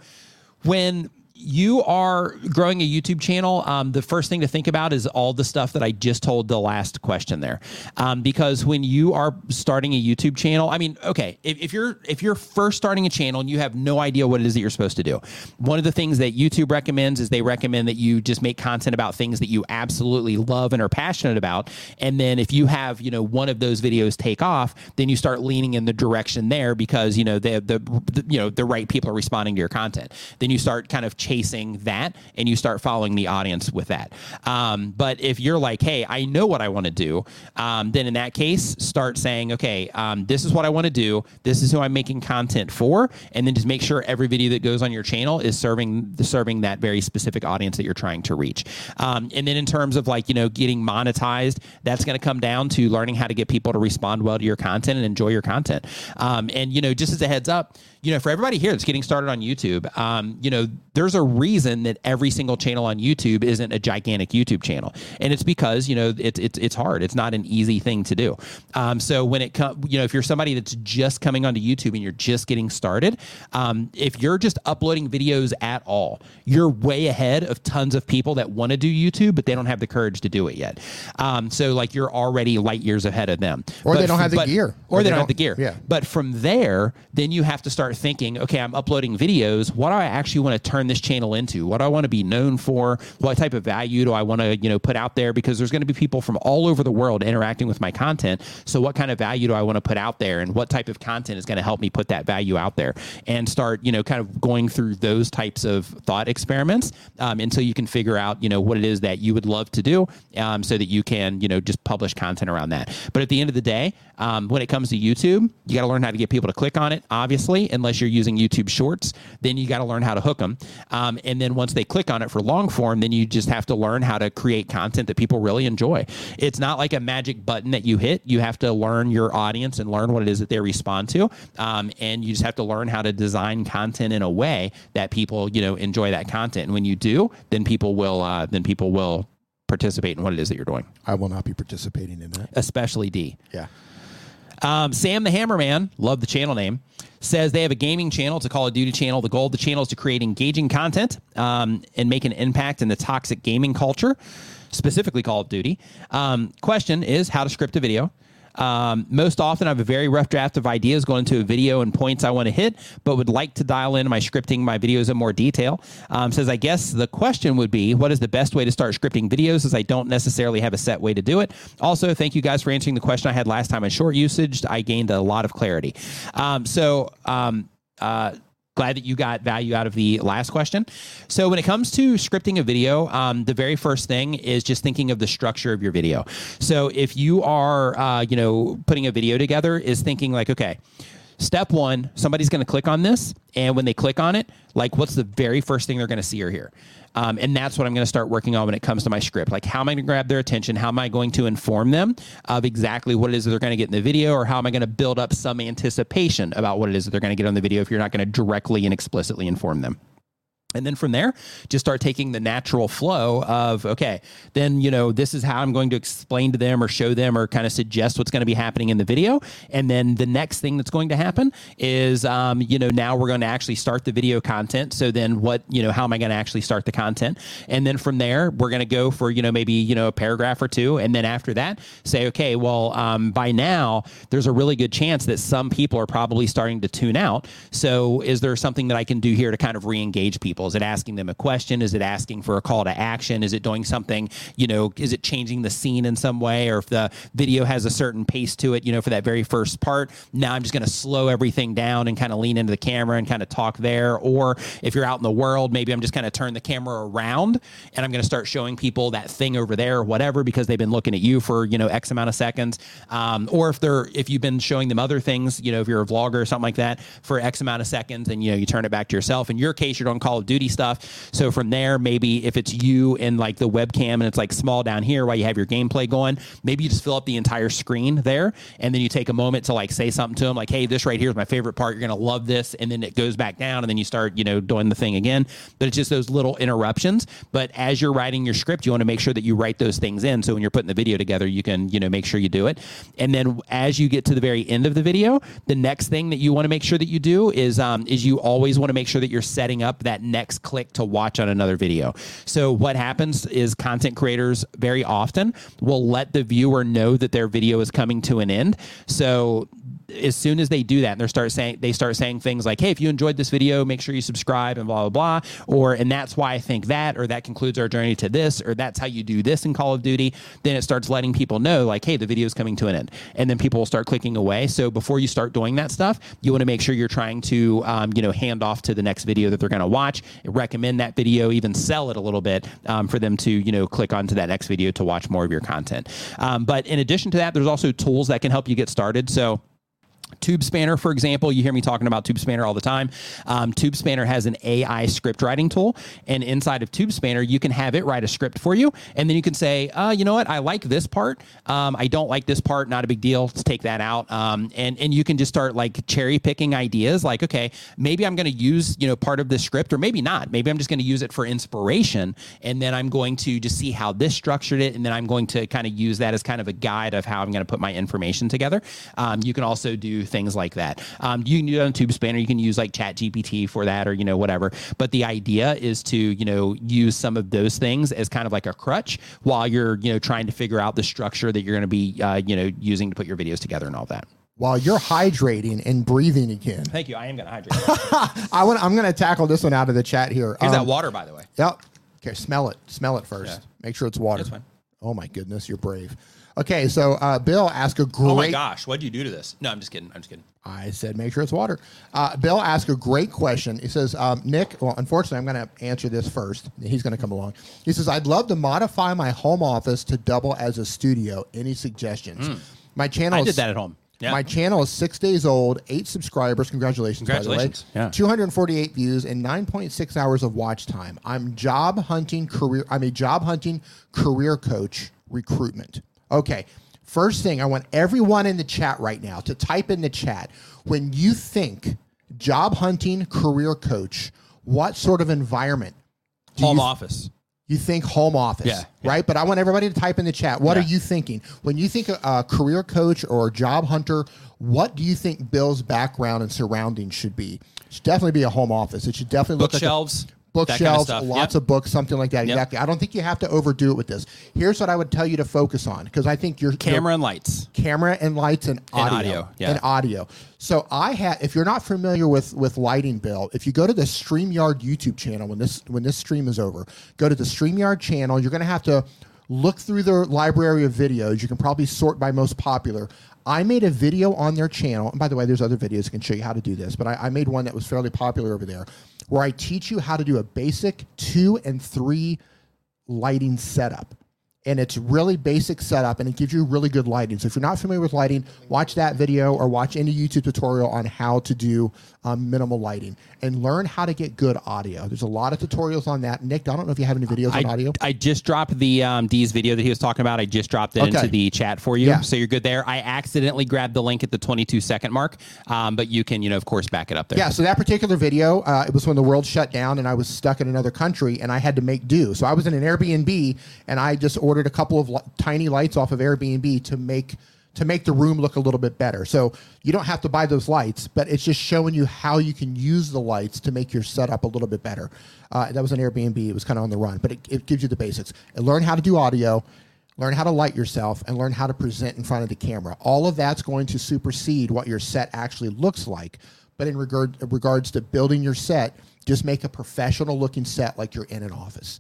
S1: when you are growing a YouTube channel, um, the first thing to think about is all the stuff that I just told the last question there. Um, because when you are starting a YouTube channel, I mean, okay, if, if, you're if you're first starting a channel and you have no idea what it is that you're supposed to do, one of the things that YouTube recommends is they recommend that you just make content about things that you absolutely love and are passionate about. And then if you have you know one of those videos take off, then you start leaning in the direction there because you know the the, the you know the right people are responding to your content. Then you start kind of chasing that and you start following the audience with that. Um, but if you're like, hey, I know what I want to do, um, then in that case, start saying, okay, um, this is what I want to do. This is who I'm making content for, and then just make sure every video that goes on your channel is serving serving that very specific audience that you're trying to reach. Um, and then in terms of like you know getting monetized, that's going to come down to learning how to get people to respond well to your content and enjoy your content. Um, and you know, just as a heads up, you know, for everybody here that's getting started on YouTube, um, you know, there's a reason that every single channel on YouTube isn't a gigantic YouTube channel, and it's because you know it's it's it's hard. It's not an easy thing to do. Um, so when it comes, you know, if you're somebody that's just coming onto YouTube and you're just getting started, um, if you're just uploading videos at all, you're way ahead of tons of people that want to do YouTube, but they don't have the courage to do it yet. Um, so like you're already light years ahead of them,
S2: Or
S1: But
S2: they don't have the
S1: but-
S2: gear.
S1: or, they, don't have the gear.
S2: Yeah.
S1: But from there, then you have to start thinking, okay, I'm uploading videos. What do I actually want to turn this channel into? What do I want to be known for? What type of value do I want to, you know, put out there? Because there's going to be people from all over the world interacting with my content. So what kind of value do I want to put out there? And what type of content is going to help me put that value out there? And start, you know, kind of going through those types of thought experiments um, until you can figure out, you know, what it is that you would love to do um, so that you can, you know, just publish content around that. But at the end of the day, um, when it comes to YouTube, you got to learn how to get people to click on it, obviously, unless you're using YouTube Shorts. Then you got to learn how to hook them. Um, and then once they click on it for long form, then you just have to learn how to create content that people really enjoy. It's not like a magic button that you hit. You have to learn your audience and learn what it is that they respond to. Um, and you just have to learn how to design content in a way that people, you know, enjoy that content. And when you do, then people will, uh, then people will participate in what it is that you're doing,
S2: I will not be participating in that.
S1: especially D.
S2: Yeah.
S1: Um, Sam the Hammerman, love the channel name, says they have a gaming channel. It's a Call of Duty channel. The goal of the channel is to create engaging content um, and make an impact in the toxic gaming culture, specifically Call of Duty. Um, question is how to script a video. Um, most often, I have a very rough draft of ideas going into a video and points I want to hit, but would like to dial in my scripting my videos in more detail. Um, says, I guess the question would be, what is the best way to start scripting videos? As I don't necessarily have a set way to do it. Also, thank you guys for answering the question I had last time on short usage. I gained a lot of clarity. Um, so, um, uh, glad that you got value out of the last question. So when it comes to scripting a video, um, the very first thing is just thinking of the structure of your video. So if you are, uh, you know, putting a video together, is thinking like, okay. Step one, somebody's going to click on this, and when they click on it, like, what's the very first thing they're going to see or hear? Um, and that's what I'm going to start working on when it comes to my script. Like, how am I going to grab their attention? How am I going to inform them of exactly what it is that they're going to get in the video? Or how am I going to build up some anticipation about what it is that they're going to get on the video if you're not going to directly and explicitly inform them? And then from there, just start taking the natural flow of, okay, then, you know, this is how I'm going to explain to them or show them or kind of suggest what's going to be happening in the video. And then the next thing that's going to happen is, um, you know, now we're going to actually start the video content. So then what, you know, how am I going to actually start the content? And then from there, we're going to go for, you know, maybe, you know, a paragraph or two. And then after that, say, okay, well, um, by now, there's a really good chance that some people are probably starting to tune out. So is there something that I can do here to kind of re engage people? People? Is it asking them a question? Is it asking for a call to action? Is it doing something, you know, is it changing the scene in some way? Or if the video has a certain pace to it, you know, for that very first part, now I'm just going to slow everything down and kind of lean into the camera and kind of talk there. Or if you're out in the world, maybe I'm just kind of turn the camera around and I'm going to start showing people that thing over there or whatever because they've been looking at you for, you know, X amount of seconds. Um, or if they're, if you've been showing them other things, you know, if you're a vlogger or something like that for X amount of seconds and, you know, you turn it back to yourself. In your case, you're doing Call of Duty stuff. So from there, maybe if it's you and like the webcam and it's like small down here while you have your gameplay going, maybe you just fill up the entire screen there, and then you take a moment to like say something to them, like, "Hey, this right here is my favorite part. You're gonna love this," and then it goes back down, and then you start, you know, doing the thing again. But it's just those little interruptions. But as you're writing your script, you want to make sure that you write those things in, so when you're putting the video together, you can, you know, make sure you do it. And then as you get to the very end of the video, the next thing that you want to make sure that you do is um, is you always want to make sure that you're setting up that next click click to watch on another video. So what happens is content creators very often will let the viewer know that their video is coming to an end. So as soon as they do that and they start saying they start saying things like hey if you enjoyed this video make sure you subscribe and blah blah blah. Or and that's why i think that or that concludes our journey to this or that's how you do this in call of duty. Then it starts letting people know like hey the video is coming to an end. And then people will start clicking away. So before you start doing that stuff you want to make sure you're trying to um, you know hand off to the next video that they're going to watch recommend that video even sell it a little bit um, for them to you know click onto that next video to watch more of your content. Um, but in addition to that there's also tools that can help you get started. So Tube Spanner, for example, you hear me talking about Tube Spanner all the time. Um, Tube Spanner has an AI script writing tool, and inside of Tube Spanner, you can have it write a script for you, and then you can say, uh, you know what, I like this part, um, I don't like this part, not a big deal. Let's take that out, um, and and you can just start like cherry picking ideas. Like, okay, maybe I'm going to use you know part of the script, or maybe not. Maybe I'm just going to use it for inspiration, and then I'm going to just see how this structured it, and then I'm going to kind of use that as kind of a guide of how I'm going to put my information together. Um, you can also do things like that. Um, you can do it on Tube Spanner. You can use like Chat GPT for that, or you know whatever. But the idea is to you know use some of those things as kind of like a crutch while you're you know trying to figure out the structure that you're going to be uh, you know using to put your videos together and all that
S2: while you're hydrating and breathing again.
S1: Thank you. I am going to hydrate.
S2: I want. I'm going to tackle this one out of the chat here.
S1: Here's um, that water, by the way.
S2: Yep. Okay. Smell it. Smell it first. Yeah. Make sure it's water. That's fine. Oh my goodness, you're brave. Okay, so uh, Bill asked a great. Oh
S1: my gosh, what'd you do to this? No, I'm just kidding. I'm just kidding.
S2: I said make sure it's water. Uh, Bill asked a great question. He says, um, Nick, well, unfortunately, I'm going to answer this first. He's going to come along. He says, I'd love to modify my home office to double as a studio. Any suggestions? Mm. My channel.
S1: I did that at home.
S2: Yeah. My channel is six days old, eight subscribers. Congratulations,
S1: Congratulations.
S2: by the way. Yeah. 248 views and 9.6 hours of watch time. I'm job hunting career. I'm a job hunting career coach recruitment. Okay. First thing, I want everyone in the chat right now to type in the chat when you think job hunting career coach, what sort of environment?
S1: Home you, office.
S2: you think home office,
S1: Yeah, yeah.
S2: right? But I want everybody to type in the chat. What
S1: Yeah.
S2: are you thinking when you think a, a career coach or a job hunter? What do you think Bill's background and surroundings should be? It should definitely be a home office. It should definitely look like a-
S1: Bookshelves, kind of
S2: lots
S1: Yep.
S2: of books, something like that.
S1: Yep.
S2: Exactly. I don't think you have to overdo it with this. Here's what I would tell you to focus on because I think your
S1: camera and lights.
S2: camera and lights and audio
S1: audio, yeah.
S2: and audio. So I had if you're not familiar with with lighting bill, if you go to the StreamYard YouTube channel when this when this stream is over, go to the StreamYard channel, you're going to have to look through their library of videos. You can probably sort by most popular. I made a video on their channel, and by the way, there's other videos that can show you how to do this, but I, I made one that was fairly popular over there, where I teach you how to do a basic two and three lighting setup. And it's really basic setup and it gives you really good lighting. So if you're not familiar with lighting, watch that video or watch any YouTube tutorial on how to do um, minimal lighting and learn how to get good audio. There's a lot of tutorials on that. Nick, I don't know if you have any videos on audio.
S1: I just dropped the um, D's video that he was talking about. I just dropped it
S2: Okay.
S1: into the chat for you,
S2: Yeah.
S1: so you're good there. I accidentally grabbed the link at the 22 second mark, um, but you can, you know, of course, back it up there.
S2: Yeah, so that particular video, uh, it was when the world shut down and I was stuck in another country and I had to make do. So I was in an Airbnb and I just ordered a couple of li- tiny lights off of Airbnb to make to make the room look a little bit better. So you don't have to buy those lights, but it's just showing you how you can use the lights to make your setup a little bit better. Uh, that was an Airbnb; it was kind of on the run, but it, it gives you the basics. And learn how to do audio learn how to light yourself and learn how to present in front of the camera all of that's going to supersede what your set actually looks like but in regard regards to building your set just make a professional looking set like you're in an office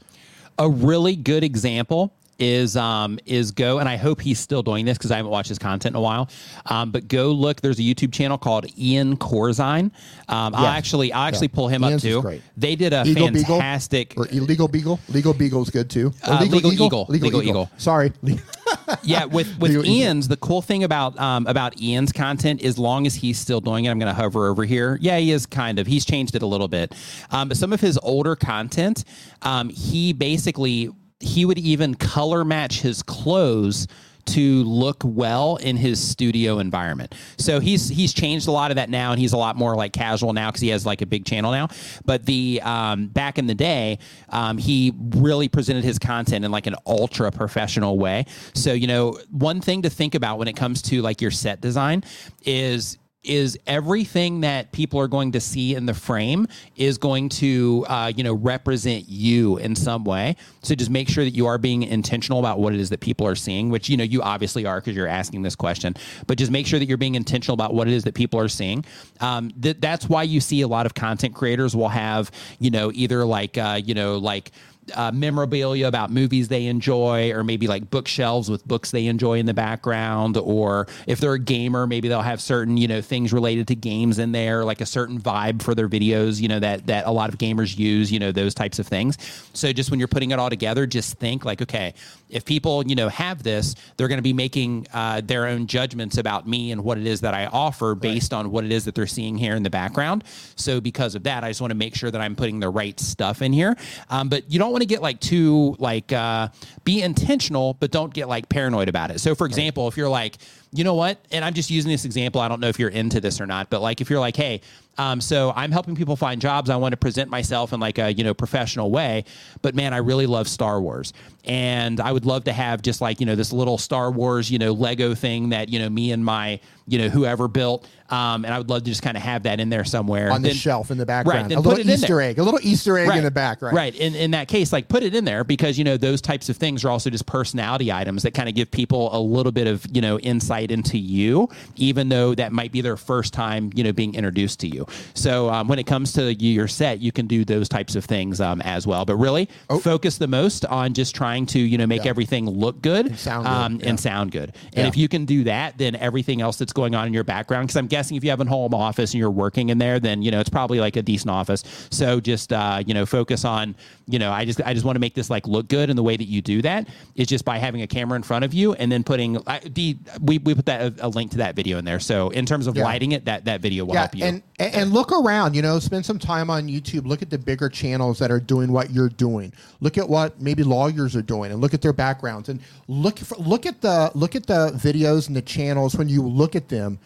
S1: a really good example is um is go and I hope he's still doing this because I haven't watched his content in a while. Um, but go look. There's a YouTube channel called Ian Corzine. Um, I'll actually I'll actually
S2: Yeah.
S1: pull him
S2: Ian's
S1: up too.
S2: great.
S1: They did a
S2: Eagle Beagle?
S1: fantastic.
S2: or illegal beagle legal beagle's good too Or
S1: Uh, Legal Eagle. Legal Eagle.
S2: sorry
S1: yeah, with with
S2: Legal Eagle.
S1: Ian's, the cool thing about um, about Ian's content, as long as he's still doing it, I'm going to hover over here. Yeah, he is kind of. He's changed it a little bit, um, but some of his older content, um, he basically he would even color match his clothes to look well in his studio environment. So he's he's changed a lot of that now, and he's a lot more like casual now because he has like a big channel now. But the um, back in the day, um, he really presented his content in like an ultra professional way. So you know, one thing to think about when it comes to like your set design is is everything that people are going to see in the frame is going to uh, you know represent you in some way. So just make sure that you are being intentional about what it is that people are seeing which you know you obviously are because you're asking this question but just make sure that you're being intentional about what it is that people are seeing. Um, that that's why you see a lot of content creators will have you know either like uh, you know like uh, memorabilia about movies they enjoy, or maybe like bookshelves with books they enjoy in the background, or if they're a gamer, maybe they'll have certain you know things related to games in there, like a certain vibe for their videos, you know that that a lot of gamers use, you know those types of things. So just when you're putting it all together, just think like, okay, if people you know have this, they're going to be making uh, their own judgments about me and what it is that I offer based on what it is that they're seeing here in the background. So because of that, I just want to make sure that I'm putting the right stuff in here. Um, but you don't want to get like too like uh, be intentional, but don't get like paranoid about it. So for example, if you're like, you know what, and I'm just using this example. I don't know if you're into this or not, but like if you're like, hey, um, so I'm helping people find jobs. I want to present myself in like a you know professional way, but man, I really love Star Wars, and I would love to have just like you know this little Star Wars you know Lego thing that you know me and my you know whoever built, um, and I would love to just kind of have that in there somewhere
S2: on the
S1: Then-
S2: shelf in the background.
S1: then
S2: a little Easter egg, a little Easter egg in the back, right?
S1: Right. In, in that case, like put it in there because, you know, those types of things are also just personality items that kind of give people a little bit of, you know, insight into you, even though that might be their first time, you know, being introduced to you. So um, when it comes to your set, you can do those types of things um, as well. But really focus the most on just trying to, you know, make
S2: Oh. Yeah.
S1: everything look good
S2: And sound good,
S1: um,
S2: yeah.
S1: and sound good. And
S2: Yeah.
S1: if you can do that, then everything else that's going on in your background, because I'm guessing if you have a home office and you're working in there, then you know it's probably like a decent office. So just uh, you know focus on you know I just I just want to make this like look good, and the way that you do that is just by having a camera in front of you and then putting I, the we, we put that a, a link to that video in there. So in terms of lighting it, that that video will help you.
S2: and and and look around. You know, spend some time on YouTube. Look at the bigger channels that are doing what you're doing. Look at what maybe lawyers are doing, and look at their backgrounds. And look for, look at the look at the videos and the channels. When you look at them,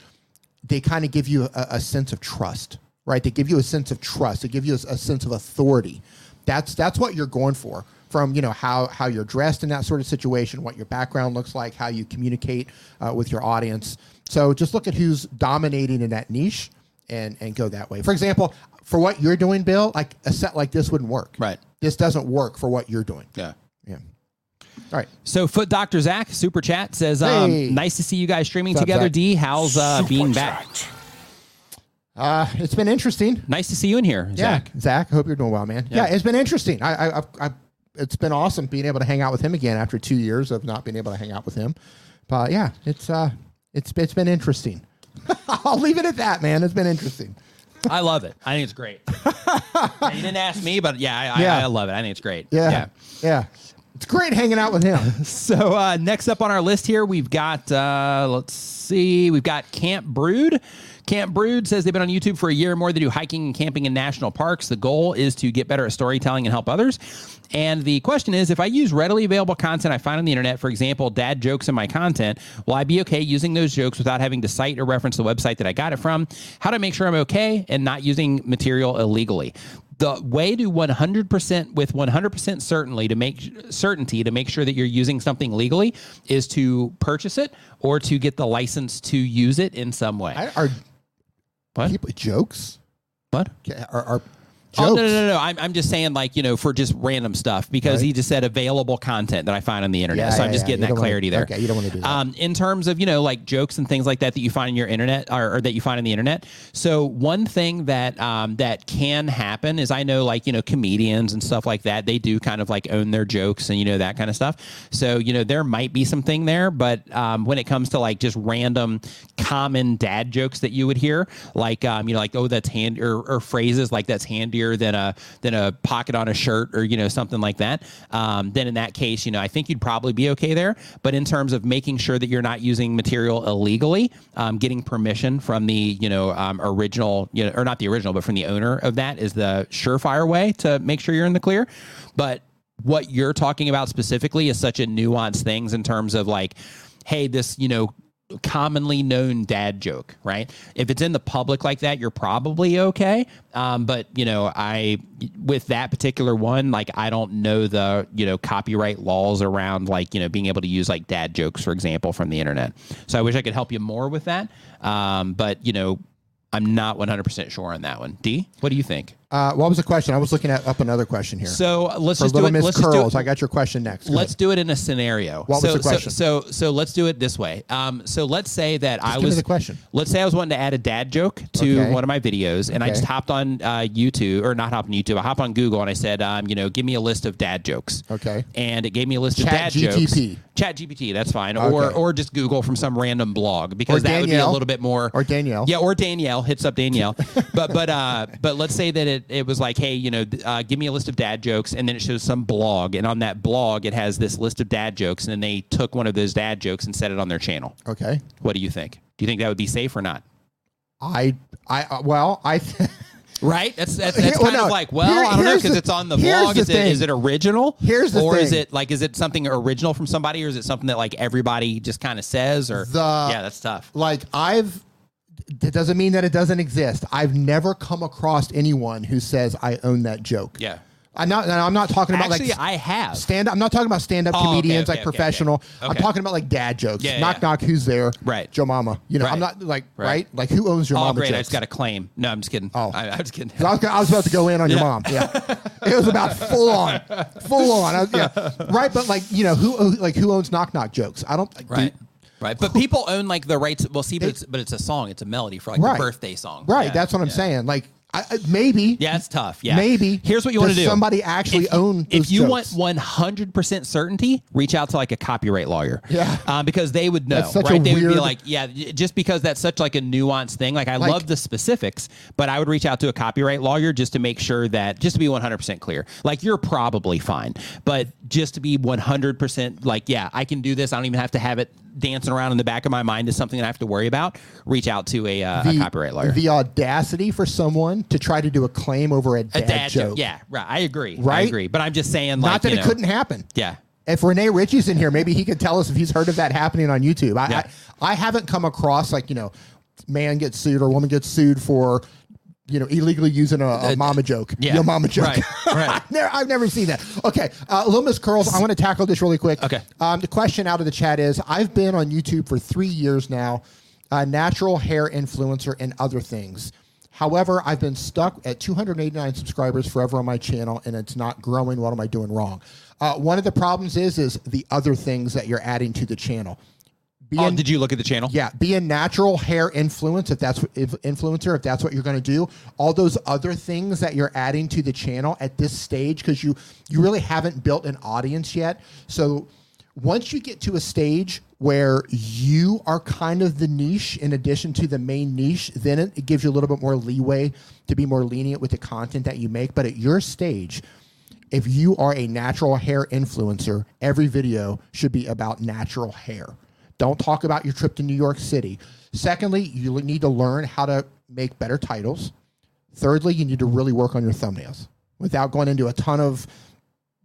S2: they kind of give you a, a sense of trust, right? They give you a sense of trust. They give you a, a sense of authority. That's that's what you're going for. from you know how how you're dressed in that sort of situation, what your background looks like, how you communicate uh, with your audience. So just look at who's dominating in that niche and and go that way. For example, for what you're doing, Bill, like a set like this wouldn't work.
S1: Right.
S2: This doesn't work for what you're doing.
S1: Yeah.
S2: Yeah. All right.
S1: So Foot Doctor Zach super chat says, um,
S2: Hey.
S1: "Nice to see you guys streaming
S2: What's
S1: together."
S2: Zach?
S1: D, how's uh, being back?
S2: Uh, it's been interesting.
S1: Nice to see you in here, Zach.
S2: Yeah, Zach. I hope you're doing well, man. Yeah, it's been interesting. I, I, I, I, it's been awesome being able to hang out with him again after two years of not being able to hang out with him. But yeah, it's uh, it's it's been interesting. I'll leave it at that, man. It's been interesting.
S1: I love it. I think it's great. Yeah, you didn't ask me, but yeah, I,
S2: Yeah.
S1: I, I love it. I think it's great.
S2: Yeah, yeah. It's great hanging out with him.
S1: So uh, next up on our list here, we've got uh, let's see, we've got Camp Brood. Camp Brood says they've been on YouTube for a year or more. They do hiking and camping in national parks. The goal is to get better at storytelling and help others. And the question is, if I use readily available content I find on the internet, for example, dad jokes in my content, will I be okay using those jokes without having to cite or reference the website that I got it from? How to make sure I'm okay and not using material illegally? the way to 100% with 100% certainty to make certainty to make sure that you're using something legally is to purchase it or to get the license to use it in some way.
S2: I, are
S1: What?
S2: people jokes?
S1: what?
S2: Are, are jokes?
S1: Oh no no no no! I'm, I'm just saying like you know for just random stuff because
S2: Right.
S1: he just said available content that I find on the internet.
S2: Yeah,
S1: so
S2: yeah,
S1: I'm just
S2: yeah.
S1: getting
S2: You
S1: that
S2: wanna-
S1: clarity there.
S2: okay, you don't wanna do that.
S1: Um, in terms of you know like jokes and things like that that you find on your internet or, or that you find on the internet. So one thing that um, that can happen is I know like you know comedians and stuff like that they do kind of like own their jokes and you know that kind of stuff. So you know there might be something there, but um, when it comes to like just random common dad jokes that you would hear, like um, you know like oh that's hand or, or phrases like that's handier than a than a pocket on a shirt or you know something like that, um, then in that case you know I think you'd probably be okay there. But in terms of making sure that you're not using material illegally, um, getting permission from the you know um, original you know or not the original but from the owner of that is the surefire way to make sure you're in the clear. But what you're talking about specifically is such a nuanced things in terms of like, hey, this, you know, commonly known dad joke, right? If it's in the public like that, you're probably okay. Um, but you know, I with that particular one, like I don't know the you know copyright laws around like you know being able to use like dad jokes, for example, from the internet. So I wish I could help you more with that. Um, but you know, I'm not 100% sure on that one. D, what do you think?
S2: Uh, what was the question? I was looking at up another question here.
S1: So let's
S2: For
S1: just do
S2: Little
S1: it.
S2: Miss
S1: Let's just do it.
S2: I got your question next. Go
S1: Let's
S2: ahead.
S1: do it in a scenario.
S2: What was
S1: so,
S2: the question?
S1: So, so, so let's do it this way. Um, so let's say that I
S2: give me
S1: was
S2: the question.
S1: Let's say I was wanting to add a dad joke to
S2: Okay.
S1: one of my videos, and I just hopped on uh, YouTube or not hop on YouTube. I hop on Google and I said, um, you know, give me a list of dad jokes.
S2: Okay.
S1: And it gave me a list
S2: Chat
S1: of dad
S2: GTP.
S1: jokes. Chat GPT, that's fine. Or
S2: Okay.
S1: or just Google from some random blog because
S2: Or
S1: that would be a
S2: Danielle.
S1: little bit more.
S2: Or Danielle.
S1: Yeah, or Danielle hits up Danielle. but but uh but let's say that it, it was like, hey, you know, uh, give me a list of dad jokes, and then it shows some blog, and on that blog it has this list of dad jokes, and then they took one of those dad jokes and set it on their channel.
S2: Okay.
S1: What do you think? Do you think that would be safe or not?
S2: I, I, uh, well, I,
S1: Right? That's that's, that's
S2: well,
S1: kind of like, well,
S2: Here-
S1: I don't know because it's on the blog.
S2: the
S1: Is it, is it original?
S2: Here's the
S1: or is it like is it something original from somebody, or is it something that like everybody just kind of says? Or
S2: The-
S1: yeah, that's tough.
S2: like, I've, it doesn't mean that it doesn't exist. I've never come across anyone who says I own that joke.
S1: Yeah.
S2: I'm not, I'm not talking about like.
S1: Actually,
S2: like
S1: I have.
S2: stand up. I'm not talking about stand up
S1: Oh, okay,
S2: comedians,
S1: okay,
S2: like
S1: okay, okay.
S2: professional. I'm
S1: Okay.
S2: talking about like dad jokes.
S1: Yeah,
S2: knock,
S1: yeah.
S2: knock, who's there?
S1: Right.
S2: Joe Mama. You know, I'm
S1: Right.
S2: not like,
S1: Right.
S2: right? Like, who owns your
S1: Oh,
S2: mama
S1: great!
S2: jokes?
S1: I just got a claim. No, I'm just kidding.
S2: Oh.
S1: I, I'm just kidding.
S2: I was, I was about to go in on your mom. Yeah, it was about full on, full on. I was- yeah, right. But like you know who like who owns knock knock jokes? I don't.
S1: Right. Right. But people own like the rights. Well, see, but it's, but it's a song. It's a melody for like
S2: Right.
S1: the birthday song.
S2: Right.
S1: Yeah,
S2: that's what I'm saying. Like I, maybe.
S1: Yeah, it's tough. Yeah.
S2: Maybe.
S1: Here's what you want to do.
S2: somebody actually
S1: if
S2: own
S1: If you
S2: jokes?
S1: want 100% certainty, reach out to like a copyright lawyer.
S2: Yeah.
S1: Um, because they would know,
S2: That's such a
S1: right? They would be like, yeah, just because that's such like a nuanced thing. Like I
S2: Like-
S1: love the specifics, but I would reach out to a copyright lawyer just to make sure that just to be 100% clear. Like you're probably fine, but just to be 100% like, yeah, I can do this. I don't even have to have it dancing around in the back of my mind is something that I have to worry about. Reach out to a, uh, a copyright lawyer.
S2: The audacity for someone to try to do a claim over a dad,
S1: a dad
S2: joke.
S1: joke. Yeah, right. I agree. I
S2: Right?
S1: agree. But I'm just saying,
S2: Not that it
S1: know,
S2: couldn't happen.
S1: Yeah.
S2: If Rene Ritchie's in here, maybe he could tell us if he's heard of that happening on YouTube. I,
S1: Yeah.
S2: I, I haven't come across like you know, man gets sued or woman gets sued for you know, illegally using a, a mama joke.
S1: yeah.
S2: Your mama joke.
S1: Right, right.
S2: Never- I've never seen that. Okay, uh, Little Miss Curls. I want to tackle this really quick.
S1: Okay.
S2: Um, the question out of the chat is: I've been on YouTube for three years now, a natural hair influencer and other things. However, I've been stuck at 289 subscribers forever on my channel, and it's not growing. What am I doing wrong? Uh, one of the problems is is the other things that you're adding to the channel.
S1: Oh,
S2: Being-
S1: did you look at the channel?
S2: yeah, be a natural hair influence if that's what, if influencer if that's what you're going to do. All those other things that you're adding to the channel at this stage because you you really haven't built an audience yet. So once you get to a stage where you are kind of the niche in addition to the main niche, then it, it gives you a little bit more leeway to be more lenient with the content that you make. But at your stage, if you are a natural hair influencer, every video should be about natural hair. Don't talk about your trip to New York City. Secondly, you need to learn how to make better titles. Thirdly, you need to really work on your thumbnails. Without going into a ton of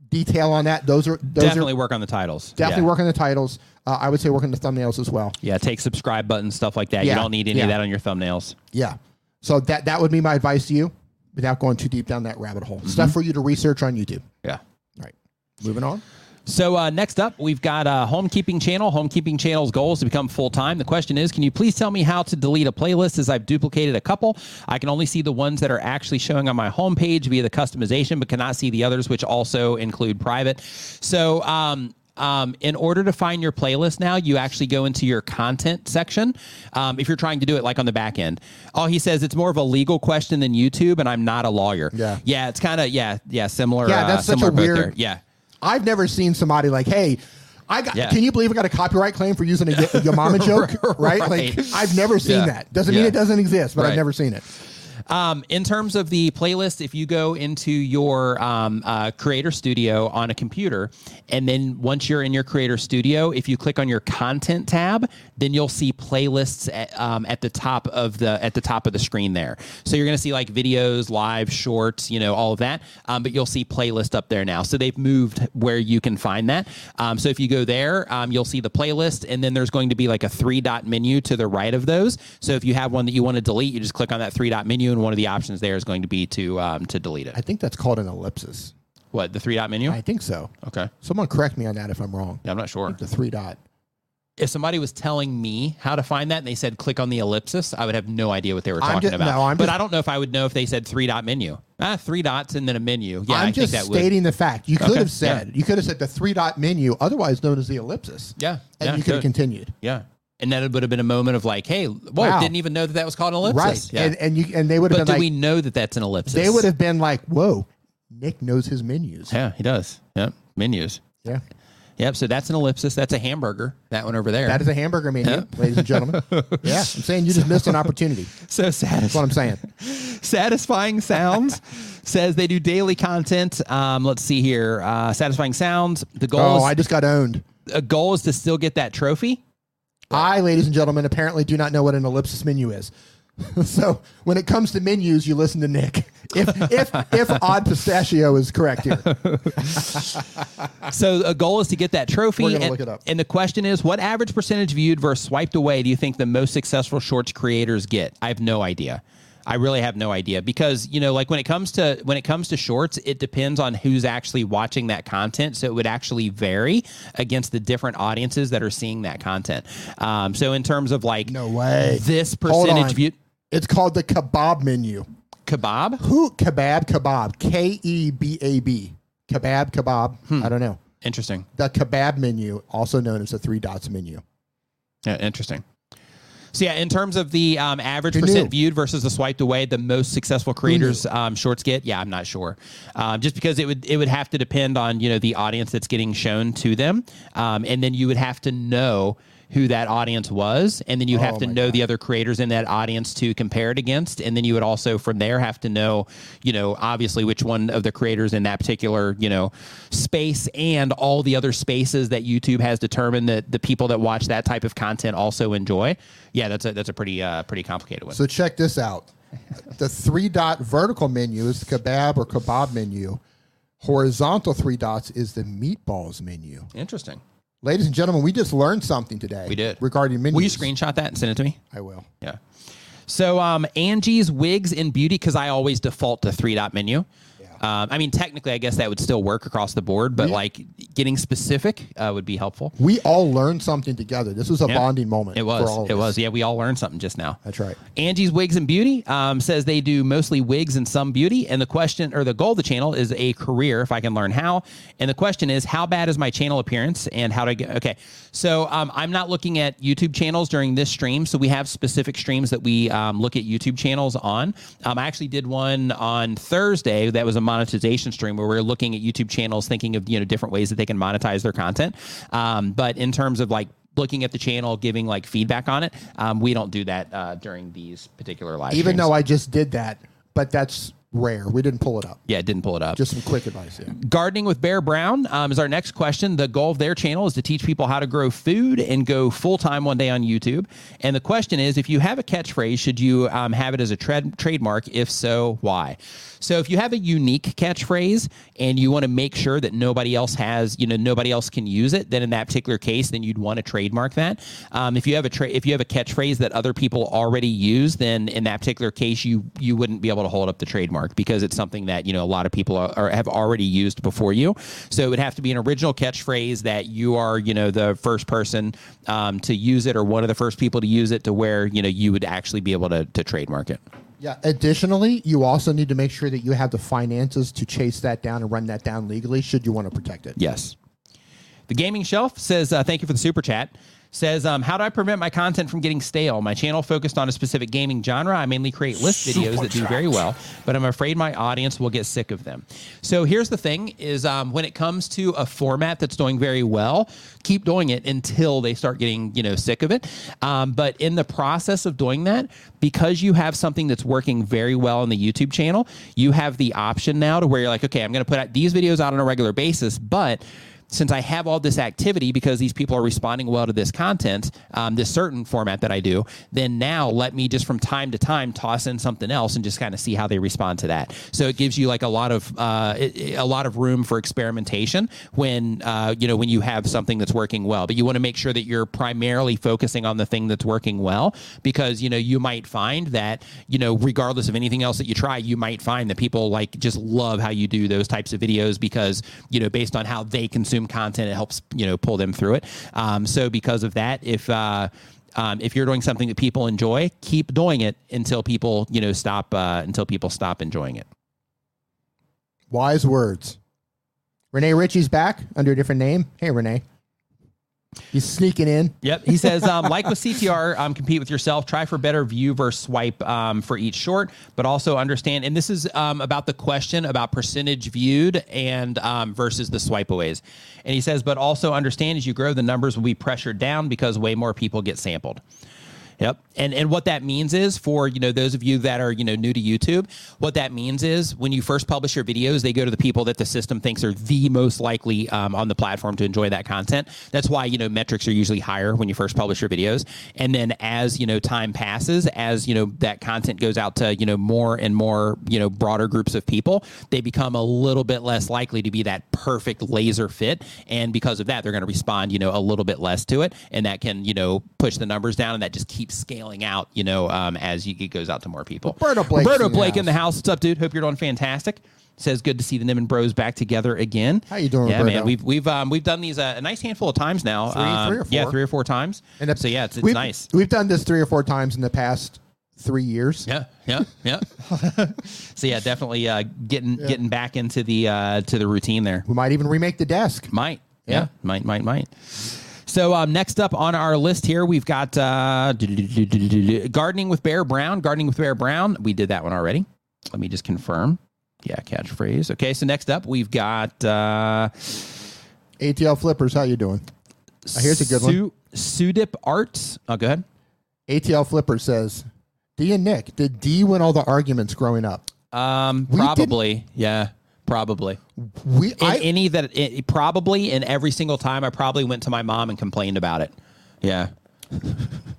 S2: detail on that, those are those
S1: Definitely
S2: are
S1: work on the titles.
S2: definitely
S1: yeah.
S2: work on the titles. Uh, I would say work on the thumbnails as well.
S1: Yeah, take subscribe buttons, stuff like that.
S2: Yeah,
S1: You don't need any
S2: yeah.
S1: of that on your thumbnails.
S2: Yeah. So that that would be my advice to you, without going too deep down that rabbit hole.
S1: Mm-hmm.
S2: Stuff for you to research on YouTube.
S1: Yeah.
S2: All right. Moving on.
S1: So uh, next up, we've got a homekeeping channel. Homekeeping channel's goal is to become full time. The question is, can you please tell me how to delete a playlist? As I've duplicated a couple, I can only see the ones that are actually showing on my homepage via the customization, but cannot see the others, which also include private. So. Um, um, in order to find your playlist now, you actually go into your content section. Um, if you're trying to do it like on the back end, oh, he says it's more of a legal question than YouTube, and I'm not a lawyer.
S2: Yeah.
S1: yeah, it's kind of yeah, yeah, similar.
S2: Yeah, that's
S1: uh,
S2: such a weird-
S1: there. Yeah,
S2: I've never seen somebody like, hey, I got.
S1: Yeah.
S2: Can you believe I got a copyright claim for using a, y- your mama joke? right? Like I've never seen
S1: Yeah.
S2: that. Doesn't mean it doesn't exist, but I've never seen it.
S1: Um, in terms of the playlist, if you go into your um, uh, Creator Studio on a computer, and then once you're in your Creator Studio, if you click on your Content tab, then you'll see playlists at, um, at the top of the at the top of the screen there. So you're to see like videos, live, shorts, you know, all of that. Um, but you'll see playlist up there now. So they've moved where you can find that. Um, so if you go there, um, you'll see the playlist, and then there's going to be like a three dot menu to the right of those. So if you have one that you want to delete, you just click on that three dot menu, and one of the options there is going to be to um, to delete it.
S2: I think that's called an ellipsis.
S1: What the three dot menu?
S2: I think so.
S1: Okay,
S2: Someone correct me on that if I'm wrong.
S1: yeah, I'm not sure.
S2: The three dot.
S1: If somebody was telling me how to find that and they said click on the ellipsis, I would have no idea what they were
S2: I'm
S1: talking
S2: ju-
S1: about.
S2: no, I'm
S1: but
S2: just-
S1: I don't know if I would know if they said three dot menu. Ah, three dots and then a menu. Yeah,
S2: I'm
S1: I
S2: just
S1: think that would.
S2: stating the fact. You could
S1: Okay,
S2: have said you could have said the three dot menu, otherwise known as the ellipsis.
S1: Yeah,
S2: And
S1: yeah,
S2: you could have
S1: good.
S2: continued.
S1: Yeah. And that would have been a moment of like, hey, whoa,
S2: Wow.
S1: didn't even know that that was called an ellipsis.
S2: Right.
S1: Yeah.
S2: And and you and they would have
S1: but
S2: been
S1: do
S2: like
S1: we know that that's an ellipsis?
S2: they would have been like, Whoa, Nick knows his menus.
S1: Yeah, he does. Yep. Menus.
S2: Yeah.
S1: Yep. So that's an ellipsis. That's a hamburger. That one over there.
S2: That is a hamburger menu,
S1: Yeah.
S2: ladies and gentlemen. yeah. I'm saying you just missed an opportunity.
S1: so satis-
S2: That's what I'm saying.
S1: satisfying sounds says they do daily content. Um, let's see here. Uh, satisfying sounds. The goal
S2: Oh,
S1: is
S2: I just got owned.
S1: a goal is to still get that trophy.
S2: I, ladies and gentlemen, apparently do not know what an ellipsis menu is. so when it comes to menus, you listen to Nick. If if if odd pistachio is correct here,
S1: So a goal is to get that trophy.
S2: We're gonna
S1: and,
S2: look it up.
S1: and the question is, what average percentage viewed versus swiped away do you think the most successful shorts creators get? I have no idea. I really have no idea because you know, like when it comes to when it comes to shorts, it depends on who's actually watching that content. So it would actually vary against the different audiences that are seeing that content. Um, so in terms of like
S2: no way.
S1: this percentage viewed
S2: It's called the kebab menu.
S1: kebab.
S2: Who kebab kebab K E B A B kebab kebab.
S1: Hmm.
S2: I don't know.
S1: Interesting.
S2: The kebab menu, also known as the three dots menu.
S1: Yeah, interesting. So yeah, in terms of the um, average percent viewed versus the swiped away, the most successful creators um, shorts get. Yeah, I'm not sure, um, just because it would it would have to depend on you know the audience that's getting shown to them, um, and then you would have to know who that audience was, and then you have
S2: Oh
S1: to know
S2: God.
S1: the other creators in that audience to compare it against, and then you would also from there have to know, you know, obviously which one of the creators in that particular you know space and all the other spaces that YouTube has determined that the people that watch that type of content also enjoy. Yeah, that's a that's a pretty uh, pretty complicated one.
S2: So check this out. the three dot vertical menu is the kebab or kebab menu. Horizontal three dots is the meatballs menu.
S1: Interesting.
S2: Ladies and gentlemen, we just learned something today.
S1: We did.
S2: regarding menus.
S1: Will you screenshot that and send it to me?
S2: I will.
S1: Yeah. So um, Angie's wigs and beauty because I always default to three dot menu. Um, I mean, technically, I guess that would still work across the board, but
S2: Yeah.
S1: like getting specific uh, would be helpful.
S2: We all learned something together. This was a
S1: Yeah.
S2: bonding moment.
S1: It was.
S2: For all of
S1: it
S2: us.
S1: was. Yeah, we all learned something just now.
S2: That's right.
S1: Angie's Wigs and Beauty um, says they do mostly wigs and some beauty. And the question or the goal of the channel is a career if I can learn how. And the question is, how bad is my channel appearance and how do I get? Okay. So um, I'm not looking at YouTube channels during this stream. So we have specific streams that we um, look at YouTube channels on. Um, I actually did one on Thursday that was a monetization stream where we are looking at YouTube channels, thinking of you know different ways that they can monetize their content. Um, but in terms of like looking at the channel, giving like feedback on it. Um, we don't do that uh, during these particular live.
S2: Even
S1: streams.
S2: though I just did that, but that's rare. We didn't pull it up.
S1: yeah, didn't pull it up.
S2: Just some quick advice. Yeah.
S1: Gardening with Bear Brown um, is our next question. The goal of their channel is to teach people how to grow food and go full time one day on YouTube. And the question is, if you have a catchphrase, should you um, have it as a trad- trademark? If so, why? So if you have a unique catchphrase and you want to make sure that nobody else has, you know, nobody else can use it, then in that particular case, then you'd want to trademark that. Um, if you have a tra- if you have a catchphrase that other people already use, then in that particular case, you you wouldn't be able to hold up the trademark because it's something that you know a lot of people are, are, have already used before you. So it would have to be an original catchphrase that you are you know the first person um, to use it or one of the first people to use it to where you know you would actually be able to to trademark it.
S2: Yeah. Additionally, you also need to make sure that you have the finances to chase that down and run that down legally should you want to protect it.
S1: Yes. The Gaming Shelf says, uh, thank you for the super chat. Says, um, how do I prevent my content from getting stale? My channel focused on a specific gaming genre. I mainly create list videos that do very well, but I'm afraid my audience will get sick of them. So here's the thing: is um, when it comes to a format that's doing very well, keep doing it until they start getting you know sick of it. Um, but in the process of doing that, because you have something that's working very well on the YouTube channel, you have the option now to where you're like, okay, I'm going to put out these videos out on a regular basis, but since I have all this activity because these people are responding well to this content, um, this certain format that I do, then now let me just from time to time toss in something else and just kind of see how they respond to that. So it gives you like a lot of uh, a lot of room for experimentation when uh, you know when you have something that's working well. But you want to make sure that you're primarily focusing on the thing that's working well because you know you might find that you know regardless of anything else that you try, you might find that people like just love how you do those types of videos because you know based on how they consume content, it helps you know pull them through it. Um, so because of that, if uh, um, if you're doing something that people enjoy, keep doing it until people you know stop uh, until people stop enjoying it.
S2: Wise words. Rene Ritchie's back under a different name. Hey, Rene. He's sneaking in.
S1: Yep. He says, um, like with CTR, um, compete with yourself. Try for better view versus swipe um, for each short, but also understand. And this is um, about the question about percentage viewed and um, versus the swipeaways. And he says, but also understand as you grow, the numbers will be pressured down because way more people get sampled. Yep. And and what that means is for, you know, those of you that are, you know, new to YouTube, what that means is when you first publish your videos, they go to the people that the system thinks are the most likely um, on the platform to enjoy that content. That's why, you know, metrics are usually higher when you first publish your videos. And then as, you know, time passes, as, you know, that content goes out to, you know, more and more, you know, broader groups of people, they become a little bit less likely to be that perfect laser fit. And because of that, they're going to respond, you know, a little bit less to it. And that can, you know, push the numbers down and that just keeps scaling out, you know, um, as you, it goes out to more people.
S2: Roberto Blake's
S1: Roberto
S2: in the
S1: Blake in the
S2: house.
S1: What's up, dude? Hope you're doing fantastic. Says good to see the Nimmin Bros back together again.
S2: How you doing,
S1: Yeah,
S2: Roberto?
S1: man. We've we've um, we've done these uh, a nice handful of times now.
S2: Three-
S1: Um,
S2: three or
S1: Yeah,
S2: four.
S1: three or four times.
S2: And if-
S1: so yeah, it's, it's
S2: we've,
S1: nice.
S2: We've done this three or four times in the past three years.
S1: Yeah, yeah, yeah. so yeah, definitely uh, getting getting back into the uh, to the routine there.
S2: We might even remake the desk.
S1: Might. Yeah.
S2: Yeah.
S1: Might, might, might. So um, next up on our list here, we've got uh, gardening with Bear Brown. Gardening with Bear Brown. We did that one already. Let me just confirm. Yeah, catchphrase. Okay, so next up we've got uh,
S2: ATL Flippers, how you doing? Uh, here's a good one.
S1: Sudip Arts. Oh, go ahead.
S2: ATL Flipper says, D and Nick, did D win all the arguments growing up?
S1: Um,
S2: We
S1: probably. Yeah, probably.
S2: We,
S1: In
S2: I,
S1: any that it, probably, in every single time, I probably went to my mom and complained about it. Yeah,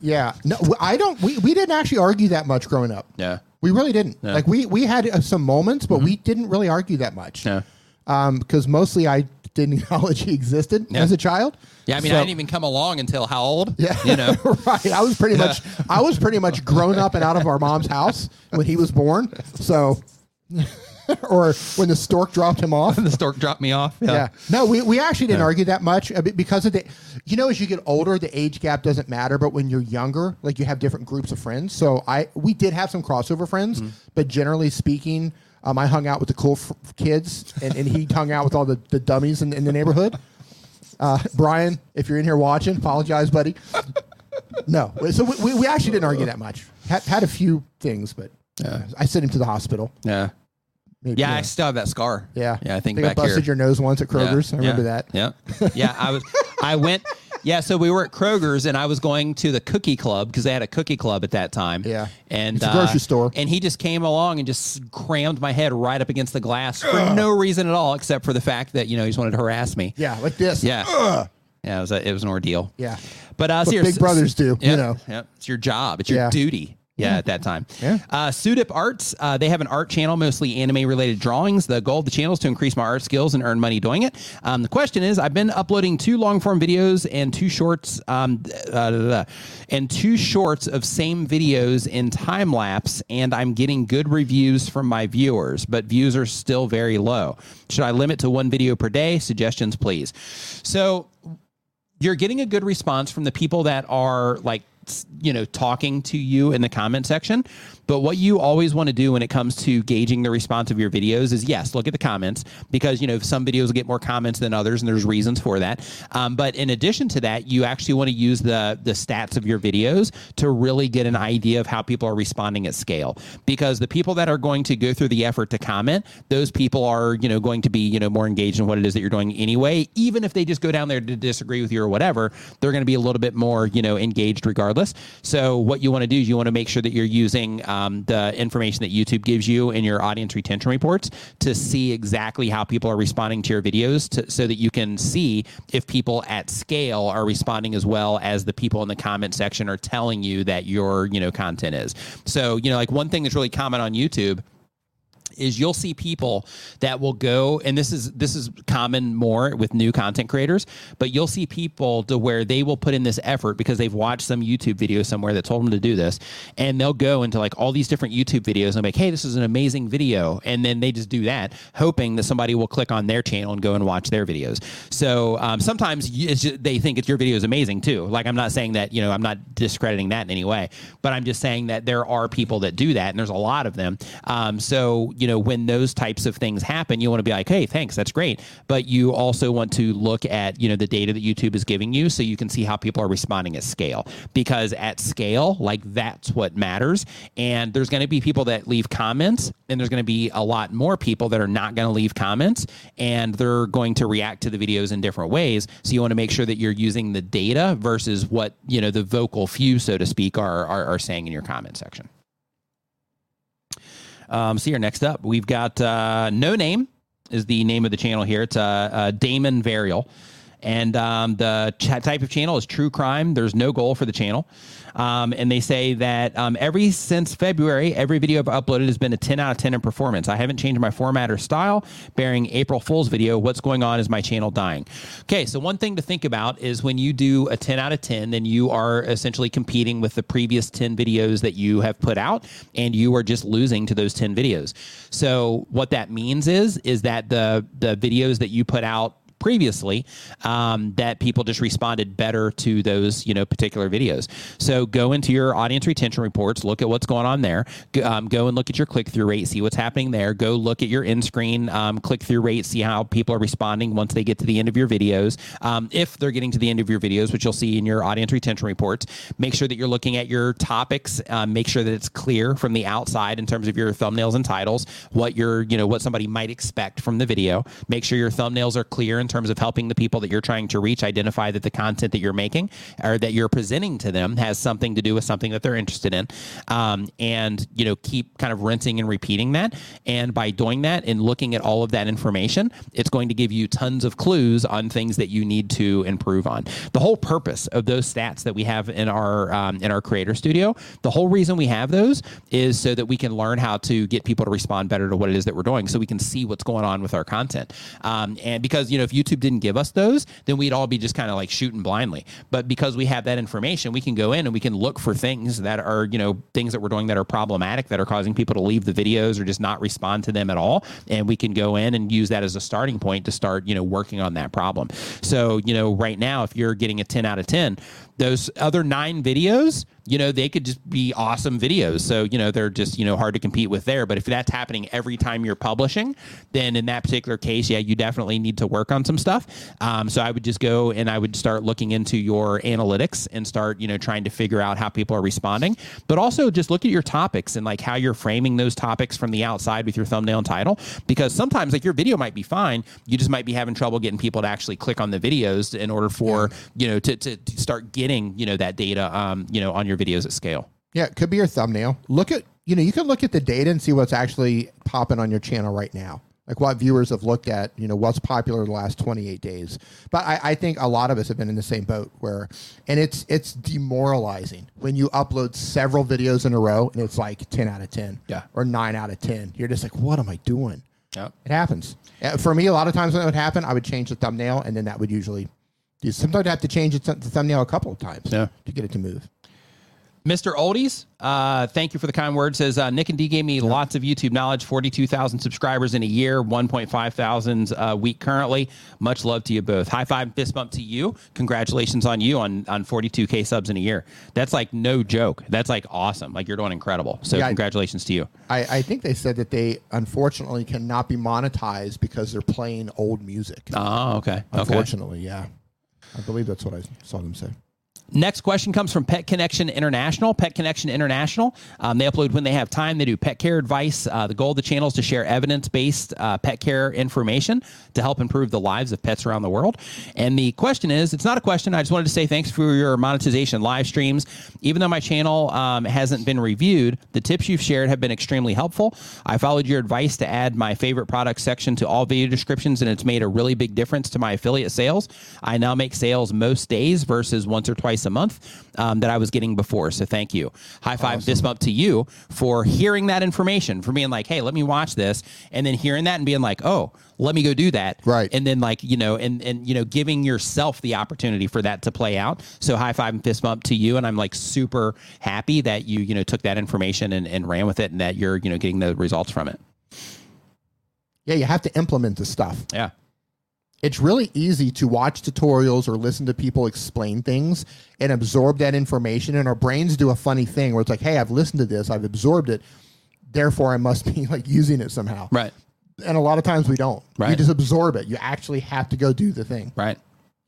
S2: yeah, no, I don't. We, we didn't actually argue that much growing up.
S1: yeah,
S2: We really didn't. Like we we had uh, some moments, but we didn't really argue that much.
S1: yeah.
S2: Um, because mostly I didn't acknowledge he existed
S1: Yeah.
S2: as a child.
S1: Yeah, I mean,
S2: So-
S1: I didn't even come along until how old?
S2: Yeah,
S1: You know?
S2: right. I was pretty much, I was pretty much grown up and out of our mom's house when he was born. So, or when the stork dropped him off.
S1: the stork dropped me off.
S2: Yeah. No, we, we actually didn't argue that much uh, because of the, you know, as you get older, the age gap doesn't matter. But when you're younger, like you have different groups of friends. So I, we did have some crossover friends,
S1: Mm-hmm.
S2: but generally speaking, um, I hung out with the cool f- kids and, and he hung out with all the, the dummies in, in the neighborhood. Uh, Brian, if you're in here watching, apologize, buddy. No, so we, we, we actually didn't argue that much. Had, had a few things, but uh, I sent him to the hospital.
S1: Yeah.
S2: Maybe,
S1: Yeah, I still have that scar.
S2: yeah.
S1: Yeah, I think
S2: I
S1: back
S2: busted
S1: here.
S2: your nose once at Kroger's. I remember
S1: yeah,
S2: that.
S1: Yeah. Yeah. I was, I went, yeah. So we were at Kroger's and I was going to the cookie club because they had a cookie club at that time.
S2: Yeah.
S1: And
S2: It's a grocery store.
S1: And he just came along and just crammed my head right up against the glass for no reason at all, except for the fact that, you know, he just wanted to harass me.
S2: Yeah, like this.
S1: Yeah. Yeah. It was, a, it was an ordeal.
S2: Yeah.
S1: But uh, serious-
S2: big brothers do,
S1: yeah,
S2: you know.
S1: Yeah, it's your job. It's your
S2: Yeah.
S1: duty. Yeah, at that time.
S2: Yeah.
S1: Uh, Sudip Arts, uh, they have an art channel, mostly anime related drawings. The goal of the channel is to increase my art skills and earn money doing it. Um, the question is, I've been uploading two long form videos and two shorts, um, uh, and two shorts of same videos in time lapse, and I'm getting good reviews from my viewers, but views are still very low. Should I limit to one video per day? Suggestions, please. So you're getting a good response from the people that are like you know talking to you in the comment section but what you always want to do when it comes to gauging the response of your videos is yes look at the comments because you know some videos will get more comments than others and there's reasons for that. Um, but in addition to that you actually want to use the the stats of your videos to really get an idea of how people are responding at scale. Because the people that are going to go through the effort to comment those people are you know going to be you know more engaged in what it is that you're doing anyway. Even if they just go down there to disagree with you or whatever they're going to be a little bit more you know engaged regardless. So what you want to do is you want to make sure that you're using um, Um, the information that youtube gives you in your audience retention reports to see exactly how people are responding to your videos to, so that you can see if people at scale are responding as well as the people in the comment section are telling you that your you know content is. So you know like one thing that's really common on youtube is you'll see people that will go and this is this is common more with new content creators but you'll see people to where they will put in this effort because they've watched some youtube video somewhere that told them to do this and they'll go into like all these different youtube videos and be like hey this is an amazing video and then they just do that hoping that somebody will click on their channel and go and watch their videos. So um, sometimes just, they think it's your video is amazing too. Like i'm not saying that you know i'm not discrediting that in any way but i'm just saying that there are people that do that and there's a lot of them. Um, so you know when those types of things happen you want to be like hey thanks that's great. But you also want to look at you know the data that youtube is giving you so you can see how people are responding at scale. Because at scale like that's what matters. And there's going to be people that leave comments and there's going to be a lot more people that are not going to leave comments and they're going to react to the videos in different ways. So you want to make sure that you're using the data versus what you know the vocal few so to speak are are, are saying in your comment section um, so here, next up, we've got uh, No Name is the name of the channel here. It's uh, uh, Damon Varial. And um, the ch- type of channel is true crime. There's no goal for the channel. Um, and they say that um, every since February, every video I've uploaded has been a 10 out of 10 in performance. I haven't changed my format or style. Bearing April Fool's video, what's going on is my channel dying. Okay, so one thing to think about is when you do a 10 out of 10, then you are essentially competing with the previous 10 videos that you have put out, and you are just losing to those 10 videos. So what that means is is that the the videos that you put out previously um, that people just responded better to those you know particular videos. So go into your audience retention reports look at what's going on there. Go, um, go and look at your click-through rate see what's happening there. Go look at your in-screen um, click-through rate see how people are responding once they get to the end of your videos. Um, if they're getting to the end of your videos which you'll see in your audience retention reports make sure that you're looking at your topics um, make sure that it's clear from the outside in terms of your thumbnails and titles what you're you know what somebody might expect from the video. Make sure your thumbnails are clear in terms of helping the people that you're trying to reach identify that the content that you're making or that you're presenting to them has something to do with something that they're interested in. Um, and you know keep kind of rinsing and repeating that. And by doing that and looking at all of that information it's going to give you tons of clues on things that you need to improve on. The whole purpose of those stats that we have in our um, in our creator studio the whole reason we have those is so that we can learn how to get people to respond better to what it is that we're doing so we can see what's going on with our content. Um, and because you know if you YouTube didn't give us those, then we'd all be just kind of like shooting blindly. But because we have that information, we can go in and we can look for things that are, you know, things that we're doing that are problematic, that are causing people to leave the videos or just not respond to them at all. And we can go in and use that as a starting point to start, you know, working on that problem. So, you know, right now, if you're getting a 10 out of 10, those other nine videos, you know, they could just be awesome videos. So, you know, they're just, you know, hard to compete with there. But if that's happening every time you're publishing, then in that particular case, yeah, you definitely need to work on some stuff. Um, so I would just go and I would start looking into your analytics and start, you know, trying to figure out how people are responding. But also just look at your topics and like how you're framing those topics from the outside with your thumbnail and title. Because sometimes like your video might be fine. You just might be having trouble getting people to actually click on the videos in order for, you know, to, to, to start getting getting you know that data um, you know on your videos at scale.
S2: Yeah, it could be your thumbnail. Look at you know you can look at the data and see what's actually popping on your channel right now. Like what viewers have looked at, you know, what's popular the last 28 days. But I, I think a lot of us have been in the same boat where, and it's it's demoralizing when you upload several videos in a row and it's like 10 out of 10,
S1: yeah,
S2: or nine out of 10. You're just like, what am I doing?
S1: Yeah,
S2: it happens. For me, a lot of times when it would happen, I would change the thumbnail, and then that would usually you sometimes have to change the thumbnail a couple of times
S1: yeah.
S2: to get it to move.
S1: Mr. Oldies, uh, thank you for the kind words. Says uh, Nick and D gave me yeah. lots of YouTube knowledge. Forty-two thousand subscribers in a year, one point five thousand a week currently. Much love to you both. High five, fist bump to you. Congratulations on you on on forty-two k subs in a year. That's like no joke. That's like awesome. Like you're doing incredible. So yeah, congratulations
S2: I,
S1: to you.
S2: I, I think they said that they unfortunately cannot be monetized because they're playing old music.
S1: Oh, okay.
S2: Unfortunately,
S1: okay.
S2: yeah. aga võidad sure, saadame see.
S1: Next question comes from Pet Connection International. Pet Connection International, um, they upload when they have time. They do pet care advice. Uh, the goal of the channel is to share evidence based uh, pet care information to help improve the lives of pets around the world. And the question is it's not a question. I just wanted to say thanks for your monetization live streams. Even though my channel um, hasn't been reviewed, the tips you've shared have been extremely helpful. I followed your advice to add my favorite product section to all video descriptions, and it's made a really big difference to my affiliate sales. I now make sales most days versus once or twice twice a month um, that I was getting before. So thank you. High five, awesome. fist bump to you for hearing that information, for being like, hey, let me watch this, and then hearing that and being like, oh, let me go do that.
S2: Right.
S1: And then like, you know, and and you know, giving yourself the opportunity for that to play out. So high five and fist bump to you. And I'm like super happy that you, you know, took that information and, and ran with it and that you're, you know, getting the results from it.
S2: Yeah, you have to implement the stuff.
S1: Yeah
S2: it's really easy to watch tutorials or listen to people explain things and absorb that information. And our brains do a funny thing where it's like, hey, I've listened to this, I've absorbed it, therefore I must be like using it somehow.
S1: Right.
S2: And a lot of times we don't.
S1: Right.
S2: You just absorb it. You actually have to go do the thing.
S1: Right.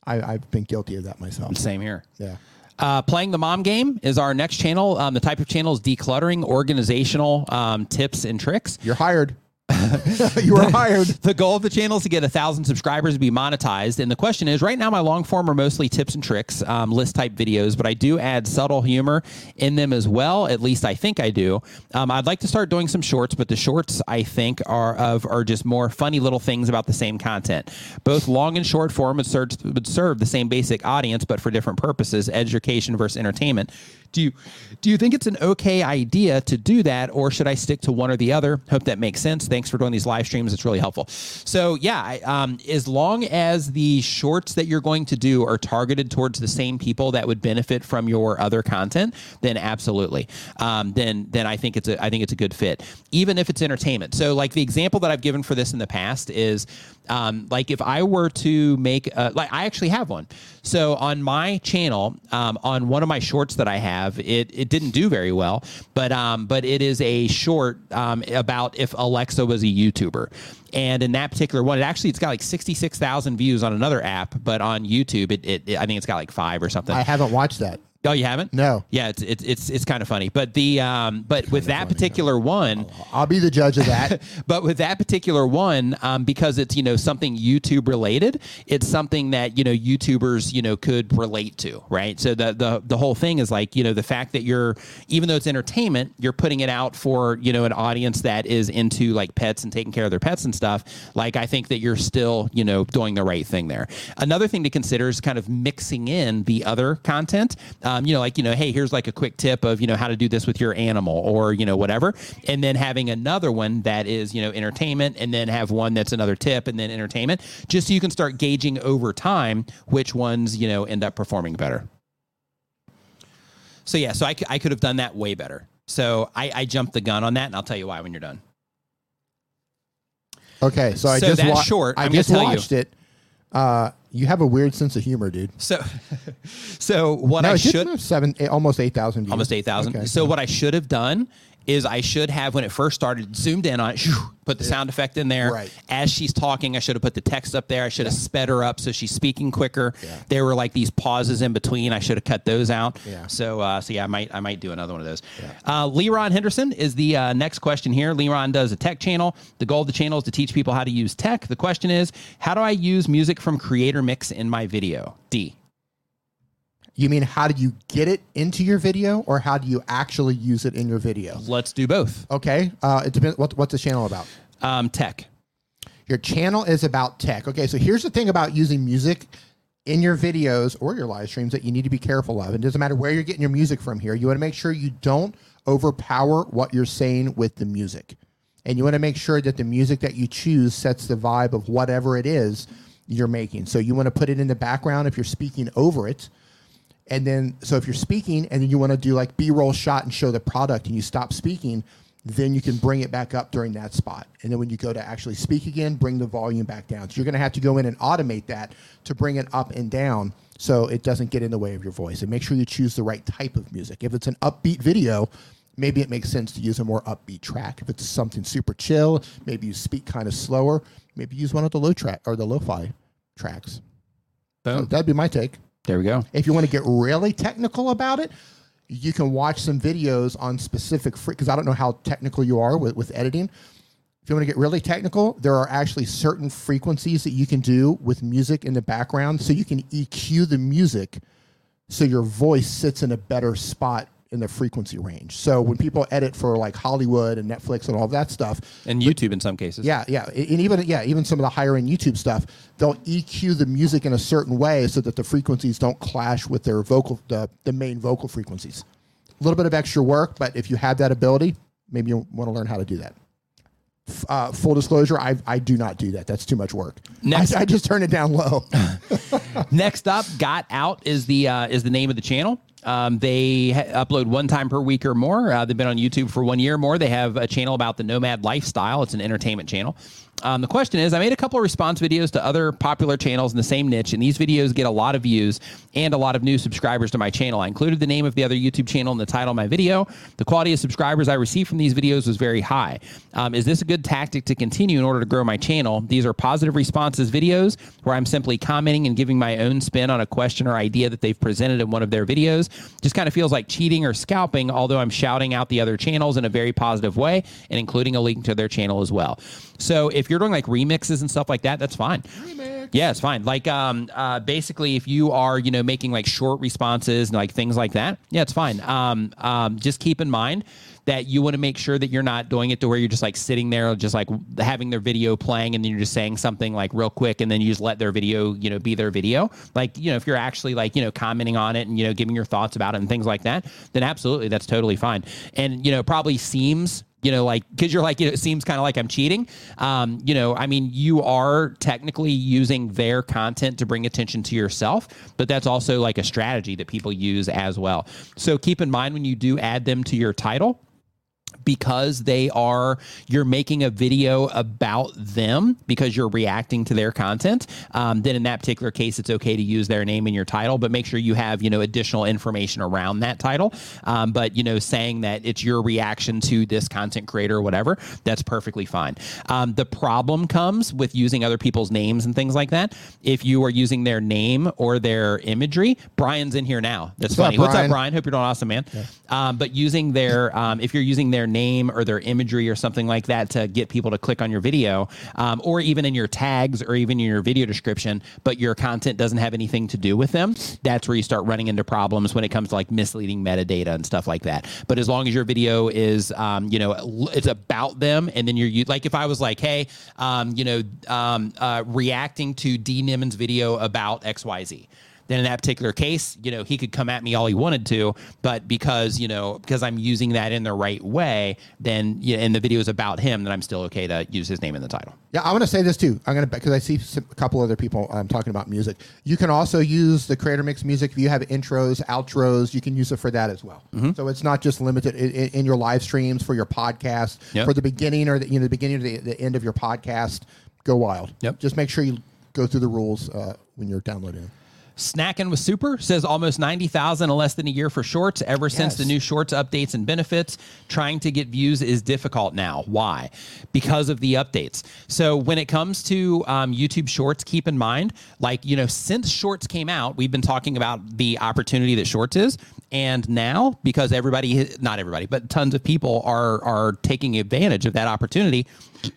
S2: I, have been guilty of that myself.
S1: Same here.
S2: Yeah.
S1: Uh, playing the mom game is our next channel. Um, the type of channel is decluttering, organizational um, tips and tricks.
S2: You're hired. you were hired.
S1: The goal of the channel is to get a thousand subscribers to be monetized. And the question is right now, my long form are mostly tips and tricks, um, list type videos, but I do add subtle humor in them as well. At least I think I do. Um, I'd like to start doing some shorts, but the shorts I think are of are just more funny little things about the same content. Both long and short form would serve, would serve the same basic audience, but for different purposes education versus entertainment. Do you do you think it's an okay idea to do that, or should I stick to one or the other? Hope that makes sense. Thanks for doing these live streams. It's really helpful. So yeah, um, as long as the shorts that you're going to do are targeted towards the same people that would benefit from your other content, then absolutely. Um, then then I think it's a I think it's a good fit, even if it's entertainment. So like the example that I've given for this in the past is um, like if I were to make a, like I actually have one. So on my channel, um, on one of my shorts that I have, it it didn't do very well, but um, but it is a short um, about if Alexa was a YouTuber. And in that particular one, it actually it's got like sixty six thousand views on another app, but on YouTube, it, it, it I think it's got like five or something. I
S2: haven't watched that.
S1: Oh, you haven't?
S2: No.
S1: Yeah, it's it's it's, it's kind of funny, but the um, but with that funny, particular one,
S2: I'll be the judge of that.
S1: but with that particular one, um, because it's you know something YouTube related, it's something that you know YouTubers you know could relate to, right? So the the the whole thing is like you know the fact that you're even though it's entertainment, you're putting it out for you know an audience that is into like pets and taking care of their pets and stuff. Like I think that you're still you know doing the right thing there. Another thing to consider is kind of mixing in the other content. um, you know, like, you know, hey, here's like a quick tip of, you know, how to do this with your animal or, you know, whatever. And then having another one that is, you know, entertainment and then have one that's another tip and then entertainment, just so you can start gauging over time which ones, you know, end up performing better. So yeah, so I, I could have done that way better. So I, I jumped the gun on that, and I'll tell you why when you're done.
S2: Okay, so I
S1: So
S2: just wa-
S1: short.
S2: I
S1: I'm
S2: just
S1: tell you.
S2: watched it. Uh, you have a weird sense of humor, dude.
S1: So, so what
S2: No,
S1: I should
S2: have seven, eight, almost eight thousand.
S1: almost eight thousand.
S2: Okay.
S1: So what I should have done is I should have when it first started zoomed in on it, shoo, put the sound effect in there.
S2: Right.
S1: As she's talking, I should have put the text up there. I should have sped her up so she's speaking quicker.
S2: Yeah.
S1: There were like these pauses in between. I should have cut those out.
S2: Yeah.
S1: So uh, so yeah, I might I might do another one of those. Uh, Leron Henderson is the uh, next question here. Leron does a tech channel. The goal of the channel is to teach people how to use tech. The question is, how do I use music from Creator Mix in my video? D.
S2: You mean how do you get it into your video, or how do you actually use it in your video?
S1: Let's do both.
S2: Okay, uh, it depends. What, what's the channel about?
S1: Um, tech.
S2: Your channel is about tech. Okay, so here's the thing about using music in your videos or your live streams that you need to be careful of. It doesn't matter where you're getting your music from here. You want to make sure you don't overpower what you're saying with the music. And you want to make sure that the music that you choose sets the vibe of whatever it is you're making. So you want to put it in the background if you're speaking over it. And then, so if you're speaking and then you want to do like B roll shot and show the product and you stop speaking, then you can bring it back up during that spot. And then when you go to actually speak again, bring the volume back down. So you're going to have to go in and automate that to bring it up and down so it doesn't get in the way of your voice. And make sure you choose the right type of music. If it's an upbeat video, maybe it makes sense to use a more upbeat track. If it's something super chill, maybe you speak kind of slower, maybe use one of the low track or the lo-fi tracks.
S1: Boom.
S2: That'd be my take.
S1: There we go.
S2: If you want to get really technical about it, you can watch some videos on specific because I don't know how technical you are with, with editing. If you want to get really technical, there are actually certain frequencies that you can do with music in the background, so you can EQ the music so your voice sits in a better spot in the frequency range. So when people edit for like Hollywood and Netflix and all that stuff,
S1: And YouTube in some cases.
S2: yeah, yeah, and even yeah, even some of the higher end YouTube stuff, they'll EQ the music in a certain way so that the frequencies don't clash with their vocal, the the main vocal frequencies. A little bit of extra work, but if you have that ability, maybe you want to learn how to do that. Uh, full disclosure, I I do not do that. That's too much work.
S1: Next-
S2: I, I just turn it down low.
S1: Next up, Got Out is the uh, is the name of the channel. Um, they ha- upload one time per week or more. Uh, they've been on YouTube for one year or more. They have a channel about the nomad lifestyle. It's an entertainment channel. Um, the question is, I made a couple of response videos to other popular channels in the same niche, and these videos get a lot of views and a lot of new subscribers to my channel. I included the name of the other YouTube channel in the title of my video. The quality of subscribers I received from these videos was very high. Um, is this a good tactic to continue in order to grow my channel? These are positive responses videos where I'm simply commenting and giving my own spin on a question or idea that they've presented in one of their videos. Just kind of feels like cheating or scalping, although I'm shouting out the other channels in a very positive way and including a link to their channel as well. So if you're doing like remixes and stuff like that, that's fine. Yeah, it's fine. Like, um, uh, basically, if you are, you know, making like short responses and like things like that, yeah, it's fine. Um, um, just keep in mind that you want to make sure that you're not doing it to where you're just like sitting there, just like having their video playing, and then you're just saying something like real quick, and then you just let their video, you know, be their video. Like, you know, if you're actually like, you know, commenting on it and you know, giving your thoughts about it and things like that, then absolutely, that's totally fine. And you know, probably seems you know, like because you're like, you know, it seems kind of like I'm cheating. Um, you know, I mean, you are technically using their content to bring attention to yourself, but that's also like a strategy that people use as well. So keep in mind when you do add them to your title because they are you're making a video about them because you're reacting to their content um, then in that particular case it's okay to use their name in your title but make sure you have you know additional information around that title. Um, but you know saying that it's your reaction to this content creator or whatever that's perfectly fine. Um, the problem comes with using other people's names and things like that. If you are using their name or their imagery brian's in here now. That's
S2: What's up,
S1: funny. What's up
S2: Brian?
S1: hope you're doing awesome man. Um, but using their um, if you're using their name or their imagery or something like that to get people to click on your video, um, or even in your tags or even in your video description, but your content doesn't have anything to do with them, that's where you start running into problems when it comes to like misleading metadata and stuff like that. But as long as your video is, um, you know, it's about them, and then you're you- like, if I was like, hey, um, you know, um, uh, reacting to D Nimmin's video about X Y Z then in that particular case, you know, he could come at me all he wanted to, but because, you know, because I'm using that in the right way, then yeah, and the video is about him, then I'm still okay to use his name in the title.
S2: Yeah, I want to say this too. I'm gonna because I see some, a couple other people um, talking about music. You can also use the Creator Mix music if you have intros, outros. You can use it for that as well.
S1: Mm-hmm.
S2: So it's not just limited in, in, in your live streams for your podcast
S1: Yep.
S2: for the beginning or the, you know the beginning or the, the end of your podcast. Go wild.
S1: Yep.
S2: Just make sure you go through the rules uh, when you're downloading. it.
S1: Snacking with Super says almost 90,000 in less than a year for shorts. Ever since the new shorts updates and benefits, trying to get views is difficult now. Why? Because of the updates. So when it comes to um, YouTube shorts, keep in mind, like, you know, since shorts came out, we've been talking about the opportunity that shorts is. And now, because everybody, not everybody, but tons of people are are taking advantage of that opportunity,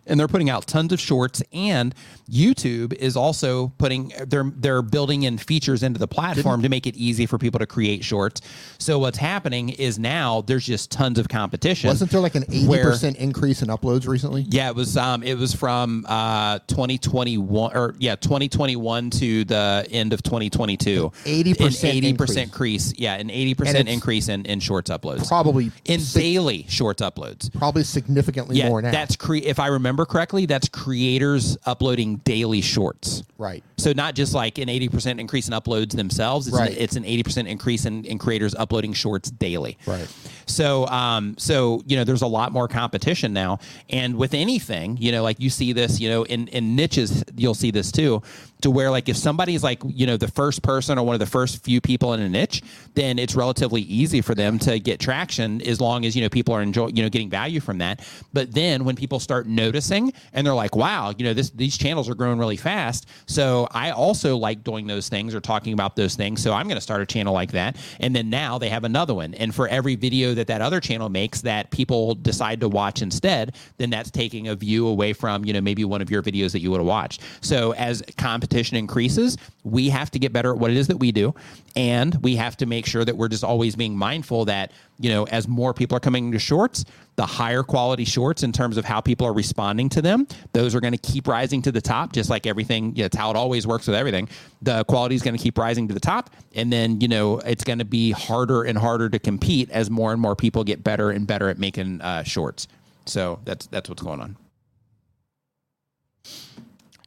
S1: and they're putting out tons of shorts. And YouTube is also putting they're they're building in features into the platform to make it easy for people to create shorts. So what's happening is now there's just tons of competition.
S2: Wasn't there like an eighty percent increase in uploads recently?
S1: yeah, it was. Um, it was from uh 2021 or yeah 2021 to the end of 2022.
S2: 80%
S1: An 80
S2: increase.
S1: percent increase. Yeah, an
S2: eighty
S1: percent increase in in shorts uploads.
S2: Probably
S1: in
S2: sig-
S1: daily shorts uploads.
S2: probably significantly
S1: Yeah,
S2: more now.
S1: that's cre- if I remember correctly, that's creators uploading daily shorts.
S2: right.
S1: So not just like an 80% increase in uploads themselves, it's,
S2: Right.
S1: an, it's an 80% increase in, in creators uploading shorts daily.
S2: Right.
S1: So, um, so you know, there's a lot more competition now, and with anything, you know, like you see this, you know, in in niches, you'll see this too, to where like if somebody's like, you know, the first person or one of the first few people in a niche, then it's relatively easy for them to get traction as long as you know people are enjoying, you know, getting value from that. But then when people start noticing and they're like, wow, you know, this these channels are growing really fast, so I also like doing those things or talking about those things, so I'm going to start a channel like that, and then now they have another one, and for every video that that other channel makes that people decide to watch instead, then that's taking a view away from you know maybe one of your videos that you would have watched. So as competition increases, we have to get better at what it is that we do, and we have to make sure that we're just always being mindful that you know as more people are coming into shorts, the higher quality shorts in terms of how people are responding to them, those are going to keep rising to the top, just like everything. You know, it's how it always works with everything. The quality is going to keep rising to the top, and then you know it's going to be harder and harder to compete as more and more people get better and better at making uh, shorts. So that's that's what's going on.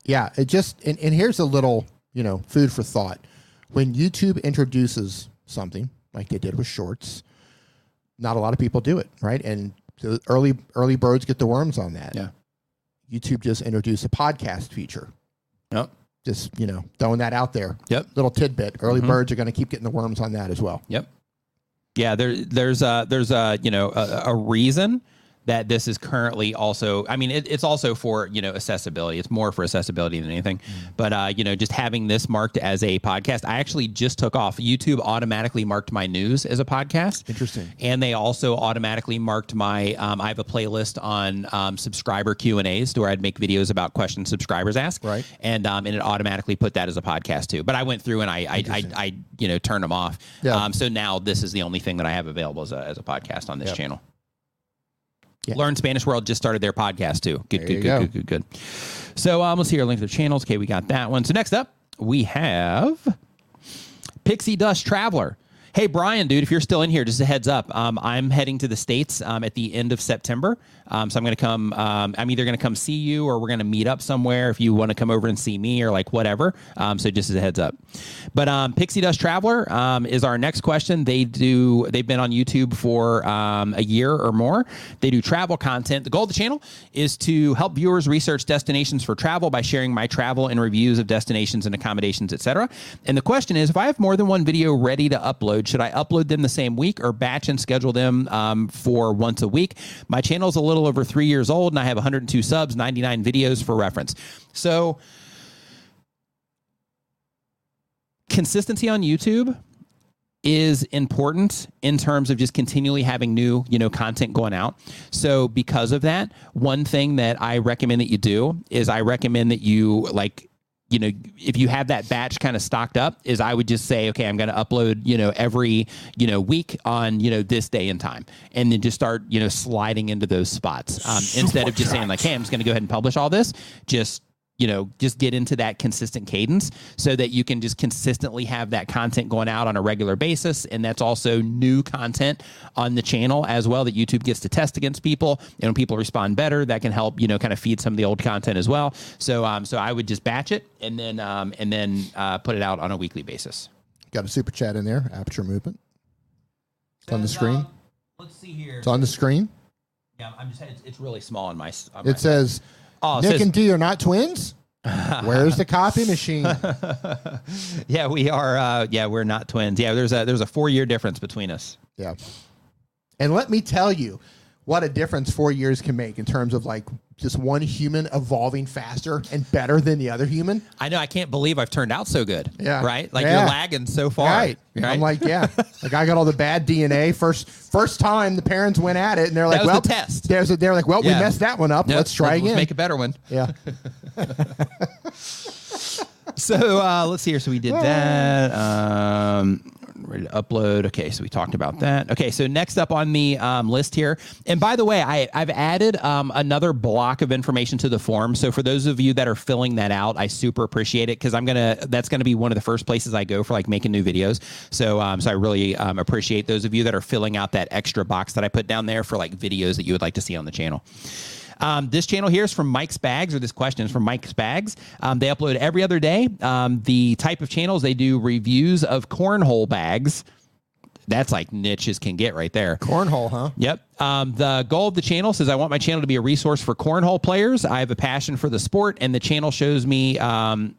S2: Yeah, it just and, and here's a little, you know, food for thought. When YouTube introduces something like they did with shorts, not a lot of people do it, right? And the early early birds get the worms on that.
S1: Yeah.
S2: YouTube just introduced a podcast feature.
S1: Yep.
S2: Just, you know, throwing that out there.
S1: Yep.
S2: Little tidbit. Early mm-hmm. birds are going to keep getting the worms on that as well.
S1: Yep. Yeah, there, there's a, there's a, you know, a, a reason that this is currently also. I mean, it, it's also for you know accessibility. It's more for accessibility than anything. But uh, you know, just having this marked as a podcast, I actually just took off. YouTube automatically marked my news as a podcast.
S2: Interesting.
S1: And they also automatically marked my. Um, I have a playlist on um, subscriber Q and A's, where I'd make videos about questions subscribers ask.
S2: Right.
S1: And um, and it automatically put that as a podcast too. But I went through and I I, I, I you know turned them off.
S2: Yeah.
S1: Um, so now this is the only thing that I have available as a, as a podcast on this
S2: Yep.
S1: channel.
S2: Yeah.
S1: Learn Spanish World just started their podcast too. Good, good, good,
S2: go.
S1: good, good, good. So um, let's see our link to the channels. Okay, we got that one. So next up, we have Pixie Dust Traveler. Hey Brian, dude, if you're still in here, just a heads up. Um, I'm heading to the states um, at the end of September, um, so I'm going to come. Um, I'm either going to come see you, or we're going to meet up somewhere. If you want to come over and see me, or like whatever. Um, so just as a heads up. But um, Pixie Dust Traveler is our next question. They do. They've been on YouTube for a year or more. They do travel content. The goal of the channel is to help viewers research destinations for travel by sharing my travel and reviews of destinations and accommodations, etc. And the question is, if I have more than one video ready to upload, should I upload them the same week or batch and schedule them um, for once a week? My channel is a little over three years old, and I have 102 subs, 99 videos for reference. So consistency on YouTube is important in terms of just continually having new, you know, content going out. So because of that, one thing that I recommend that you do is I recommend that you like you know, if you have that batch kind of stocked up, is I would just say, okay, I'm going to upload, you know, every, you know, week on, you know, this day and time, and then just start, you know, sliding into those spots um, instead of just saying like, hey, I'm just going to go ahead and publish all this. Just you know, just get into that consistent cadence so that you can just consistently have that content going out on a regular basis. And that's also new content on the channel as well that YouTube gets to test against people. And when people respond better, that can help, you know, kind of feed some of the old content as well. So, um, so I would just batch it and then, um, and then uh, put it out on a weekly basis.
S2: Got a super chat in there. Aperture movement. It's on the screen.
S1: let's see here.
S2: It's on the screen.
S1: Yeah, I'm just. It's, it's really small on my. On my
S2: It says
S1: oh,
S2: Nick
S1: says-
S2: and D are not twins. Where's the copy machine?
S1: yeah, we are. Uh, yeah, we're not twins. Yeah, there's a there's a four year difference between us.
S2: Yeah. And let me tell you what a difference four years can make in terms of like just one human evolving faster and better than the other human.
S1: I know. I can't believe I've turned out so good.
S2: Yeah.
S1: Right. Like
S2: Yeah.
S1: you're lagging so far.
S2: Right. I'm like, yeah. like I got all the bad DNA. First first time the parents went at it and they're like, well,
S1: the test.
S2: There's a, they're like, well,
S1: Yeah.
S2: we messed that one up.
S1: Yep,
S2: Let's try
S1: let's
S2: again.
S1: make a better one.
S2: yeah.
S1: So uh, let's see here. So we did that. Um, ready to upload. Okay, so we talked about that. Okay, so next up on the um, list here, and by the way, I, I've added um, another block of information to the form. So for those of you that are filling that out, I super appreciate it because I'm gonna. That's gonna be one of the first places I go for like making new videos. So um, so I really um, appreciate those of you that are filling out that extra box that I put down there for like videos that you would like to see on the channel. Um, this channel here is from Mike's Bags, or this question is from Mike's Bags. Um, they upload every other day. Um, the type of channels they do reviews of cornhole bags. That's like niches can get right there.
S2: Cornhole, huh?
S1: Yep. Um, the goal of the channel says I want my channel to be a resource for cornhole players. I have a passion for the sport, and the channel shows me. Um,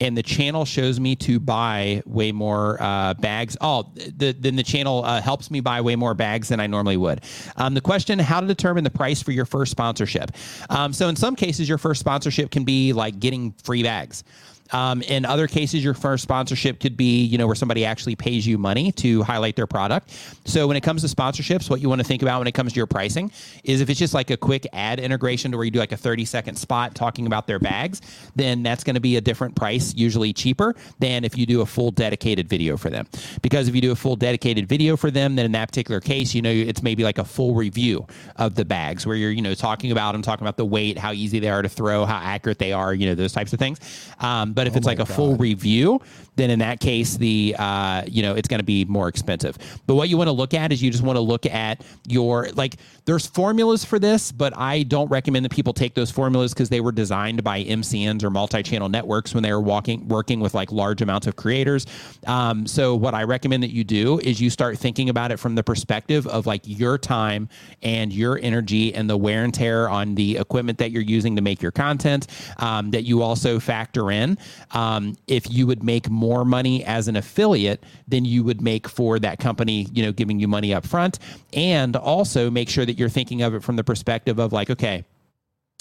S1: and the channel shows me to buy way more uh, bags. Oh, the, then the channel uh, helps me buy way more bags than I normally would. Um, the question: How to determine the price for your first sponsorship? Um, so in some cases, your first sponsorship can be like getting free bags. Um, in other cases, your first sponsorship could be, you know, where somebody actually pays you money to highlight their product. So when it comes to sponsorships, what you want to think about when it comes to your pricing is if it's just like a quick ad integration to where you do like a 30 second spot talking about their bags, then that's going to be a different price, usually cheaper than if you do a full dedicated video for them. Because if you do a full dedicated video for them, then in that particular case, you know, it's maybe like a full review of the bags where you're, you know, talking about them, talking about the weight, how easy they are to throw, how accurate they are, you know, those types of things. Um, but if oh it's like a full review, then in that case, the uh, you know it's going to be more expensive. But what you want to look at is you just want to look at your like. There's formulas for this, but I don't recommend that people take those formulas because they were designed by MCNs or multi-channel networks when they were walking working with like large amounts of creators. Um, so what I recommend that you do is you start thinking about it from the perspective of like your time and your energy and the wear and tear on the equipment that you're using to make your content. Um, that you also factor in um, if you would make more money as an affiliate than you would make for that company, you know, giving you money up front, and also make sure that you're thinking of it from the perspective of like, okay,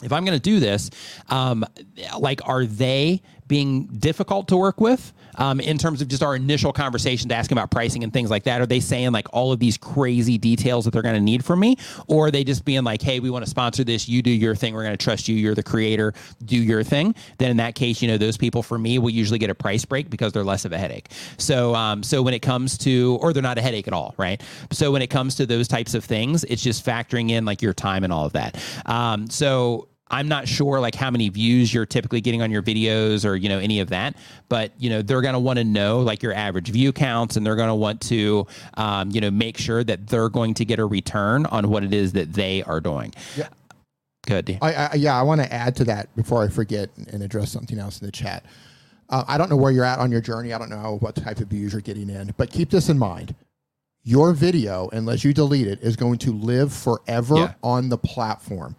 S1: if I'm going to do this, um, like, are they being difficult to work with um, in terms of just our initial conversation to ask about pricing and things like that? Are they saying like all of these crazy details that they're going to need from me? Or are they just being like, hey, we want to sponsor this. You do your thing. We're going to trust you. You're the creator. Do your thing. Then in that case, you know, those people for me will usually get a price break because they're less of a headache. So, um, so when it comes to, or they're not a headache at all, right? So when it comes to those types of things, it's just factoring in like your time and all of that. Um, so, I'm not sure like how many views you're typically getting on your videos or you know any of that, but you know they're going to want to know like your average view counts, and they're going to want to um, you know make sure that they're going to get a return on what it is that they are doing.
S2: Yeah.
S1: Good.
S2: I, I, yeah, I want to add to that before I forget and address something else in the chat. Uh, I don't know where you're at on your journey. I don't know what type of views you're getting in, but keep this in mind. Your video, unless you delete it, is going to live forever
S1: Yeah.
S2: on the platform.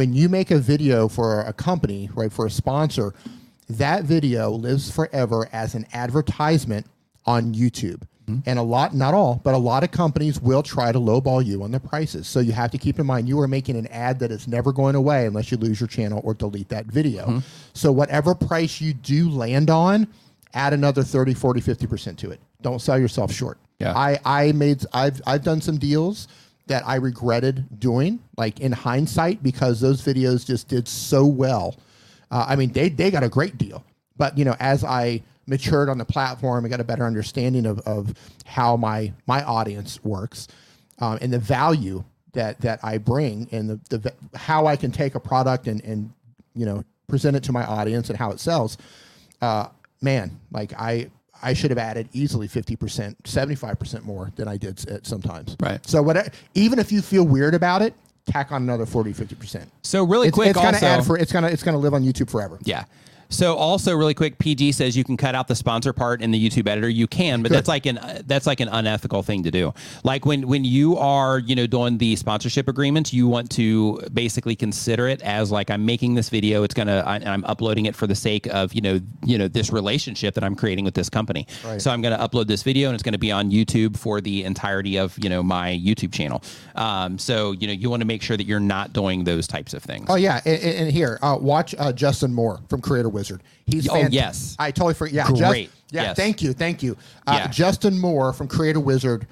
S2: When you make a video for a company, right, for a sponsor, that video lives forever as an advertisement on YouTube. Mm-hmm. And a lot, not all, but a lot of companies will try to lowball you on the prices. So you have to keep in mind you are making an ad that is never going away unless you lose your channel or delete that video. Mm-hmm. So whatever price you do land on, add another 30, 40, 50% to it. Don't sell yourself short.
S1: Yeah.
S2: I, I made I've I've done some deals that I regretted doing, like in hindsight, because those videos just did so well. Uh, I mean, they they got a great deal, but you know, as I matured on the platform and got a better understanding of, of how my my audience works um, and the value that that I bring and the, the how I can take a product and and you know present it to my audience and how it sells, uh, man, like I I should have added easily 50%, 75% more than I did at sometimes.
S1: Right.
S2: So what even if you feel weird about it, tack on another 40 50%.
S1: So really
S2: It's,
S1: quick,
S2: it's gonna
S1: also,
S2: add for it's gonna it's gonna live on YouTube forever.
S1: Yeah. So also really quick, PG says you can cut out the sponsor part in the YouTube editor. You can, but
S2: Good.
S1: that's like an that's like an unethical thing to do. Like when when you are you know doing the sponsorship agreements, you want to basically consider it as like I'm making this video. It's gonna I, I'm uploading it for the sake of you know you know this relationship that I'm creating with this company.
S2: Right.
S1: So I'm gonna upload this video and it's gonna be on YouTube for the entirety of you know my YouTube channel. Um, so you know you want to make sure that you're not doing those types of things.
S2: Oh yeah, and, and here, uh, watch uh, Justin Moore from Creator Wizard. He's
S1: Oh,
S2: fant-
S1: yes.
S2: I totally forgot. Yeah,
S1: Great.
S2: Just, yeah,
S1: Yes.
S2: thank you, thank you. Uh,
S1: Yeah.
S2: Justin Moore from Creator Wizard.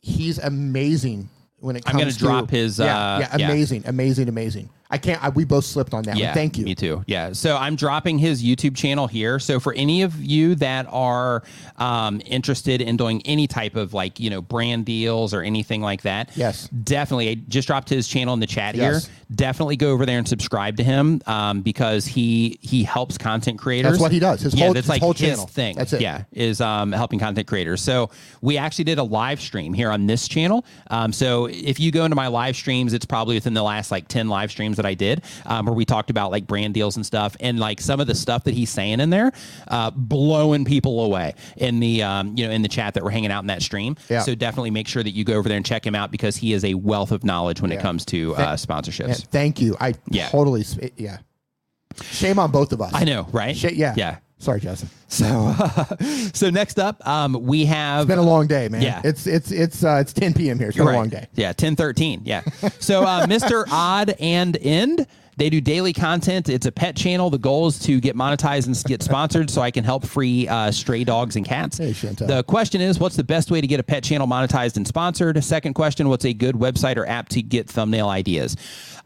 S2: He's amazing when it comes.
S1: I'm
S2: gonna
S1: drop his,
S2: Yeah,
S1: uh,
S2: yeah,
S1: yeah.
S2: amazing, amazing, amazing. I can't. I, we both slipped on that.
S1: Yeah,
S2: one. Thank you.
S1: Me too. Yeah. So I'm dropping his YouTube channel here. So for any of you that are um, interested in doing any type of like you know brand deals or anything like that,
S2: Yes.
S1: definitely. I just dropped his channel in the chat
S2: Yes.
S1: here. Definitely go over there and subscribe to him um, because he he helps content creators.
S2: That's what he does. His
S1: yeah,
S2: whole-
S1: that's
S2: his
S1: like
S2: whole
S1: his
S2: channel.
S1: thing.
S2: That's it.
S1: Yeah, is um, helping content creators. So we actually did a live stream here on this channel. Um, so if you go into my live streams, it's probably within the last like ten live streams that I did, um, where we talked about like brand deals and stuff, and like some of the stuff that he's saying in there, uh, blowing people away in the um, you know in the chat that we're hanging out in that stream.
S2: Yeah.
S1: So definitely make sure that you go over there and check him out because he is a wealth of knowledge when it comes to uh, sponsorships.
S2: Yeah, thank you. I
S1: Yeah.
S2: totally. Yeah. Shame on both of us.
S1: I know, right?
S2: Sh- yeah.
S1: Yeah.
S2: Sorry, Justin.
S1: So, so next up, um, we have
S2: It's been a long day, man.
S1: Yeah.
S2: It's it's it's uh, it's 10 p.m. here. It's been a long day.
S1: Yeah, ten thirteen. Yeah. so uh, Mr. Odd and End. They do daily content. It's a pet channel. The goal is to get monetized and get sponsored so I can help free uh, stray dogs and cats.
S2: Hey,
S1: The question is, what's the best way to get a pet channel monetized and sponsored? Second question, what's a good website or app to get thumbnail ideas?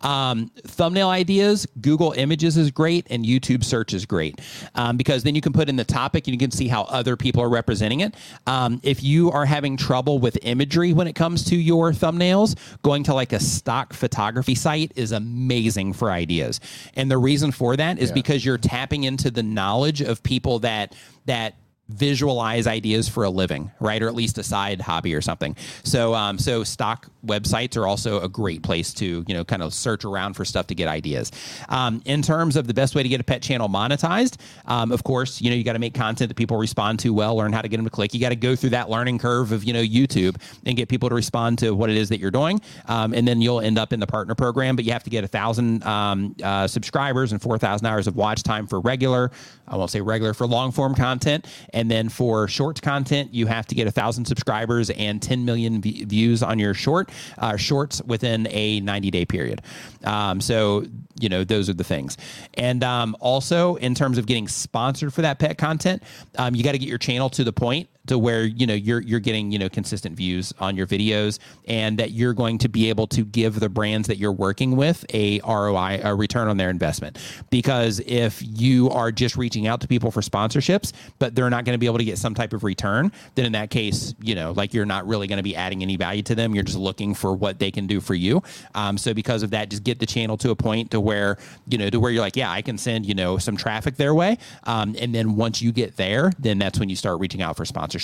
S1: Um, thumbnail ideas, Google Images is great and YouTube search is great um, because then you can put in the topic and you can see how other people are representing it. Um, if you are having trouble with imagery when it comes to your thumbnails, going to like a stock photography site is amazing for ideas. And the reason for that is
S2: Yeah.
S1: because you're tapping into the knowledge of people that that visualize ideas for a living, right? Or at least a side hobby or something. So, um, so stock websites are also a great place to, you know, kind of search around for stuff to get ideas. Um, in terms of the best way to get a pet channel monetized, um, of course, you know, you got to make content that people respond to well, learn how to get them to click. You got to go through that learning curve of, you know, YouTube and get people to respond to what it is that you're doing. Um, and then you'll end up in the partner program, but you have to get a thousand um, uh, subscribers and 4,000 hours of watch time for regular, I won't say regular, for long form content. And then for short content, you have to get a thousand subscribers and 10 million v- views on your short uh, shorts within a 90 day period. Um, so, you know, those are the things. And um, also, in terms of getting sponsored for that pet content, um, you got to get your channel to the point to where you know you're you're getting you know consistent views on your videos and that you're going to be able to give the brands that you're working with a ROI a return on their investment. Because if you are just reaching out to people for sponsorships but they're not going to be able to get some type of return then in that case you know like you're not really going to be adding any value to them. You're just looking for what they can do for you. Um, so because of that just get the channel to a point to where you know to where you're like yeah I can send you know some traffic their way. Um, and then once you get there then that's when you start reaching out for sponsorships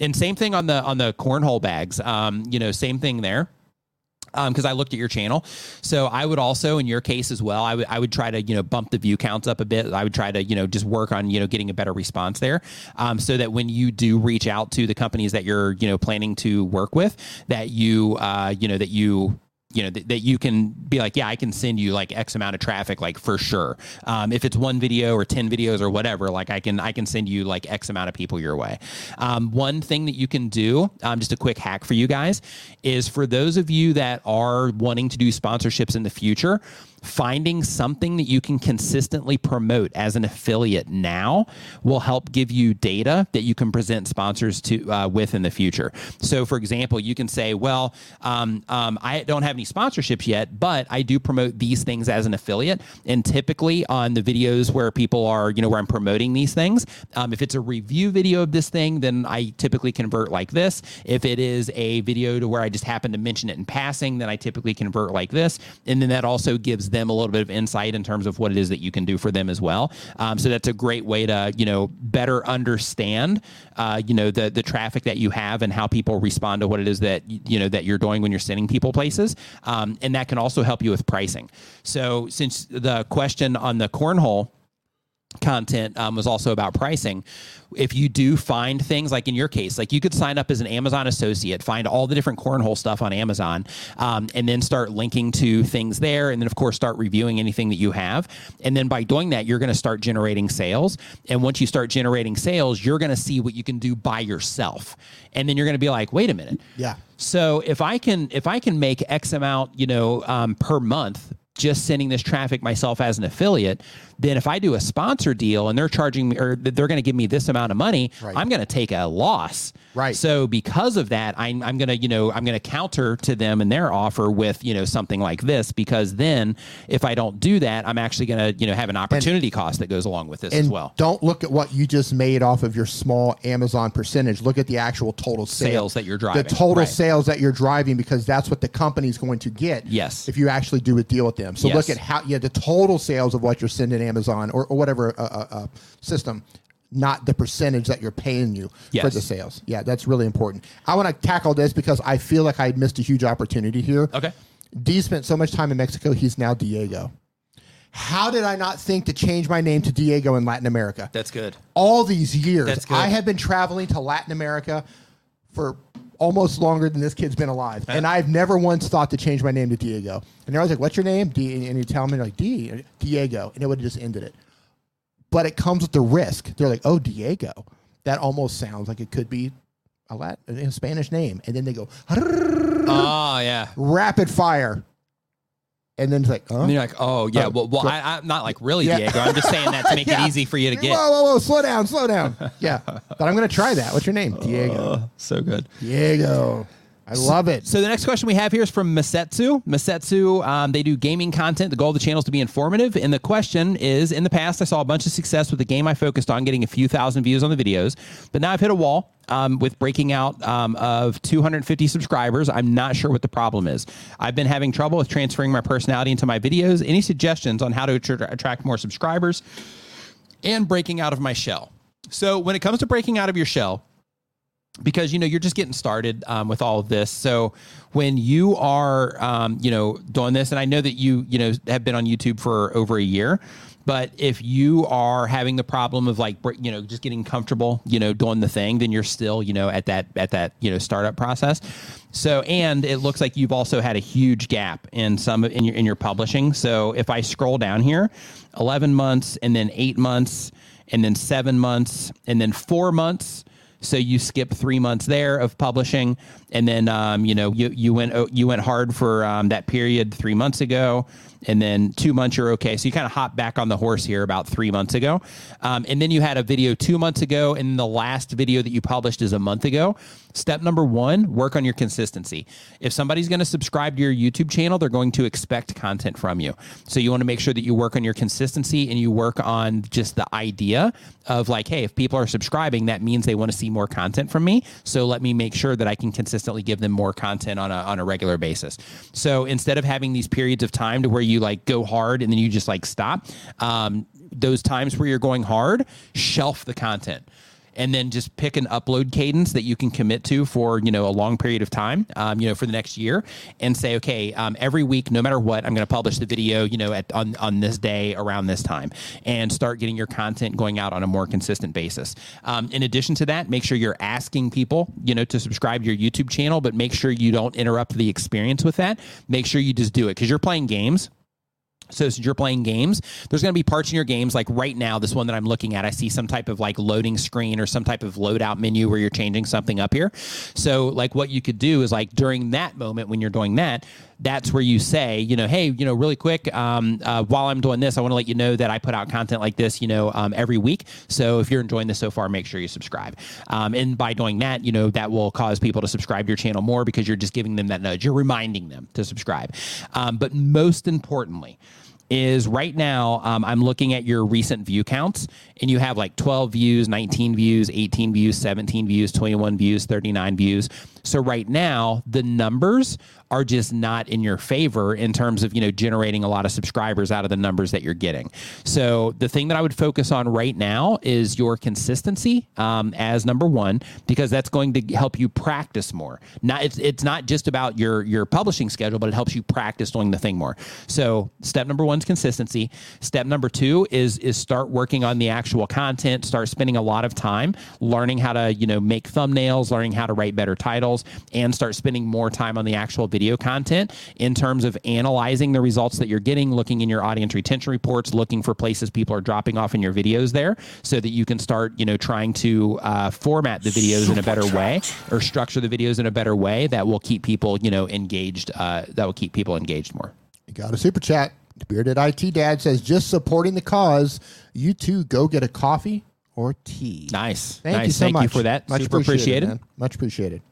S1: and same thing on the on the cornhole bags um, you know same thing there because I looked at your channel. So I would also, in your case as well, I would I would try to you know bump the view counts up a bit. I would try to you know just work on you know getting a better response there, um, so that when you do reach out to the companies that you're you know planning to work with, that you uh, you know that you you know that, that you can be like yeah i can send you like x amount of traffic like for sure. Um, if it's one video or 10 videos or whatever like i can i can send you like x amount of people your way. Um, one thing that you can do um, just a quick hack for you guys is for those of you that are wanting to do sponsorships in the future finding something that you can consistently promote as an affiliate now will help give you data that you can present sponsors to uh, with in the future. So, for example, you can say, "Well, um, um, I don't have any sponsorships yet, but I do promote these things as an affiliate. And typically on the videos where people are, you know, where I'm promoting these things, um, if it's a review video of this thing, then I typically convert like this. If it is a video to where I just happen to mention it in passing, then I typically convert like this. And then that also gives them a little bit of insight in terms of what it is that you can do for them as well. Um, so that's a great way to, you know, better understand, uh, you know, the the traffic that you have and how people respond to what it is that you know that you're doing when you're sending people places, um, and that can also help you with pricing. So since the question on the cornhole content um, was also about pricing. If you do find things like in your case, like you could sign up as an Amazon associate, find all the different cornhole stuff on Amazon, um, and then start linking to things there, and then of course start reviewing anything that you have. And then by doing that, you're going to start generating sales. And once you start generating sales, you're going to see what you can do by yourself, and then you're going to be like, wait a minute,
S2: Yeah.
S1: so if I can if I can make X amount, you know, um, per month just sending this traffic myself as an affiliate, then if I do a sponsor deal and they're charging me or they're going to give me this amount of money,
S2: Right.
S1: I'm going to take a loss.
S2: Right.
S1: So because of that, I'm, I'm going to, you know, I'm going to counter to them and their offer with, you know, something like this because then if I don't do that, I'm actually going to, you know, have an opportunity cost that goes along with this
S2: And
S1: as well.
S2: don't look at what you just made off of your small Amazon percentage. Look at the actual total sales,
S1: Sales that you're driving.
S2: The total
S1: Right.
S2: sales that you're driving because that's what the company's going to get.
S1: Yes.
S2: If you actually do a deal with them. So look at how yeah the total sales of what you're sending Amazon or, or whatever uh, uh, uh, system. Not the percentage that you're paying you for the sales. Yeah, that's really important. I want to tackle this because I feel like I missed a huge opportunity here.
S1: Okay.
S2: D spent so much time in Mexico, he's now Diego. How did I not think to change my name to Diego in Latin America?
S1: That's good.
S2: All these years, I have been traveling to Latin America for almost longer than this kid's been alive, and I've never once thought to change my name to Diego. And they're always like, "What's your name?" D, and you tell me like D, Diego, and it would have just ended it. But it comes with the risk. They're like, "Oh, Diego," that almost sounds like it could be a Latin, a Spanish name, and then they go
S1: Oh, yeah.
S2: rapid fire, and then it's like, "Huh?"
S1: And you're like, oh yeah,
S2: Oh,
S1: well, well
S2: so-
S1: I, I'm not like really
S2: Yeah.
S1: Diego. I'm just saying that to make
S2: Yeah.
S1: it easy for you to get.
S2: Whoa, whoa, whoa! Slow down, slow down. Yeah, but I'm gonna try that. What's your name? Oh, Diego.
S1: so good.
S2: Diego. I love it.
S1: So the next question we have here is from Masetsu. Masetsu, um, they do gaming content. The goal of the channel is to be informative. And the question is, in the past, I saw a bunch of success with the game I focused on, getting a few thousand views on the videos. But now I've hit a wall um, with breaking out um, of 250 subscribers. I'm not sure what the problem is. I've been having trouble with transferring my personality into my videos. Any suggestions on how to attra- attract more subscribers and breaking out of my shell? So when it comes to breaking out of your shell, because you know you're just getting started um, with all of this. So when you are um, you know doing this and i know that you you know have been on youtube for over a year but if you are having the problem of like you know just getting comfortable you know doing the thing then you're still you know at that at that you know startup process. So and it looks like you've also had a huge gap in some in your in your publishing. So if i scroll down here 11 months and then 8 months and then 7 months and then 4 months so you skip three months there of publishing, and then um, you know you you went oh, you went hard for um, that period three months ago, and then two months you're okay. So you kind of hop back on the horse here about three months ago, um, and then you had a video two months ago, and the last video that you published is a month ago. Step number one: work on your consistency. If somebody's going to subscribe to your YouTube channel, they're going to expect content from you. So you want to make sure that you work on your consistency and you work on just the idea of like, hey, if people are subscribing, that means they want to see more content from me. So let me make sure that I can consistently give them more content on a on a regular basis. So instead of having these periods of time to where you like go hard and then you just like stop, um, those times where you're going hard, shelf the content and then just pick an upload cadence that you can commit to for you know a long period of time um, you know for the next year and say okay um, every week no matter what i'm going to publish the video you know at on, on this day around this time and start getting your content going out on a more consistent basis. Um, in addition to that make sure you're asking people you know to subscribe to your youtube channel but make sure you don't interrupt the experience with that. Make sure you just do it because you're playing games So since you're playing games, there's going to be parts in your games like right now, this one that I'm looking at, I see some type of like loading screen or some type of loadout menu where you're changing something up here. So like what you could do is like during that moment when you're doing that, that's where you say, you know, hey, you know, really quick, um, uh, while I'm doing this, I want to let you know that I put out content like this, you know, um, every week. So if you're enjoying this so far, make sure you subscribe. Um, and by doing that, you know, that will cause people to subscribe to your channel more because you're just giving them that nudge. You're reminding them to subscribe. Um, but most importantly, is right now um, I'm looking at your recent view counts, and you have like 12 views, 19 views, 18 views, 17 views, 21 views, 39 views. So right now the numbers are just not in your favor in terms of you know generating a lot of subscribers out of the numbers that you're getting. So the thing that I would focus on right now is your consistency um, as number one because that's going to help you practice more. Not it's it's not just about your your publishing schedule, but it helps you practice doing the thing more. So step number one is consistency. Step number two is is start working on the actual content. Start spending a lot of time learning how to you know make thumbnails, learning how to write better titles, and start spending more time on the actual video content in terms of analyzing the results that you're getting, looking in your audience retention reports, looking for places people are dropping off in your videos there, so that you can start, you know, trying to uh, format the videos in a better way or structure the videos in a better way that will keep people, you know, engaged. Uh, that will keep people engaged more.
S2: You got a super chat. Bearded IT Dad says, just supporting the cause. You too go get a coffee or tea.
S1: Nice,
S2: Thank
S1: nice.
S2: you so
S1: Thank
S2: much.
S1: you for that.
S2: Much
S1: Super appreciated.
S2: man. Much appreciated.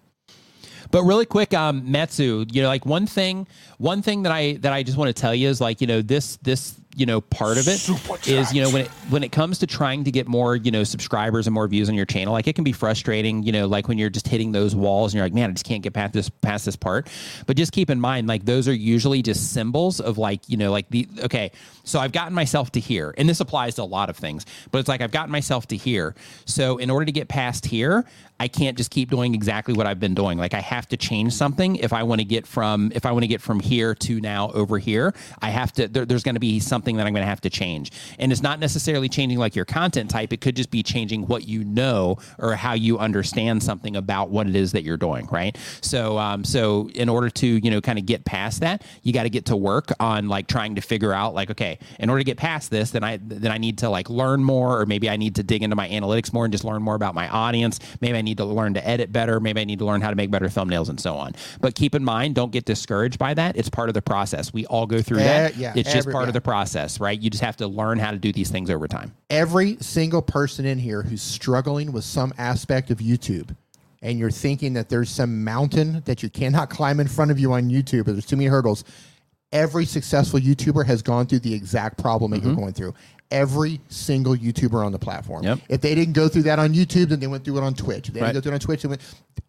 S1: But really quick, um, Metsu, you know, like one thing, one thing that I that I just want to tell you is like, you know, this this you know part of it is you know when it when it comes to trying to get more you know subscribers and more views on your channel like it can be frustrating you know like when you're just hitting those walls and you're like man i just can't get past this past this part. But just keep in mind like those are usually just symbols of like you know like the okay so i've gotten myself to here and this applies to a lot of things but it's like i've gotten myself to here. So in order to get past here I can't just keep doing exactly what I've been doing. Like I have to change something if I want to get from if I want to get from here to now over here. I have to. There, there's going to be something that I'm going to have to change, and it's not necessarily changing like your content type. It could just be changing what you know or how you understand something about what it is that you're doing. Right. So, um, so in order to you know kind of get past that, you got to get to work on like trying to figure out like okay, in order to get past this, then I then I need to like learn more, or maybe I need to dig into my analytics more and just learn more about my audience. Maybe I need to learn to edit better. Maybe I need to learn how to make better thumbnails and so on. But keep in mind, don't get discouraged by that. It's part of the process. We all go through that.
S2: Eh, yeah,
S1: it's just part
S2: yeah.
S1: of the process, right? You just have to learn how to do these things over time.
S2: Every single person in here who's struggling with some aspect of YouTube, and you're thinking that there's some mountain that you cannot climb in front of you on YouTube, or there's too many hurdles. Every successful YouTuber has gone through the exact problem that you're going through. Every single YouTuber on the platform.
S1: Mm-hmm. Yep.
S2: If they didn't go through that on YouTube, then they went through it on Twitch. If they
S1: Right.
S2: didn't go through it on Twitch, went,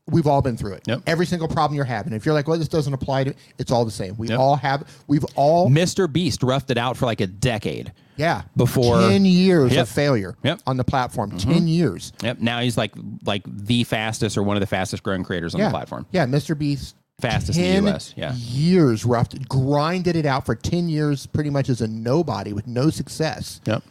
S2: we've all been through it.
S1: Yep.
S2: Every single problem you're having. If you're like, well, this doesn't apply to, it's all the same. We
S1: Yep.
S2: all have. We've all
S1: Mr. Beast roughed it out for like a decade.
S2: Yeah.
S1: Before-
S2: 10 years
S1: Yep.
S2: of failure
S1: Yep.
S2: on the platform. 10 years.
S1: Yep. Now he's like like the fastest or one of the fastest growing creators on
S2: yeah.
S1: the platform.
S2: Yeah. Mr. Beast.
S1: Fastest in the
S2: 10
S1: US, yeah.
S2: Years roughed, grinded it out for 10 years pretty much as a nobody with no success.
S1: Yep.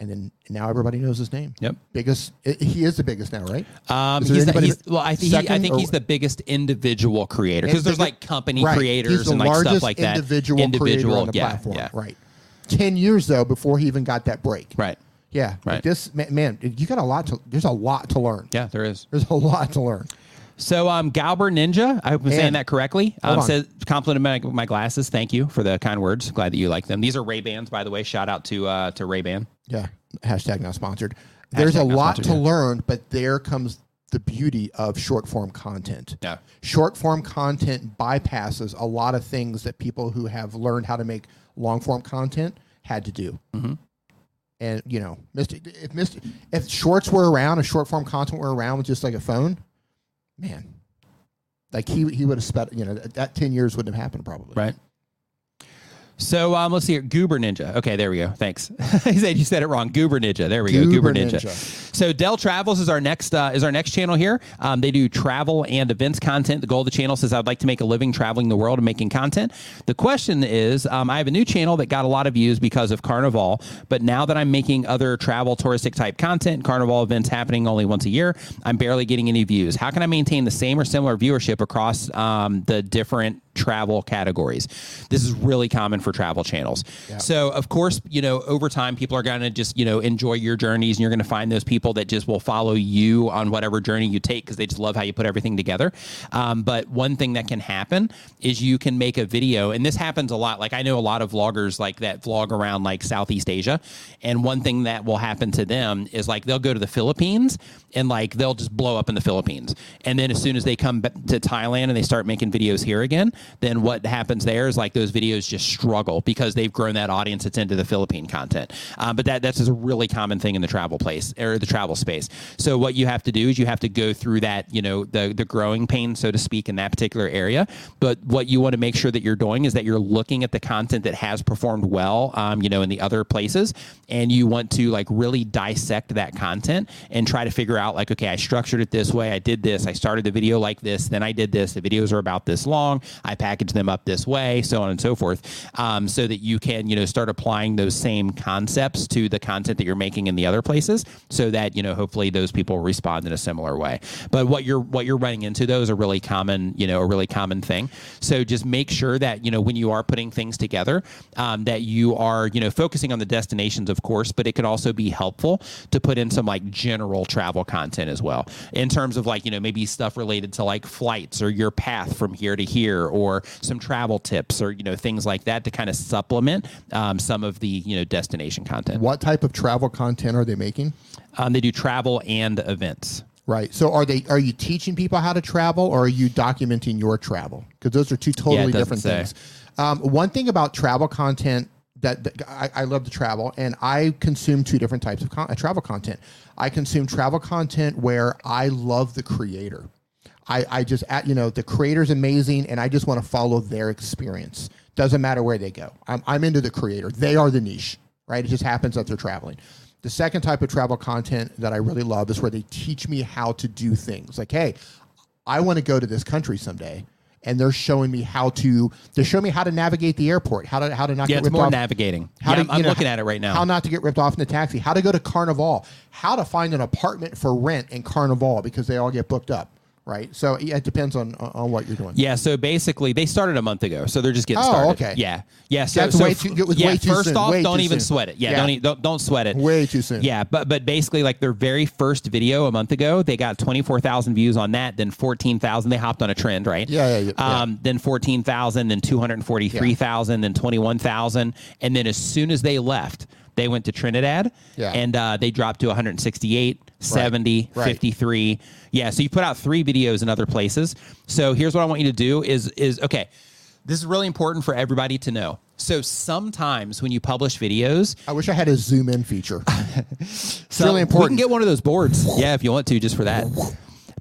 S2: And then now everybody knows his name.
S1: Yep.
S2: Biggest. He is the biggest now, right?
S1: Um, he's, the, he's well. I think he, I think
S2: or-
S1: he's the biggest individual creator because there's like company
S2: Right.
S1: creators and like stuff like that.
S2: Individual, creator on the
S1: yeah,
S2: platform.
S1: yeah.
S2: Right. 10 years, though, before he even got that break.
S1: Right.
S2: Yeah. Like
S1: Right.
S2: this, man, man, you got a lot to, there's a lot to learn.
S1: Yeah, there is.
S2: There's a lot to learn.
S1: So, um, Galber Ninja, I hope I'm saying that correctly.
S2: Hold
S1: Um,
S2: on.
S1: says complimented my, my glasses. Thank you for the kind words. Glad that you like them. These are Ray Bans, by the way. Shout out to uh, to Ray Ban.
S2: Yeah. Hashtag not sponsored. There's a
S1: not
S2: lot
S1: sponsored,
S2: to
S1: yeah.
S2: learn, but there comes the beauty of short form content.
S1: Yeah.
S2: Short form content bypasses a lot of things that people who have learned how to make long form content had to do.
S1: Mm-hmm.
S2: And you know. If. If shorts were around, if short form content were around with just like a phone, man, like he he would have spent. You know, that, ten years wouldn't have happened probably.
S1: Right. So um, let's see here. Goober Ninja. Okay, there we go. Thanks. he said you said it wrong. Goober Ninja. There we go.
S2: Goober
S1: Goober Ninja.
S2: Ninja.
S1: So Dell Travels is our next uh, is our next channel here. Um, they do travel and events content. The goal of the channel says I'd like to make a living traveling the world and making content. The question is, um, I have a new channel that got a lot of views because of Carnival, but now that I'm making other travel touristic type content, Carnival events happening only once a year, I'm barely getting any views. How can I maintain the same or similar viewership across um, the different travel categories. This is really common for travel channels. So, of course, you know, over time, people are going to just, you know, enjoy your journeys and you're going to find those people that just will follow you on whatever journey you take because they just love how you put everything together. Um, but one thing that can happen is you can make a video, and this happens a lot. Like, I know a lot of vloggers like that vlog around like Southeast Asia. And one thing that will happen to them is like they'll go to the Philippines and like they'll just blow up in the Philippines. And then as soon as they come back to Thailand and they start making videos here again, then what happens there is like those videos just struggle because they've grown that audience that's into the Philippine content. Um, but that that's a really common thing in the travel place or the travel space. So what you have to do is you have to go through that, you know, the the growing pain, so to speak, in that particular area. But what you want to make sure that you're doing is that you're looking at the content that has performed well, um, you know, in the other places, and you want to like really dissect that content and try to figure out like, okay, I structured it this way, I did this, I started the video like this, then I did this. The videos are about this long, I packaged them up this way, so on and so forth, um, so that you can, you know, start applying those same concepts to the content that you're making in the other places, so that you know, hopefully, those people respond in a similar way. But what you're what you're running into those are really common, you know, a really common thing. So just make sure that you know when you are putting things together, um, that you are you know focusing on the destinations, of course, but it could also be helpful to put in some like general travel content as well, in terms of like you know maybe stuff related to like flights or your path from here to here, or some travel tips or you know things like that to kind of supplement um, some of the you know destination content.
S2: What type of travel content are they making?
S1: Um, they do travel and events.
S2: Right. So are they are you teaching people how to travel or are you documenting your travel? Because those are two totally
S1: doesn't
S2: different
S1: say.
S2: things. Um, one thing about travel content that, that I, I love to travel and I consume two different types of con- uh, travel content. I consume travel content where I love the creator. I, I just you know the creator's amazing and I just want to follow their experience. Doesn't matter where they go. I'm, I'm into the creator. They are the niche, right? It just happens that they're traveling. The second type of travel content that I really love is where they teach me how to do things. Like, hey, I want to go to this country someday, and they're showing me how to. They're showing me how to navigate the airport, how to how to not
S1: Yeah,
S2: get
S1: it's
S2: ripped
S1: more
S2: off.
S1: navigating.
S2: How
S1: yeah,
S2: to,
S1: I'm, I'm
S2: know,
S1: looking at it right now.
S2: How not to get ripped off in the taxi. How to go to Carnival. How to find an apartment for rent in Carnival because they all get booked up. Right. So yeah, it depends on on what you're doing.
S1: Yeah, so basically they started a month ago, so they're just getting
S2: Oh,
S1: started.
S2: okay.
S1: Yeah, yeah. So,
S2: That's
S1: so
S2: way too-
S1: yeah,
S2: way too
S1: first
S2: soon,
S1: off,
S2: way
S1: don't even
S2: soon.
S1: sweat it. Yeah,
S2: Yeah.
S1: don't, don't don't sweat it.
S2: Way too soon.
S1: Yeah, but but basically, like their very first video a month ago, they got twenty four thousand views on that. Then fourteen thousand. They hopped on a trend, right?
S2: Yeah, yeah, yeah.
S1: Um, then fourteen thousand. Then two hundred forty three thousand. Then twenty one thousand. And then as soon as they left, they went to Trinidad.
S2: Yeah.
S1: And uh, they dropped to one hundred sixty eight. 70
S2: right.
S1: 53 yeah so you put out three videos in other places so here's what i want you to do is is okay this is really important for everybody to know so sometimes when you publish videos
S2: I wish I had a zoom in feature. it's
S1: so
S2: really
S1: We
S2: important.
S1: can get one of those boards. yeah, if you want to, just for that.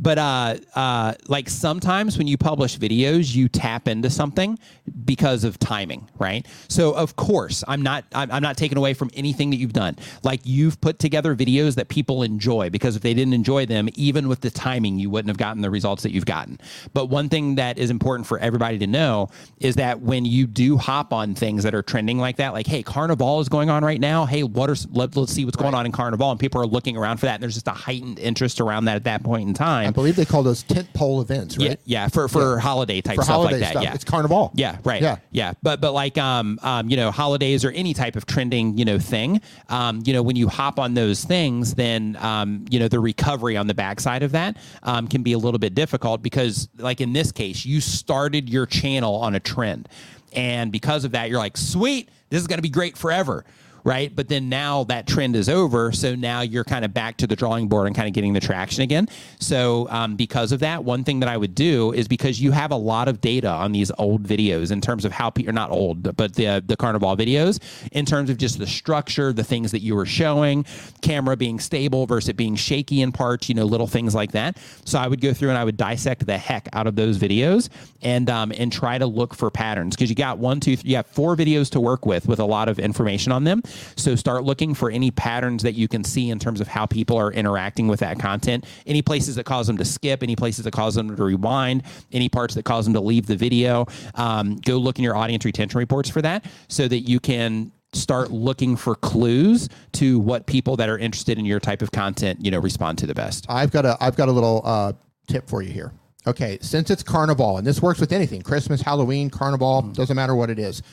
S1: But uh, uh, like sometimes when you publish videos, you tap into something because of timing, right? So of course, I'm not I'm, I'm not taken away from anything that you've done. Like you've put together videos that people enjoy because if they didn't enjoy them, even with the timing, you wouldn't have gotten the results that you've gotten. But one thing that is important for everybody to know is that when you do hop on things that are trending like that, like hey, Carnival is going on right now. Hey, what are let, let's see what's going on in Carnival, and people are looking around for that. And there's just a heightened interest around that at that point in time.
S2: I believe they call those tent pole events, right?
S1: Yeah, yeah, for for holiday type
S2: For
S1: stuff
S2: holiday
S1: like that.
S2: stuff.
S1: Yeah,
S2: It's Carnival.
S1: Yeah, right.
S2: Yeah.
S1: yeah. But but like um um you know holidays or any type of trending you know thing, um you know when you hop on those things, then um you know the recovery on the backside of that um can be a little bit difficult because like in this case, you started your channel on a trend, and because of that, you're like, sweet, this is gonna be great forever right? But then now that trend is over, so now you're kind of back to the drawing board and kind of getting the traction again. So um, because of that, one thing that I would do is because you have a lot of data on these old videos in terms of how people not old, but the the carnival videos in terms of just the structure, the things that you were showing, camera being stable versus it being shaky in parts, you know, little things like that. So I would go through and I would dissect the heck out of those videos and um, and try to look for patterns because you got one, two, three, you have four videos to work with with a lot of information on them. So start looking for any patterns that you can see in terms of how people are interacting with that content. Any places that cause them to skip, any places that cause them to rewind, any parts that cause them to leave the video. Um, go look in your audience retention reports for that so that you can start looking for clues to what people that are interested in your type of content, you know, respond to the best.
S2: I've got a I've got a little uh, tip for you here. Okay, since it's Carnival, and this works with anything Christmas, Halloween, Carnival, doesn't matter what it is.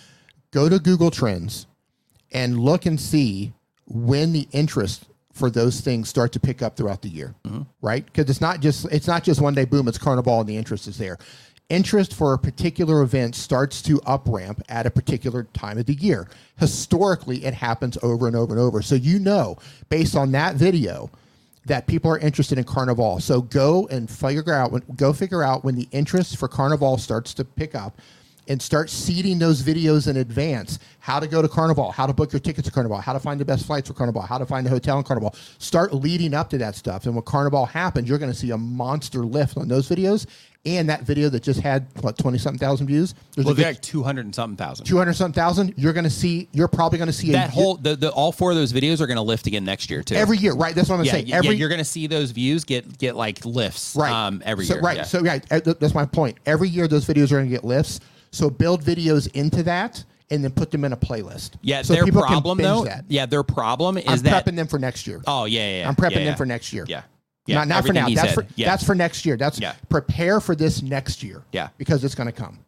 S2: Go to Google Trends and look and see when the interest for those things start to pick up throughout the year, mm-hmm. right? Because it's not just it's not just one day boom, it's Carnival and the interest is there. Interest for a particular event starts to up ramp at a particular time of the year. Historically, it happens over and over and over. So you know, based on that video, that people are interested in Carnival. So go and figure out when go figure out when the interest for Carnival starts to pick up and start seeding those videos in advance. How to go to Carnival, how to book your tickets to Carnival, how to find the best flights for Carnival, how to find a hotel in Carnival. Start leading up to that stuff. And when Carnival happens, you're going to see a monster lift on those videos. And that video that just had what twenty something thousand views, there's
S1: Well, like two hundred and something thousand.
S2: two hundred something thousand. You're going to see. You're probably going to see
S1: That
S2: a,
S1: whole the, the all four of those videos are going to lift again next year too.
S2: every year, right? That's what I'm
S1: yeah,
S2: saying.
S1: yeah,
S2: Every
S1: you're going to see those views get get like lifts
S2: right
S1: um, every
S2: so,
S1: year.
S2: right
S1: yeah.
S2: so right uh, that's my point every year those videos are going to get lifts so build videos into that and then put them in a playlist
S1: yeah,
S2: so
S1: their
S2: people can
S1: problem
S2: binge
S1: though.
S2: that.
S1: Yeah, their problem is
S2: i'm
S1: that
S2: prepping them for next year
S1: oh yeah, yeah, yeah
S2: i'm prepping
S1: yeah, yeah.
S2: them for next year
S1: Yeah, yeah.
S2: not, not for now that's
S1: said.
S2: for
S1: yeah.
S2: that's for next year that's prepare for this next year
S1: Yeah.
S2: because it's going to come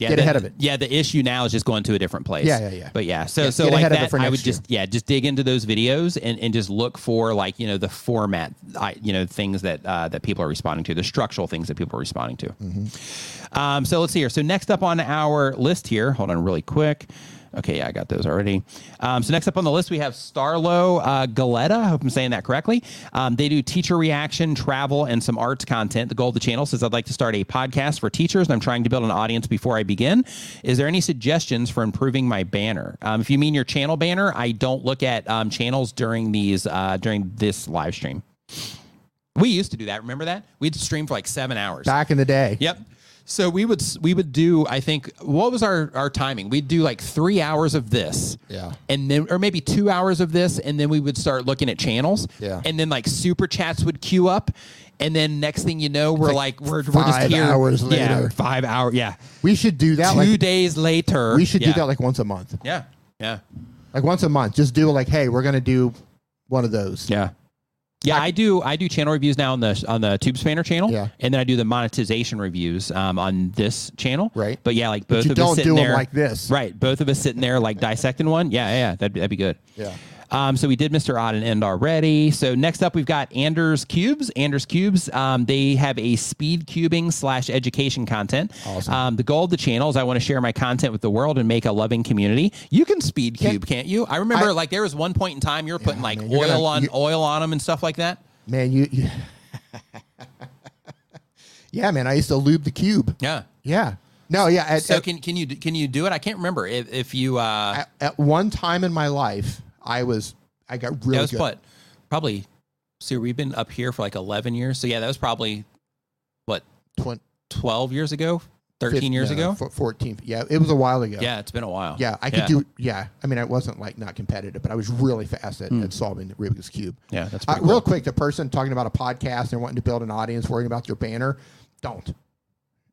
S1: yeah,
S2: get
S1: the-
S2: ahead of it.
S1: Yeah, the issue now is just going to a different place.
S2: Yeah, yeah, yeah.
S1: But yeah, so
S2: Yeah,
S1: so like
S2: ahead of it
S1: that, I would just yeah, just dig into those videos and, and just look for like you know the format, I, you know things that uh, that people are responding to, the structural things that people are responding to.
S2: Mm-hmm.
S1: Um, so let's see here. So next up on our list here, hold on really quick. Okay, yeah, I got those already. Um, so next up on the list, we have Starlo uh, Galetta. I hope I'm saying that correctly. Um, they do teacher reaction, travel, and some arts content. The goal of the channel says I'd like to start a podcast for teachers, and I'm trying to build an audience before I begin. Is there any suggestions for improving my banner? Um, if you mean your channel banner, I don't look at um, channels during these uh, during this live stream. We used to do that. Remember that? We'd stream for like seven hours.
S2: back in the day
S1: Yep. So we would we would do I think what was our our timing? We'd do like three hours of this,
S2: Yeah.
S1: and then or maybe two hours of this, and then we would start looking at channels,
S2: Yeah.
S1: and then like super chats would queue up, and then next thing you know we're
S2: like
S1: like, we're we're just
S2: five
S1: here
S2: hours
S1: yeah,
S2: later.
S1: five hour yeah,
S2: we should do that
S1: two
S2: like
S1: days later
S2: we should
S1: yeah.
S2: do that like once a month
S1: yeah yeah
S2: like once a month just do like hey we're going to do one of those
S1: yeah. Yeah, I do. I do channel reviews now on the on the Tube Spanner channel,
S2: Yeah.
S1: and then I do the monetization reviews um, on this channel,
S2: Right.
S1: But yeah, like both of us sitting
S2: do
S1: there
S2: like this.
S1: right? Both of us sitting there like dissecting one. Yeah, yeah, yeah, that'd, that'd be good.
S2: Yeah.
S1: Um, so we did Mr. Odd and End already. So next up, we've got Anders Cubes. Anders Cubes. Um, they have a speed cubing slash education content.
S2: Awesome.
S1: Um, the goal of the channel is I want to share my content with the world and make a loving community. You can speed cube, can't you? I remember
S2: I-
S1: like there was one point in time you were putting like
S2: man,
S1: oil
S2: gonna-
S1: on
S2: you-
S1: oil on them and stuff like that.
S2: Man, you, you Yeah, man, I used to lube the cube.
S1: Yeah.
S2: Yeah. No, yeah. At,
S1: So
S2: at,
S1: can can you can you do it? I can't remember if, if you uh
S2: at, at one time in my life, I was I got really
S1: that was
S2: good.
S1: what probably see we've been up here for like 11 years. So yeah, that was probably what
S2: Twen-
S1: 12 years ago, 13
S2: fif-
S1: years
S2: no,
S1: ago.
S2: 14. Yeah, it was a while ago.
S1: Yeah, it's been a while.
S2: Yeah, I could do. Yeah, I mean, I wasn't like not competitive, but I was really fast at, at solving the Rubik's cube.
S1: Yeah, that's
S2: Uh,
S1: pretty
S2: real quick, the person talking about a podcast and wanting to build an audience, worrying about your banner, don't,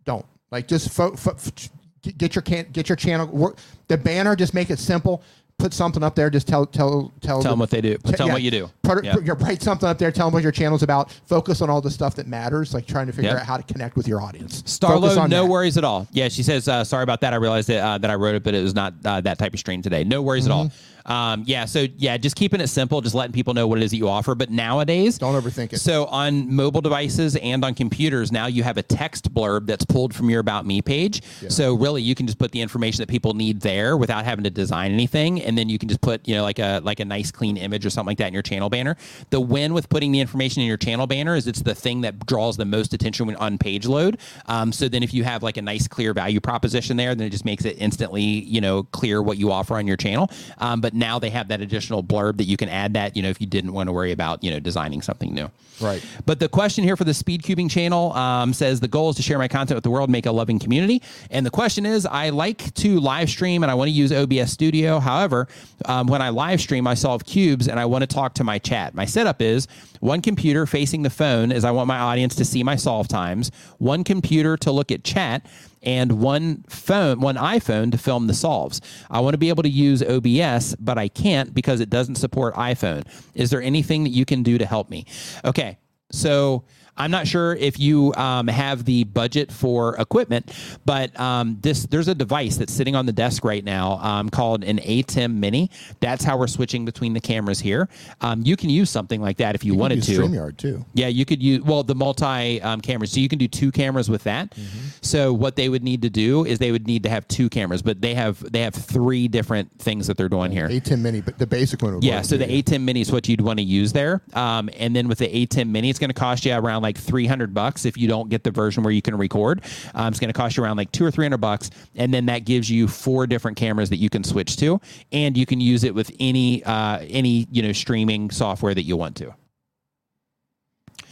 S2: don't like just fo- fo- f- get your can get your channel work the banner. Just make it simple. Put something up there. Just tell tell tell
S1: Tell them what they do. Tell them what you do.
S2: Put,
S1: Yeah.
S2: write something up there. Tell them what your channel's about. Focus on all the stuff that matters, like trying to figure
S1: Yep.
S2: out how to connect with your audience.
S1: Starlo, no
S2: that.
S1: worries at all. Yeah, she says, uh, sorry about that. I realized that, uh, that I wrote it, but it was not uh, that type of stream today. No worries at all. Um, yeah, so yeah, just keeping it simple, just letting people know what it is that you offer. But nowadays,
S2: Don't overthink it.
S1: So on mobile devices and on computers, now you have a text blurb that's pulled from your About Me page. So really, you can just put the information that people need there without having to design anything, and then you can just put you know like a like a nice clean image or something like that in your channel banner. The win with putting the information in your channel banner is it's the thing that draws the most attention when on page load. Um, so then if you have like a nice clear value proposition there, then it just makes it instantly you know clear what you offer on your channel. Um, but now they have that additional blurb that you can add that you know if you didn't want to worry about you know designing something new.
S2: Right.
S1: But the question here for the Speed Cubing channel um, says the goal is to share my content with the world, make a loving community. And the question is, I like to live stream and I want to use OBS Studio. However, um, when I live stream, I solve cubes and I want to talk to my chat. My setup is one computer facing the phone, as I want my audience to see my solve times. One computer to look at chat and one phone, one iPhone to film the solves. I want to be able to use OBS, but I can't because it doesn't support iPhone. Is there anything that you can do to help me? Okay, so I'm not sure if you um, have the budget for equipment, but um, this there's a device that's sitting on the desk right now um, called an ATEM Mini. That's how we're switching between the cameras here. Um, you can use something like that if you,
S2: You
S1: wanted to.
S2: StreamYard too.
S1: Yeah, you could use well the multi um, cameras, so you can do two cameras with that.
S2: Mm-hmm.
S1: So what they would need to do is they would need to have two cameras, but they have they have three different things that they're doing here.
S2: ATEM mini, but the basic one would
S1: Yeah, so the. ATEM Mini is what you'd want to use there, um, and then with the ATEM Mini, it's going to cost you around like 300 bucks if you don't get the version where you can record. Um, it's going to cost you around like two or 300 bucks, and then that gives you four different cameras that you can switch to, and you can use it with any uh, any you know streaming software that you want to.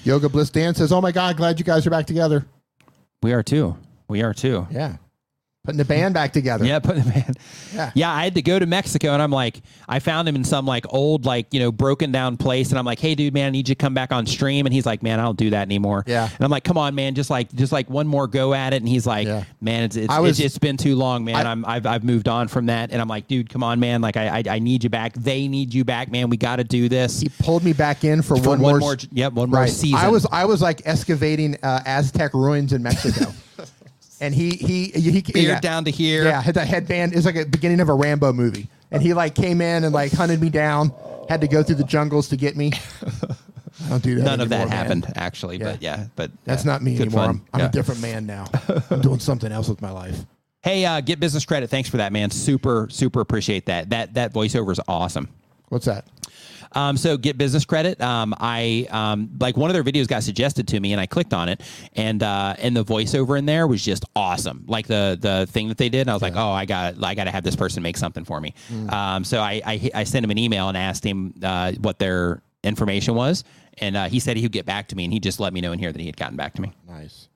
S2: Yoga Bliss Dan says, "Oh my God, glad you guys are back together."
S1: We are too. We are too.
S2: Yeah, putting the band back together.
S1: Yeah, putting the band.
S2: Yeah.
S1: Yeah, I had to go to Mexico and I'm like, I found him in some like old, like, you know, broken down place. And I'm like, hey, dude, man, I need you to come back on stream. And he's like, man, I don't do that anymore.
S2: Yeah.
S1: And I'm like, come on, man, just like, just like one more go at it. And he's like,
S2: Yeah.
S1: man, it's, it's,
S2: was-
S1: it's, it's been too long, man.
S2: I-
S1: I'm, I've, I've moved on from that. And I'm like, dude, come on, man. Like, I, I, I need you back. They need you back, man. We got to do this.
S2: He pulled me back in for,
S1: For
S2: one,
S1: one
S2: more.
S1: more- yep, one more
S2: right.
S1: season.
S2: I was I was like excavating uh, Aztec ruins in Mexico, and he he he, he
S1: Beard
S2: yeah.
S1: down to here.
S2: Yeah, had the headband. It was like a beginning of a Rambo movie, and he like came in and like hunted me down. Had to go through the jungles to get me. I don't do that.
S1: None of that
S2: man.
S1: happened actually, but yeah, but
S2: That's
S1: yeah,
S2: not me
S1: good
S2: anymore.
S1: fun.
S2: I'm, I'm
S1: Yeah.
S2: a different man now. I'm doing something else with my life.
S1: Hey, uh, get business credit. Thanks for that, man. Super, super appreciate that. That that voiceover is awesome.
S2: What's that?
S1: Um, so get business credit. Um, I um, like one of their videos got suggested to me, and I clicked on it, and uh, and the voiceover in there was just awesome. Like the the thing that they did, and I was like, oh, I got I got to have this person make something for me. Um, so I, I I sent him an email and asked him uh, what their information was, and uh, he said he would get back to me, and he just let me know in here that he had gotten back to me.
S2: Nice.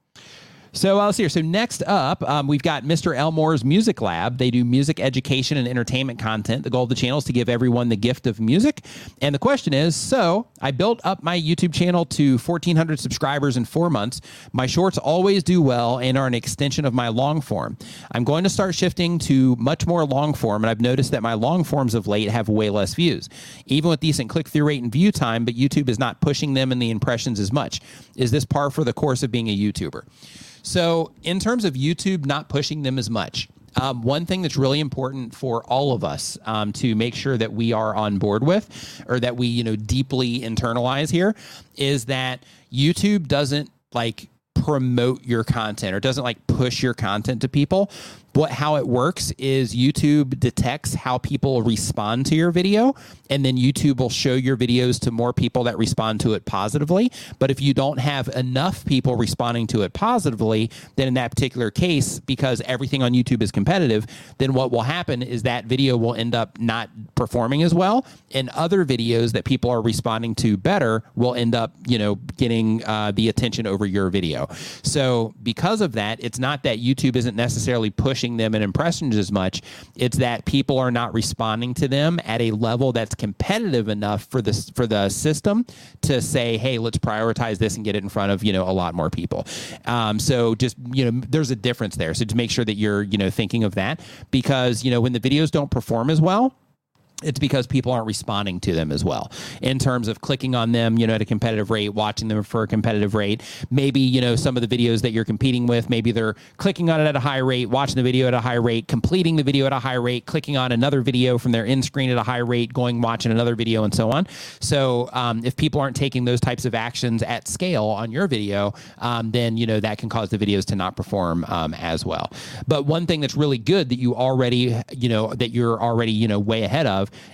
S1: So uh, let's see here. So next up, um, we've got Mr. Elmore's Music Lab. They do music education and entertainment content. The goal of the channel is to give everyone the gift of music. And the question is, so I built up my YouTube channel to 1,400 subscribers in four months. My shorts always do well and are an extension of my long form. I'm going to start shifting to much more long form, and I've noticed that my long forms of late have way less views, even with decent click through rate and view time. But YouTube is not pushing them in the impressions as much. Is this par for the course of being a YouTuber? So, in terms of YouTube not pushing them as much, um, one thing that's really important for all of us um, to make sure that we are on board with, or that we you know deeply internalize here, is that YouTube doesn't like promote your content or doesn't like push your content to people. What how it works is YouTube detects how people respond to your video, and then YouTube will show your videos to more people that respond to it positively. But if you don't have enough people responding to it positively, then in that particular case, because everything on YouTube is competitive, then what will happen is that video will end up not performing as well, and other videos that people are responding to better will end up, you know, getting uh, the attention over your video. So because of that, it's not that YouTube isn't necessarily pushing them in impressions as much. It's that people are not responding to them at a level that's competitive enough for this for the system to say, hey, let's prioritize this and get it in front of you know a lot more people. Um, so just you know, there's a difference there. So to make sure that you're you know thinking of that because you know when the videos don't perform as well it's because people aren't responding to them as well in terms of clicking on them, you know, at a competitive rate, watching them for a competitive rate. Maybe, you know, some of the videos that you're competing with, maybe they're clicking on it at a high rate, watching the video at a high rate, completing the video at a high rate, clicking on another video from their in screen at a high rate, going watching another video, and so on. So, um, if people aren't taking those types of actions at scale on your video, um, then, you know, that can cause the videos to not perform um, as well. But one thing that's really good that you already, you know, that you're already, you know, way ahead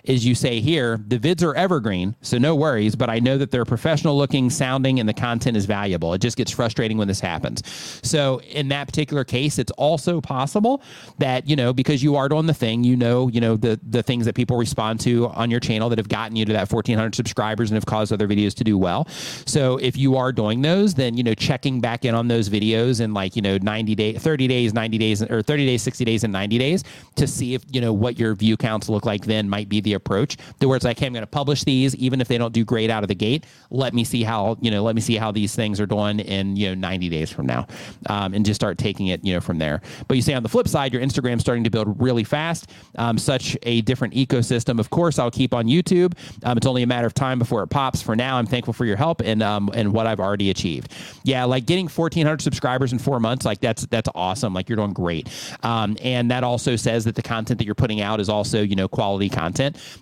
S1: is you say here, the vids are evergreen, so no worries, but I know that they're professional looking, sounding, and the content is valuable. It just gets frustrating when this happens. So in that particular case, it's also possible that, you know, because you are doing the thing, you know, you know, the the things that people respond to on your channel that have gotten you to that 1400 subscribers and have caused other videos to do well. So if you are doing those, then, you know, checking back in on those videos in like, you know, 90 days, 30 days, 90 days, or 30 days, 60 days, and 90 days to see if, you know, what your view counts look like then might might be the approach. The where it's like, hey, I'm going to publish these, even if they don't do great out of the gate. Let me see how you know, let me see how these things are doing in you know 90 days from now, um, and just start taking it you know from there. But you say on the flip side, your Instagram's starting to build really fast. Um, such a different ecosystem. Of course, I'll keep on YouTube. Um, it's only a matter of time before it pops. For now, I'm thankful for your help and um, and what I've already achieved. Yeah, like getting 1,400 subscribers in four months, like that's that's awesome. Like you're doing great. Um, and that also says that the content that you're putting out is also you know quality content.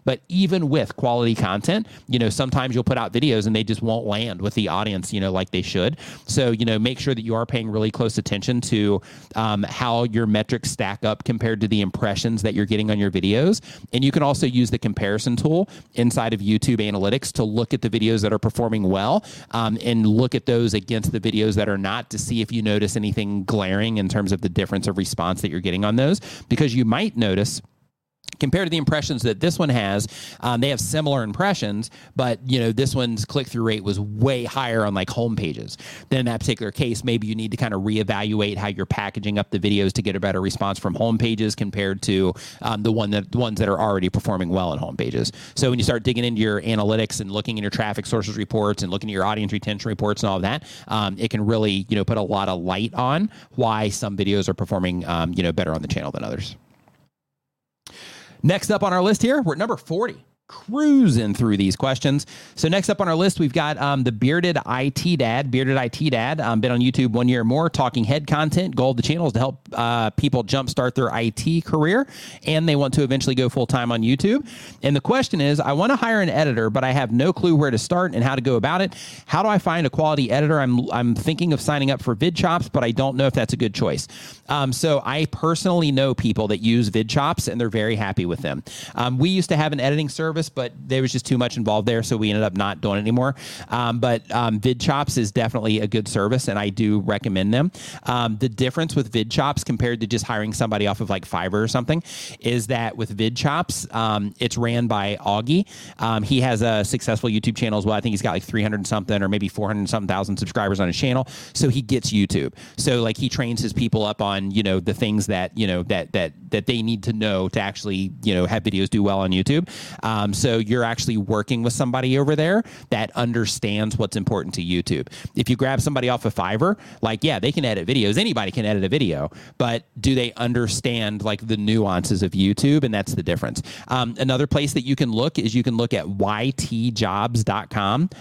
S1: But even with quality content, you know sometimes you'll put out videos and they just won't land with the audience, you know, like they should. So you know, make sure that you are paying really close attention to um, how your metrics stack up compared to the impressions that you're getting on your videos. And you can also use the comparison tool inside of YouTube Analytics to look at the videos that are performing well um, and look at those against the videos that are not to see if you notice anything glaring in terms of the difference of response that you're getting on those. Because you might notice compared to the impressions that this one has um, they have similar impressions but you know this one's click-through rate was way higher on like home pages. Then in that particular case maybe you need to kind of reevaluate how you're packaging up the videos to get a better response from home pages compared to um, the one that the ones that are already performing well on home pages. So when you start digging into your analytics and looking in your traffic sources reports and looking at your audience retention reports and all of that um, it can really you know put a lot of light on why some videos are performing um, you know better on the channel than others Next up on our list here, we're at number 40 cruising through these questions. So next up on our list, we've got um, the Bearded IT Dad. Bearded IT Dad, um, been on YouTube one year or more, talking head content. Goal of the channel is to help uh, people jumpstart their IT career, and they want to eventually go full time on YouTube. And the question is, I want to hire an editor, but I have no clue where to start and how to go about it. How do I find a quality editor? I'm I'm thinking of signing up for VidChops, but I don't know if that's a good choice. Um, so I personally know people that use VidChops, and they're very happy with them. Um, we used to have an editing service but there was just too much involved there, so we ended up not doing it anymore. Um, but um, VidChops is definitely a good service, and I do recommend them. Um, the difference with VidChops compared to just hiring somebody off of like Fiverr or something is that with VidChops, um, it's ran by Augie. He has a successful YouTube channel as well. I think he's got like 300 something or maybe 400 something thousand subscribers on his channel. So he gets YouTube. So like he trains his people up on you know the things that you know that that that they need to know to actually you know have videos do well on YouTube. Um, so you're actually working with somebody over there that understands what's important to YouTube. If you grab somebody off of Fiverr, like, yeah, they can edit videos. Anybody can edit a video, but do they understand like the nuances of YouTube? And that's the difference. Um, another place that you can look is you can look at ytjobs.com.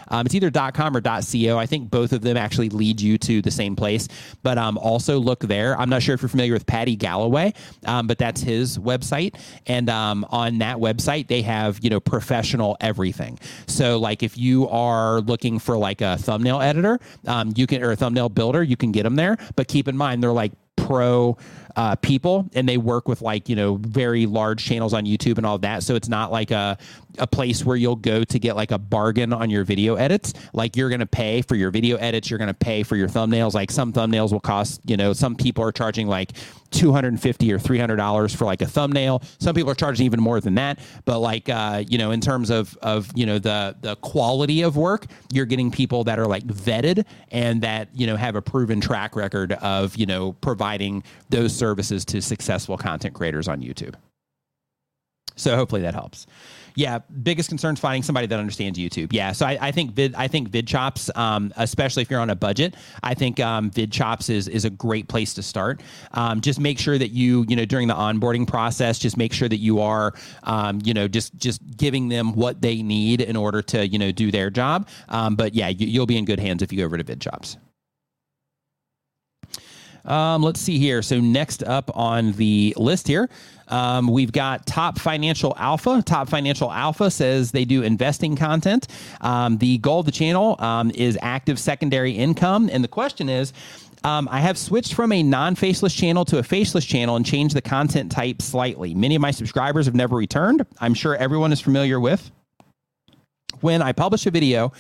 S1: Um, it's either .com or .co. I think both of them actually lead you to the same place, but um, also look there. I'm not sure if you're familiar with Paddy Galloway, um, but that's his website. And um, on that website, they have, you know, professional everything. So like if you are looking for like a thumbnail editor, um, you can or a thumbnail builder, you can get them there. But keep in mind they're like pro uh, people and they work with like you know very large channels on youtube and all that. So it's not like a, a place where you'll go to get like a bargain on your video edits. Like you're to pay for your video edits. You're to pay for your thumbnails. Like some thumbnails will cost you know some people are charging like 250 or 300 dollars for like a thumbnail. Some people are charging even more than that. But like uh, you know in terms of of you know the the quality of work you're getting people that are like vetted and that you know have a proven track record of you know providing those services to successful content creators on YouTube. So hopefully that helps. Yeah, biggest concern is finding somebody that understands YouTube. Yeah, so I, I think vid, I think VidChops, um, especially if you're on a budget, I think um, VidChops is is a great place to start. Um, just make sure that you you know during the onboarding process, just make sure that you are um, you know just just giving them what they need in order to you know do their job. Um, but yeah, you, you'll be in good hands if you go over to VidChops. Um, let's see here. So next up on the list here, um, we've got Top Financial Alpha. Top Financial Alpha says they do investing content. Um, the goal of the channel um, is active secondary income, and the question is. Um, I have switched from a non faceless channel to a faceless channel and changed the content type slightly. Many of my subscribers have never returned. I'm sure everyone is familiar with. When I publish a video,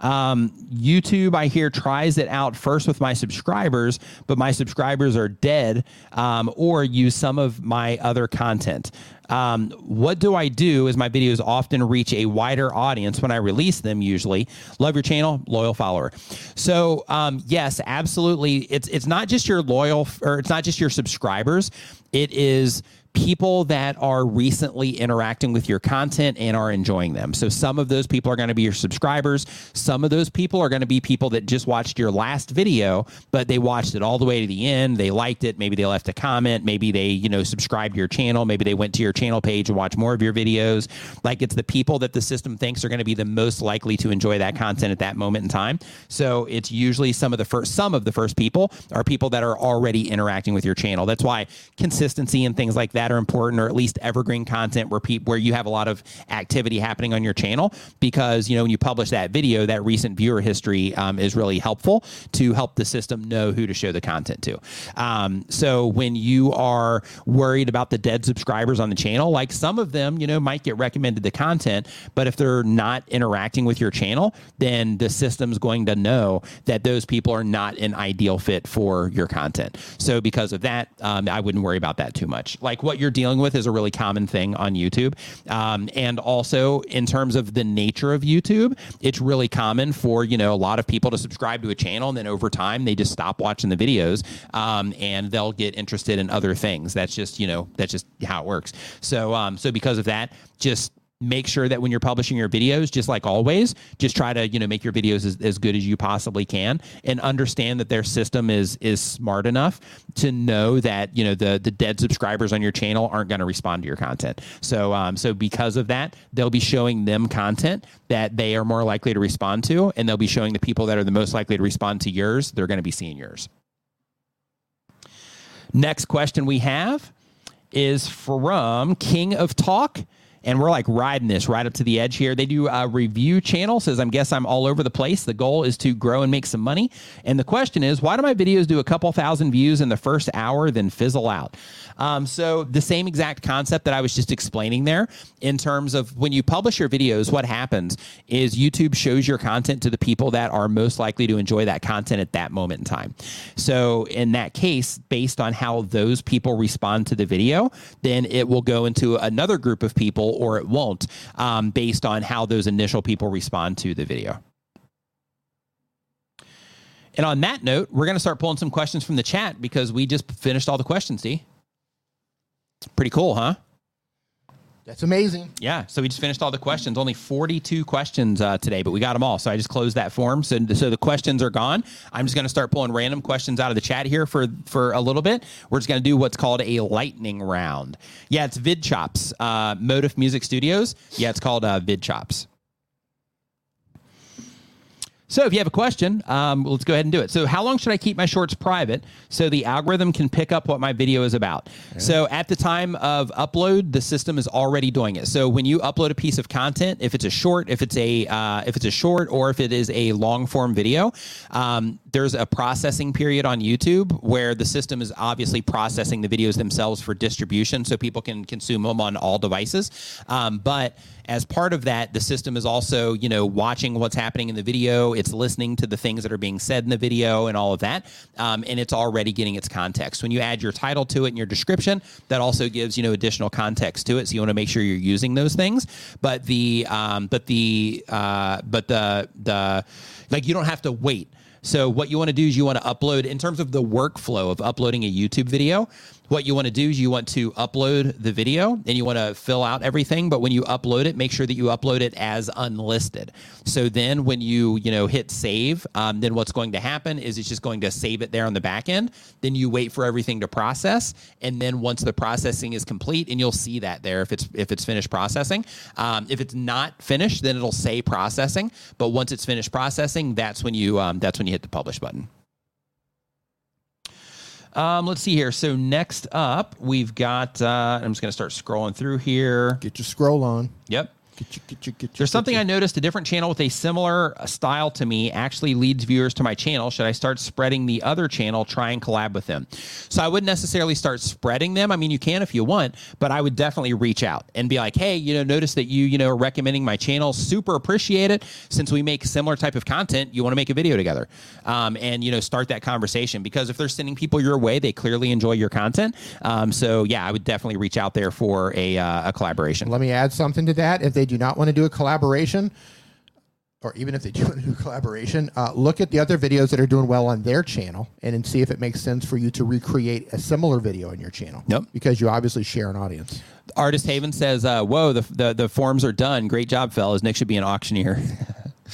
S1: um, YouTube, I hear, tries it out first with my subscribers, but my subscribers are dead um, or use some of my other content. Um, what do I do as my videos often reach a wider audience when I release them usually? Love your channel, loyal follower. So um, yes, absolutely. It's it's not just your loyal or it's not just your subscribers. It is people that are recently interacting with your content and are enjoying them. So some of those people are going to be your subscribers. Some of those people are going to be people that just watched your last video, but they watched it all the way to the end. They liked it. Maybe they left a comment. Maybe they, you know, subscribed to your channel. Maybe they went to your channel page and watched more of your videos. Like it's the people that the system thinks are going to be the most likely to enjoy that content at that moment in time. So it's usually some of the first, some of the first people are people that are already interacting with your channel. That's why consistency and things like that that are important, or at least evergreen content where people where you have a lot of activity happening on your channel. Because you know when you publish that video, that recent viewer history um, is really helpful to help the system know who to show the content to. Um, so when you are worried about the dead subscribers on the channel, like some of them, you know, might get recommended the content, but if they're not interacting with your channel, then the system's going to know that those people are not an ideal fit for your content. So because of that, um, I wouldn't worry about that too much. Like what you're dealing with is a really common thing on YouTube. Um, and also, in terms of the nature of YouTube, it's really common for, you know, a lot of people to subscribe to a channel and then over time they just stop watching the videos um, and they'll get interested in other things. That's just, you know, that's just how it works. So, um, so because of that, just make sure that when you're publishing your videos just like always just try to you know make your videos as, as good as you possibly can and understand that their system is is smart enough to know that you know the the dead subscribers on your channel aren't going to respond to your content. So um so because of that they'll be showing them content that they are more likely to respond to and they'll be showing the people that are the most likely to respond to yours they're going to be seeing yours. Next question we have is from king of talk and we're like riding this right up to the edge here. They do a review channel, says, I guess I'm all over the place. The goal is to grow and make some money. And the question is, why do my videos do a couple thousand views in the first hour, then fizzle out? Um, so the same exact concept that I was just explaining there in terms of when you publish your videos, what happens is YouTube shows your content to the people that are most likely to enjoy that content at that moment in time. So in that case, based on how those people respond to the video, then it will go into another group of people or it won't um, based on how those initial people respond to the video. And on that note, we're going to start pulling some questions from the chat because we just finished all the questions, D. It's pretty cool, huh?
S2: That's amazing.
S1: Yeah. So we just finished all the questions. Only 42 questions uh, today, but we got them all. So I just closed that form. So, so the questions are gone. I'm just going to start pulling random questions out of the chat here for for a little bit. We're just going to do what's called a lightning round. Yeah, it's VidChops. Uh, Motif Music Studios. Yeah, it's called uh, VidChops. So if you have a question, um, let's go ahead and do it. So how long should I keep my shorts private so the algorithm can pick up what my video is about? Yeah. So at the time of upload, the system is already doing it. So when you upload a piece of content, if it's a short, if it's a uh, if it's a short, or if it is a long form video, um, there's a processing period on YouTube where the system is obviously processing the videos themselves for distribution, so people can consume them on all devices. Um, but as part of that, the system is also, you know, watching what's happening in the video. It's listening to the things that are being said in the video and all of that. Um, and it's already getting its context. When you add your title to it and your description, that also gives, you know, additional context to it. So you want to make sure you're using those things. But the, um, but the, uh, but the, the, like you don't have to wait. So what you want to do is you want to upload in terms of the workflow of uploading a YouTube video what you want to do is you want to upload the video and you want to fill out everything but when you upload it make sure that you upload it as unlisted. So then when you you know hit save um, then what's going to happen is it's just going to save it there on the back end. Then you wait for everything to process. And then once the processing is complete and you'll see that there if it's if it's finished processing. Um, if it's not finished then it'll say processing. But once it's finished processing that's when you um, that's when you hit the publish button um, let's see here. So next up, we've got. Uh, I'm just going to start scrolling through here.
S2: Get your scroll on.
S1: Yep. There's something I noticed a different channel with a similar uh, style to me actually leads viewers to my channel. Should I start spreading the other channel, try and collab with them? So I wouldn't necessarily start spreading them. I mean, you can if you want, but I would definitely reach out and be like, hey, you know, notice that you, you know, are recommending my channel. Super appreciate it. Since we make similar type of content, you want to make a video together um, and, you know, start that conversation because if they're sending people your way, they clearly enjoy your content. Um, so yeah, I would definitely reach out there for a, uh, a collaboration.
S2: Let me add something to that. If they do not want to do a collaboration, or even if they do want a new collaboration, uh, look at the other videos that are doing well on their channel and then see if it makes sense for you to recreate a similar video on your channel.
S1: Yep.
S2: Because you obviously share an audience.
S1: Artist Haven says, uh, "Whoa, the, the the forms are done. Great job, fellas. Nick should be an auctioneer."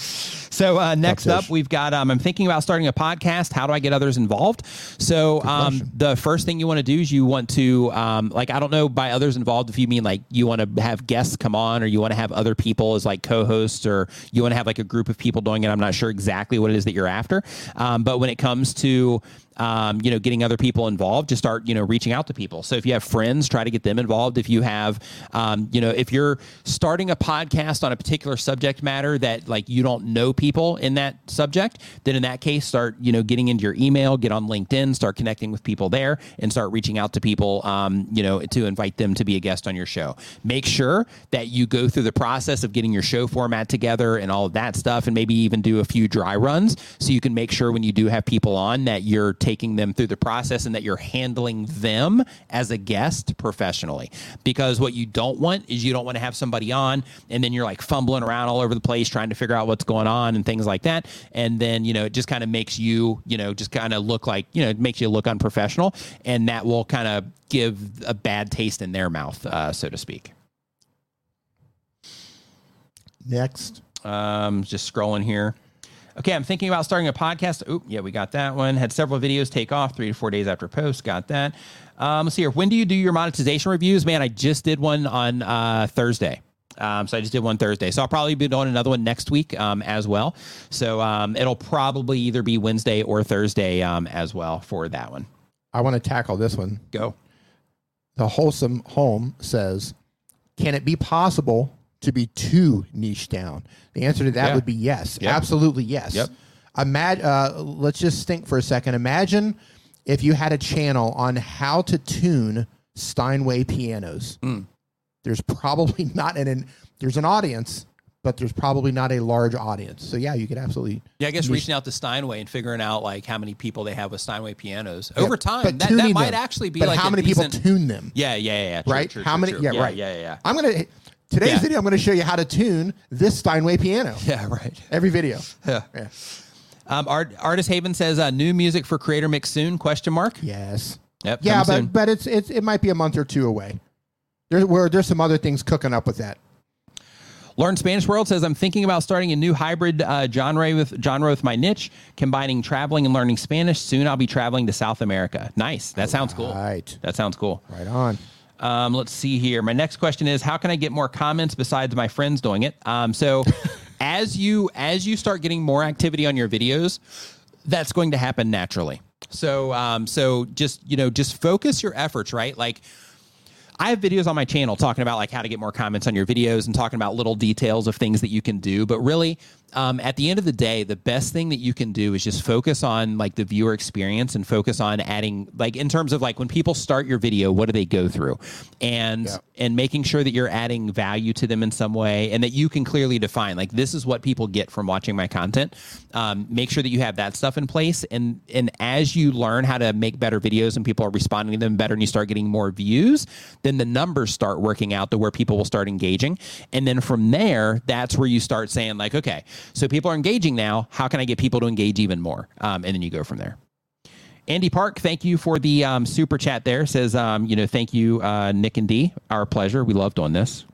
S1: So uh, next up, we've got. Um, I'm thinking about starting a podcast. How do I get others involved? So um, the first thing you want to do is you want to um, like I don't know by others involved if you mean like you want to have guests come on or you want to have other people as like co-hosts or you want to have like a group of people doing it. I'm not sure exactly what it is that you're after. Um, but when it comes to um, you know, getting other people involved, just start, you know, reaching out to people. So if you have friends, try to get them involved. If you have, um, you know, if you're starting a podcast on a particular subject matter that like you don't know people in that subject, then in that case, start, you know, getting into your email, get on LinkedIn, start connecting with people there and start reaching out to people, um, you know, to invite them to be a guest on your show. Make sure that you go through the process of getting your show format together and all of that stuff, and maybe even do a few dry runs so you can make sure when you do have people on that you're taking them through the process and that you're handling them as a guest professionally. Because what you don't want is you don't want to have somebody on and then you're like fumbling around all over the place trying to figure out what's going on and things like that. And then, you know, it just kind of makes you, you know, just kind of look like, you know, it makes you look unprofessional. And that will kind of give a bad taste in their mouth, uh, so to speak.
S2: Next.
S1: Um, just scrolling here. Okay, I'm thinking about starting a podcast. Oop, yeah, we got that one. Had several videos take off three to four days after post. Got that. Um, let's see here. When do you do your monetization reviews? Man, I just did one on uh, Thursday. Um, so I just did one Thursday. So I'll probably be doing another one next week um, as well. So um, it'll probably either be Wednesday or Thursday um, as well for that one.
S2: I want to tackle this one.
S1: Go.
S2: The Wholesome Home says, Can it be possible to be too niche down? The answer to that
S1: Yeah.
S2: would be yes.
S1: Yep.
S2: Absolutely yes.
S1: Yep.
S2: Imag- uh, let's just think for a second. Imagine if you had a channel on how to tune Steinway pianos.
S1: Hmm.
S2: There's probably not an, an there's an audience, but there's probably not a large audience. So yeah, you could absolutely
S1: Yeah, I guess reaching out to Steinway and figuring out like how many people they have with Steinway pianos over time.
S2: but
S1: That, that might
S2: them.
S1: actually be
S2: but
S1: like
S2: how many
S1: decent-
S2: people tune them?
S1: Yeah, yeah, yeah. yeah. True,
S2: right?
S1: true,
S2: How
S1: true,
S2: many? Yeah,
S1: yeah,
S2: right.
S1: Yeah, yeah, yeah.
S2: I'm gonna today's
S1: Yeah.
S2: video. I'm gonna show you how to tune this Steinway piano.
S1: Yeah, right.
S2: Every video.
S1: Yeah.
S2: Yeah.
S1: Um, Art, Artist Haven says uh, new music for Creator Mix soon? Question mark.
S2: Yes.
S1: Yep.
S2: Yeah, but
S1: soon.
S2: but it's it's it might be a month or two away. There's there's some other things cooking up with that.
S1: Learn Spanish World says I'm thinking about starting a new hybrid uh, genre with genre with my niche, combining traveling and learning Spanish. Soon I'll be traveling to South America. Nice. That sounds cool.
S2: Right.
S1: That sounds cool.
S2: Right on.
S1: Um, let's see here. My next question is how can I get more comments besides my friends doing it? Um, so as you as you start getting more activity on your videos, that's going to happen naturally. So um, so just you know just focus your efforts, right? Like I have videos on my channel talking about like how to get more comments on your videos and talking about little details of things that you can do. But really, um, at the end of the day, the best thing that you can do is just focus on like the viewer experience and focus on adding like in terms of like when people start your video, what do they go through, and
S2: Yeah.
S1: and making sure that you're adding value to them in some way and that you can clearly define like this is what people get from watching my content. Um, make sure that you have that stuff in place, and and as you learn how to make better videos and people are responding to them better, and you start getting more views, then the numbers start working out to where people will start engaging, and then from there, that's where you start saying like, okay, so people are engaging now. How can I get people to engage even more? Um, and then you go from there. Andy Park, thank you for the um, super chat there. Says, um, you know, thank you, uh, Nick and D. Our pleasure. We love doing this.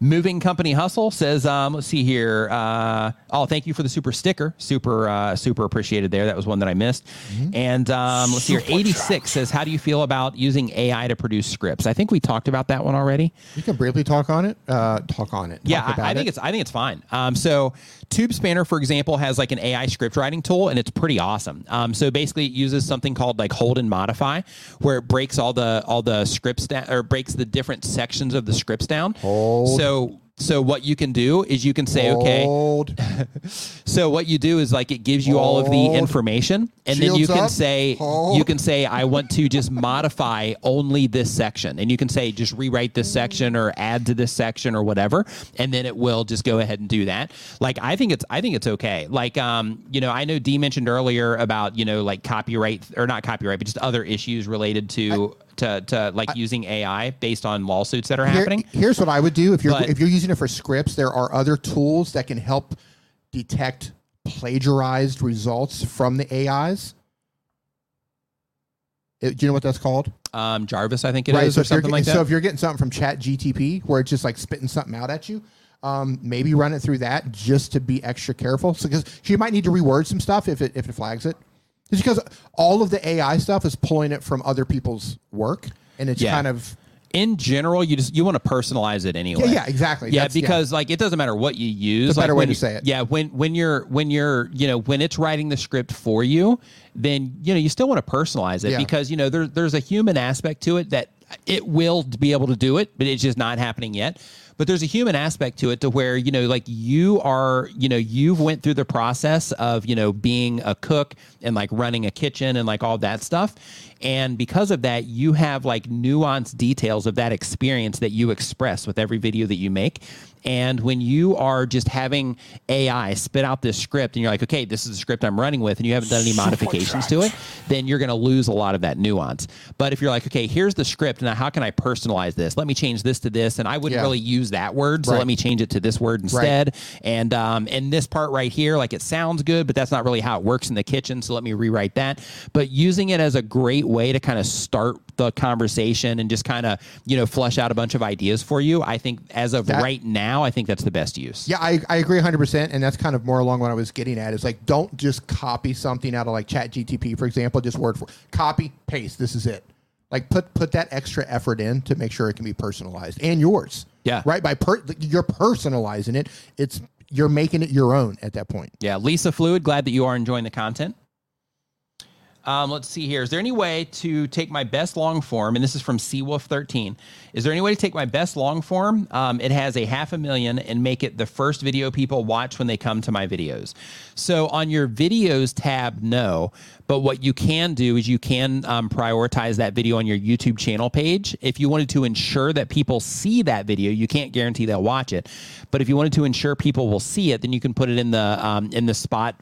S1: Moving Company Hustle says, um, let's see here. Uh, oh, thank you for the super sticker. Super, uh, super appreciated there. That was one that I missed. And um, let's see here. 86 says, how do you feel about using AI to produce scripts? I think we talked about that one already.
S2: You can briefly talk on it. Uh, talk on it.
S1: Yeah,
S2: Talk
S1: I, I think
S2: it.
S1: it's I think it's fine. Um, so Tube Spanner, for example, has like an AI script writing tool, and it's pretty awesome. Um, so basically, it uses something called like hold and modify, where it breaks all the all the scripts down or breaks the different sections of the scripts down.
S2: Hold.
S1: So so what you can do is you can say, okay, so what you do is like it gives you all of the
S2: Hold.
S1: information, and then you
S2: Shields
S1: can
S2: up.
S1: say
S2: Hold.
S1: you can say I want to just modify only this section, and you can say just rewrite this section or add to this section or whatever, and then it will just go ahead and do that. Like I think it's I think it's okay. Like um you know I know D mentioned earlier about you know like copyright or not copyright, but just other issues related to to, to like using AI based on lawsuits that are
S2: Here-
S1: happening.
S2: here's what I would do if you're
S1: But-
S2: if you're using it for scripts. There are other tools that can help detect plagiarized results from the AIs. Uh, do you know what that's called?
S1: Um, Jarvis, I think it is,
S2: so
S1: or
S2: if you're
S1: something like
S2: getting-
S1: that.
S2: So if you're getting something from Chat GTP where it's just like spitting something out at you, um, maybe run it through that just to be extra careful. So because you might need to reword some stuff if it if it flags it. It's because all of the AI stuff is pulling it from other people's work, and it's
S1: Yeah.
S2: kind of
S1: in general, you just you want to personalize it anyway.
S2: yeah, yeah, exactly.
S1: Yeah,
S2: That's-
S1: because like it doesn't matter what you use.
S2: It's a
S1: like,
S2: better way
S1: when
S2: to
S1: you-
S2: say it.
S1: Yeah, when when you're when you're you know when it's writing the script for you, then you know you still want to personalize it
S2: Yeah.
S1: because you know there, there's a human aspect to it that it will be able to do it, but it's just not happening yet. But there's a human aspect to it to where you know like you are you know you've went through the process of you know being a cook and like running a kitchen and like all that stuff and because of that you have like nuanced details of that experience that you express with every video that you make and when you are just having AI spit out this script and you're like, okay, this is the script I'm running with, and you haven't done any modifications to it, then you're going to lose a lot of that nuance. But if you're like, okay, here's the script, now how can I personalize this? Let me change this to this, and I wouldn't
S2: Yeah.
S1: really use that word, so
S2: Right.
S1: let me change it to this word instead. And um, and this part right here, like it sounds good, but that's not really how it works in the kitchen, so let me rewrite that. But using it as a great way to kind of start the conversation and just kind of you know flush out a bunch of ideas for you, I think as of
S2: That-
S1: right now, I think that's the best use.
S2: Yeah, I, I agree 100%. And that's kind of more along what I was getting at is like, don't just copy something out of like Chat GTP, for example, just word for copy, paste. This is it. Like put put that extra effort in to make sure it can be personalized and yours.
S1: Yeah.
S2: Right. By per, you're personalizing it. It's you're making it your own at that point.
S1: Yeah, Lisa Fluid, glad that you are enjoying the content. Um, let's see here. Is there any way to take my best long form? And this is from Seawolf13. Is there any way to take my best long form? Um, it has a half a million and make it the first video people watch when they come to my videos. So on your videos tab, no. But what you can do is you can um, prioritize that video on your YouTube channel page. If you wanted to ensure that people see that video, you can't guarantee they'll watch it. But if you wanted to ensure people will see it, then you can put it in the um, in the spot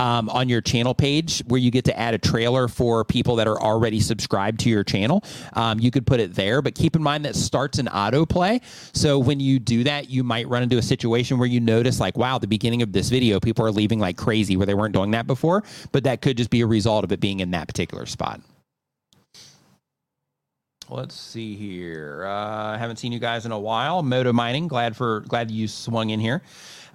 S1: um, on your channel page where you get to add a trailer for people that are already subscribed to your channel. Um, you could put it there, but keep in mind that starts an autoplay. So when you do that, you might run into a situation where you notice, like, wow, the beginning of this video, people are leaving like crazy where they weren't doing that before. But that could just be a result of it being in that particular spot. Let's see here. Uh, I haven't seen you guys in a while. Moto mining. Glad for glad you swung in here.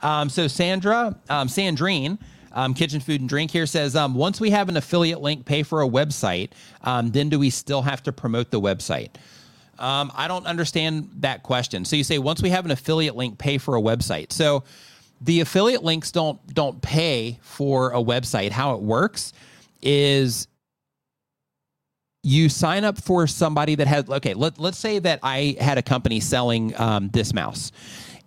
S1: Um, so Sandra, um, Sandrine, um, Kitchen Food and Drink here says, um, once we have an affiliate link, pay for a website, um, then do we still have to promote the website? Um, I don't understand that question. So you say once we have an affiliate link, pay for a website. So the affiliate links don't don't pay for a website. How it works is you sign up for somebody that has okay let, let's say that i had a company selling um, this mouse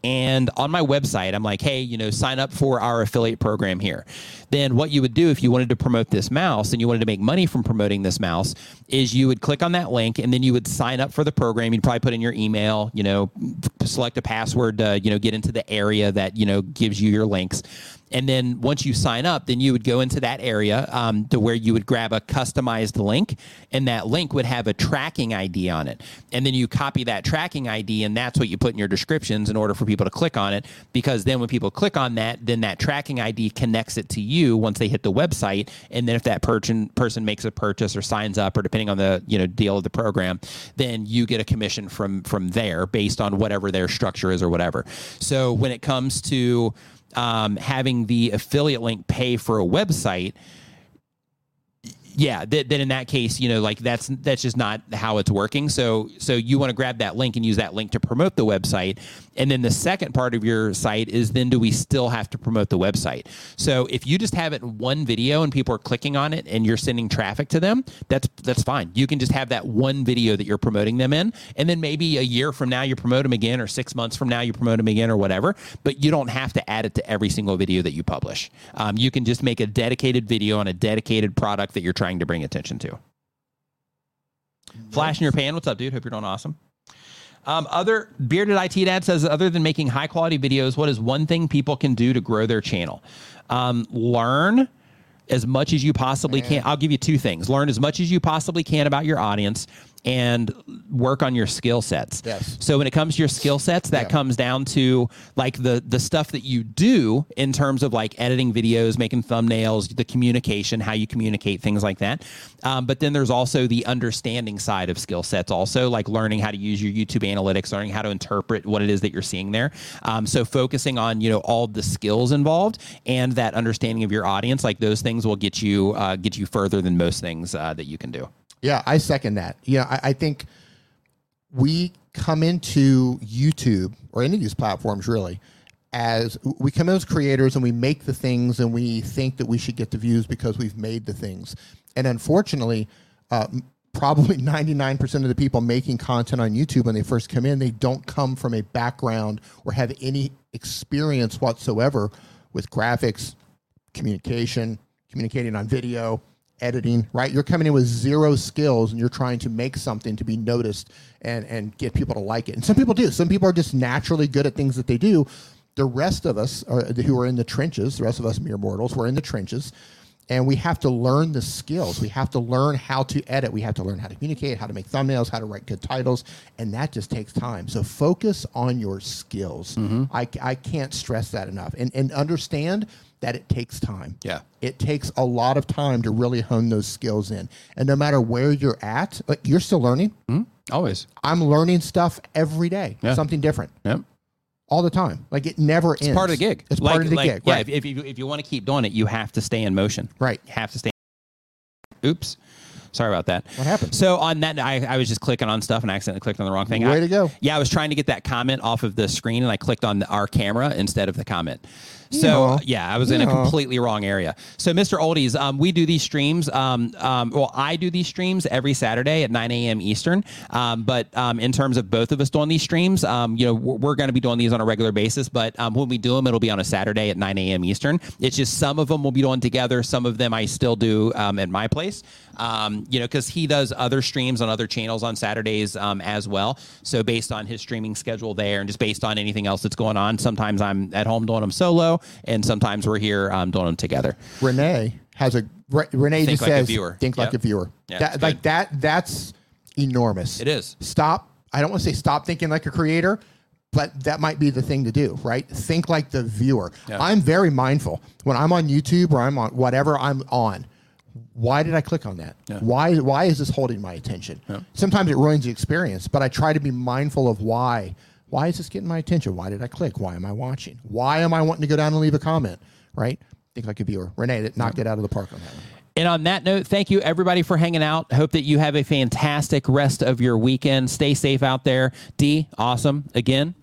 S1: and on my website i'm like hey you know sign up for our affiliate program here. Then what you would do if you wanted to promote this mouse and you wanted to make money from promoting this mouse is you would click on that link and then you would sign up for the program. You'd probably put in your email you know select a password to you know get into the area that you know gives you your links. And then once you sign up, then you would go into that area um, to where you would grab a customized link, and that link would have a tracking ID on it. And then you copy that tracking ID, and that's what you put in your descriptions in order for people to click on it. Because then when people click on that, then that tracking ID connects it to you once they hit the website. And then if that person person makes a purchase or signs up, or depending on the you know deal of the program, then you get a commission from from there based on whatever their structure is or whatever. So when it comes to um, having the affiliate link pay for a website, yeah, th- then in that case, you know, like that's that's just not how it's working. So so you want to grab that link and use that link to promote the website. And then the second part of your site is then do we still have to promote the website? So if you just have it in one video and people are clicking on it and you're sending traffic to them, that's that's fine. You can just have that one video that you're promoting them in, and then maybe a year from now you promote them again, or six months from now you promote them again, or whatever. But you don't have to add it to every single video that you publish. Um, you can just make a dedicated video on a dedicated product that you're trying to bring attention to. Flash in your pan. What's up, dude? Hope you're doing awesome. Um, other bearded IT dad says, other than making high quality videos, what is one thing people can do to grow their channel? Um, learn as much as you possibly can. I'll give you two things. Learn as much as you possibly can about your audience and work on your skill sets.
S2: Yes.
S1: So when it comes to your skill sets, that
S2: Yeah.
S1: comes down to like the the stuff that you do in terms of like editing videos, making thumbnails, the communication, how you communicate, things like that. Um, but then there's also the understanding side of skill sets, also like learning how to use your YouTube analytics, learning how to interpret what it is that you're seeing there. Um, so focusing on you know all the skills involved and that understanding of your audience, like those things will get you uh, get you further than most things uh, that you can do.
S2: Yeah, I second that. Yeah, I, I think we come into YouTube or any of these platforms really as we come in as creators and we make the things and we think that we should get the views because we've made the things. And unfortunately, uh, probably 99% of the people making content on YouTube when they first come in, they don't come from a background or have any experience whatsoever with graphics, communication, communicating on video, editing, right? You're coming in with zero skills and you're trying to make something to be noticed and and get people to like it. And some people do. Some people are just naturally good at things that they do. The rest of us are, who are in the trenches, the rest of us mere mortals, we're in the trenches. And we have to learn the skills. We have to learn how to edit. We have to learn how to communicate, how to make thumbnails, how to write good titles. And that just takes time. So focus on your skills. Mm-hmm. I, I can't stress that enough. And, and understand that it takes time.
S1: Yeah.
S2: It takes a lot of time to really hone those skills in. And no matter where you're at, like you're still learning. Hmm?
S1: Always.
S2: I'm learning stuff every day,
S1: Yeah.
S2: something different
S1: Yep.
S2: all the time. Like it never ends.
S1: It's part of the gig.
S2: It's
S1: Like-
S2: part of the
S1: like,
S2: gig.
S1: Yeah,
S2: right.
S1: if, if you if you want to keep doing it, you have to stay in motion.
S2: Right.
S1: You have to stay. Oops. Sorry about that.
S2: What happened?
S1: So on that, I, I was just clicking on stuff and I accidentally clicked on the wrong thing.
S2: Way
S1: I-
S2: to go.
S1: Yeah, I was trying to get that comment off of the screen and I clicked on our camera instead of the comment. So
S2: Yeah.
S1: yeah, I was in a completely wrong area. So Mr. Oldies, um, we do these streams. Um, um, well, I do these streams every Saturday at 9 a.m. Eastern. Um, but um, in terms of both of us doing these streams, um, you know, we're, we're going to be doing these on a regular basis. But um, when we do them, it'll be on a Saturday at 9 a.m. Eastern. It's just some of them we'll be doing together. Some of them I still do um, at my place. Um, you know, because he does other streams on other channels on Saturdays um, as well. So based on his streaming schedule there, and just based on anything else that's going on, sometimes I'm at home doing them solo, and sometimes we're here um, doing them together.
S2: Rene has a Re- Rene
S1: Think
S2: just
S1: like a viewer.
S2: think like
S1: Yep.
S2: a viewer.
S1: Yeah,
S2: That-
S1: it's
S2: like
S1: good.
S2: that that's enormous.
S1: It is.
S2: Stop. I don't want to say stop thinking like a creator, but that might be the thing to do, right? Think like the viewer.
S1: Yeah.
S2: I'm very mindful when I'm on YouTube or I'm on whatever I'm on. Why did I click on that? Why why is this holding my attention? Sometimes it ruins the experience, but I try to be mindful of why. Why is this getting my attention? Why did I click? Why am I watching? Why am I wanting to go down and leave a comment? Right? Think like a viewer. Rene that knocked it out of the park on that one.
S1: And on that note, thank you everybody for hanging out. Hope that you have a fantastic rest of your weekend. Stay safe out there. D, awesome again.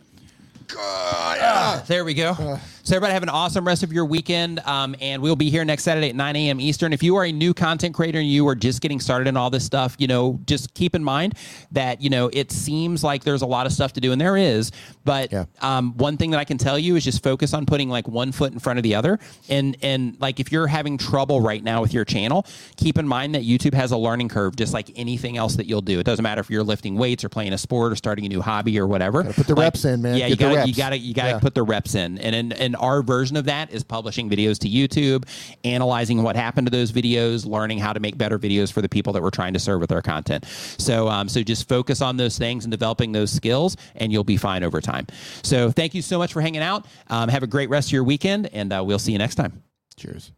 S1: Ah, there we go. So everybody have an awesome rest of your weekend, um, and we'll be here next Saturday at 9 a.m. Eastern. If you are a new content creator and you are just getting started in all this stuff, you know, just keep in mind that you know it seems like there's a lot of stuff to do, and there is. But
S2: Yeah.
S1: um, one thing that I can tell you is just focus on putting like one foot in front of the other, and and like if you're having trouble right now with your channel, keep in mind that YouTube has a learning curve, just like anything else that you'll do. It doesn't matter if you're lifting weights or playing a sport or starting a new hobby or whatever.
S2: put the
S1: Like,
S2: reps in, man.
S1: Yeah,
S2: Get
S1: you got to you got to you got to
S2: Yeah.
S1: put the reps in. And in, our version of that is publishing videos to YouTube, analyzing what happened to those videos, learning how to make better videos for the people that we're trying to serve with our content. So um, so just focus on those things and developing those skills, and you'll be fine over time. So thank you so much for hanging out. Um, have a great rest of your weekend, and uh, we'll see you next time.
S2: Cheers.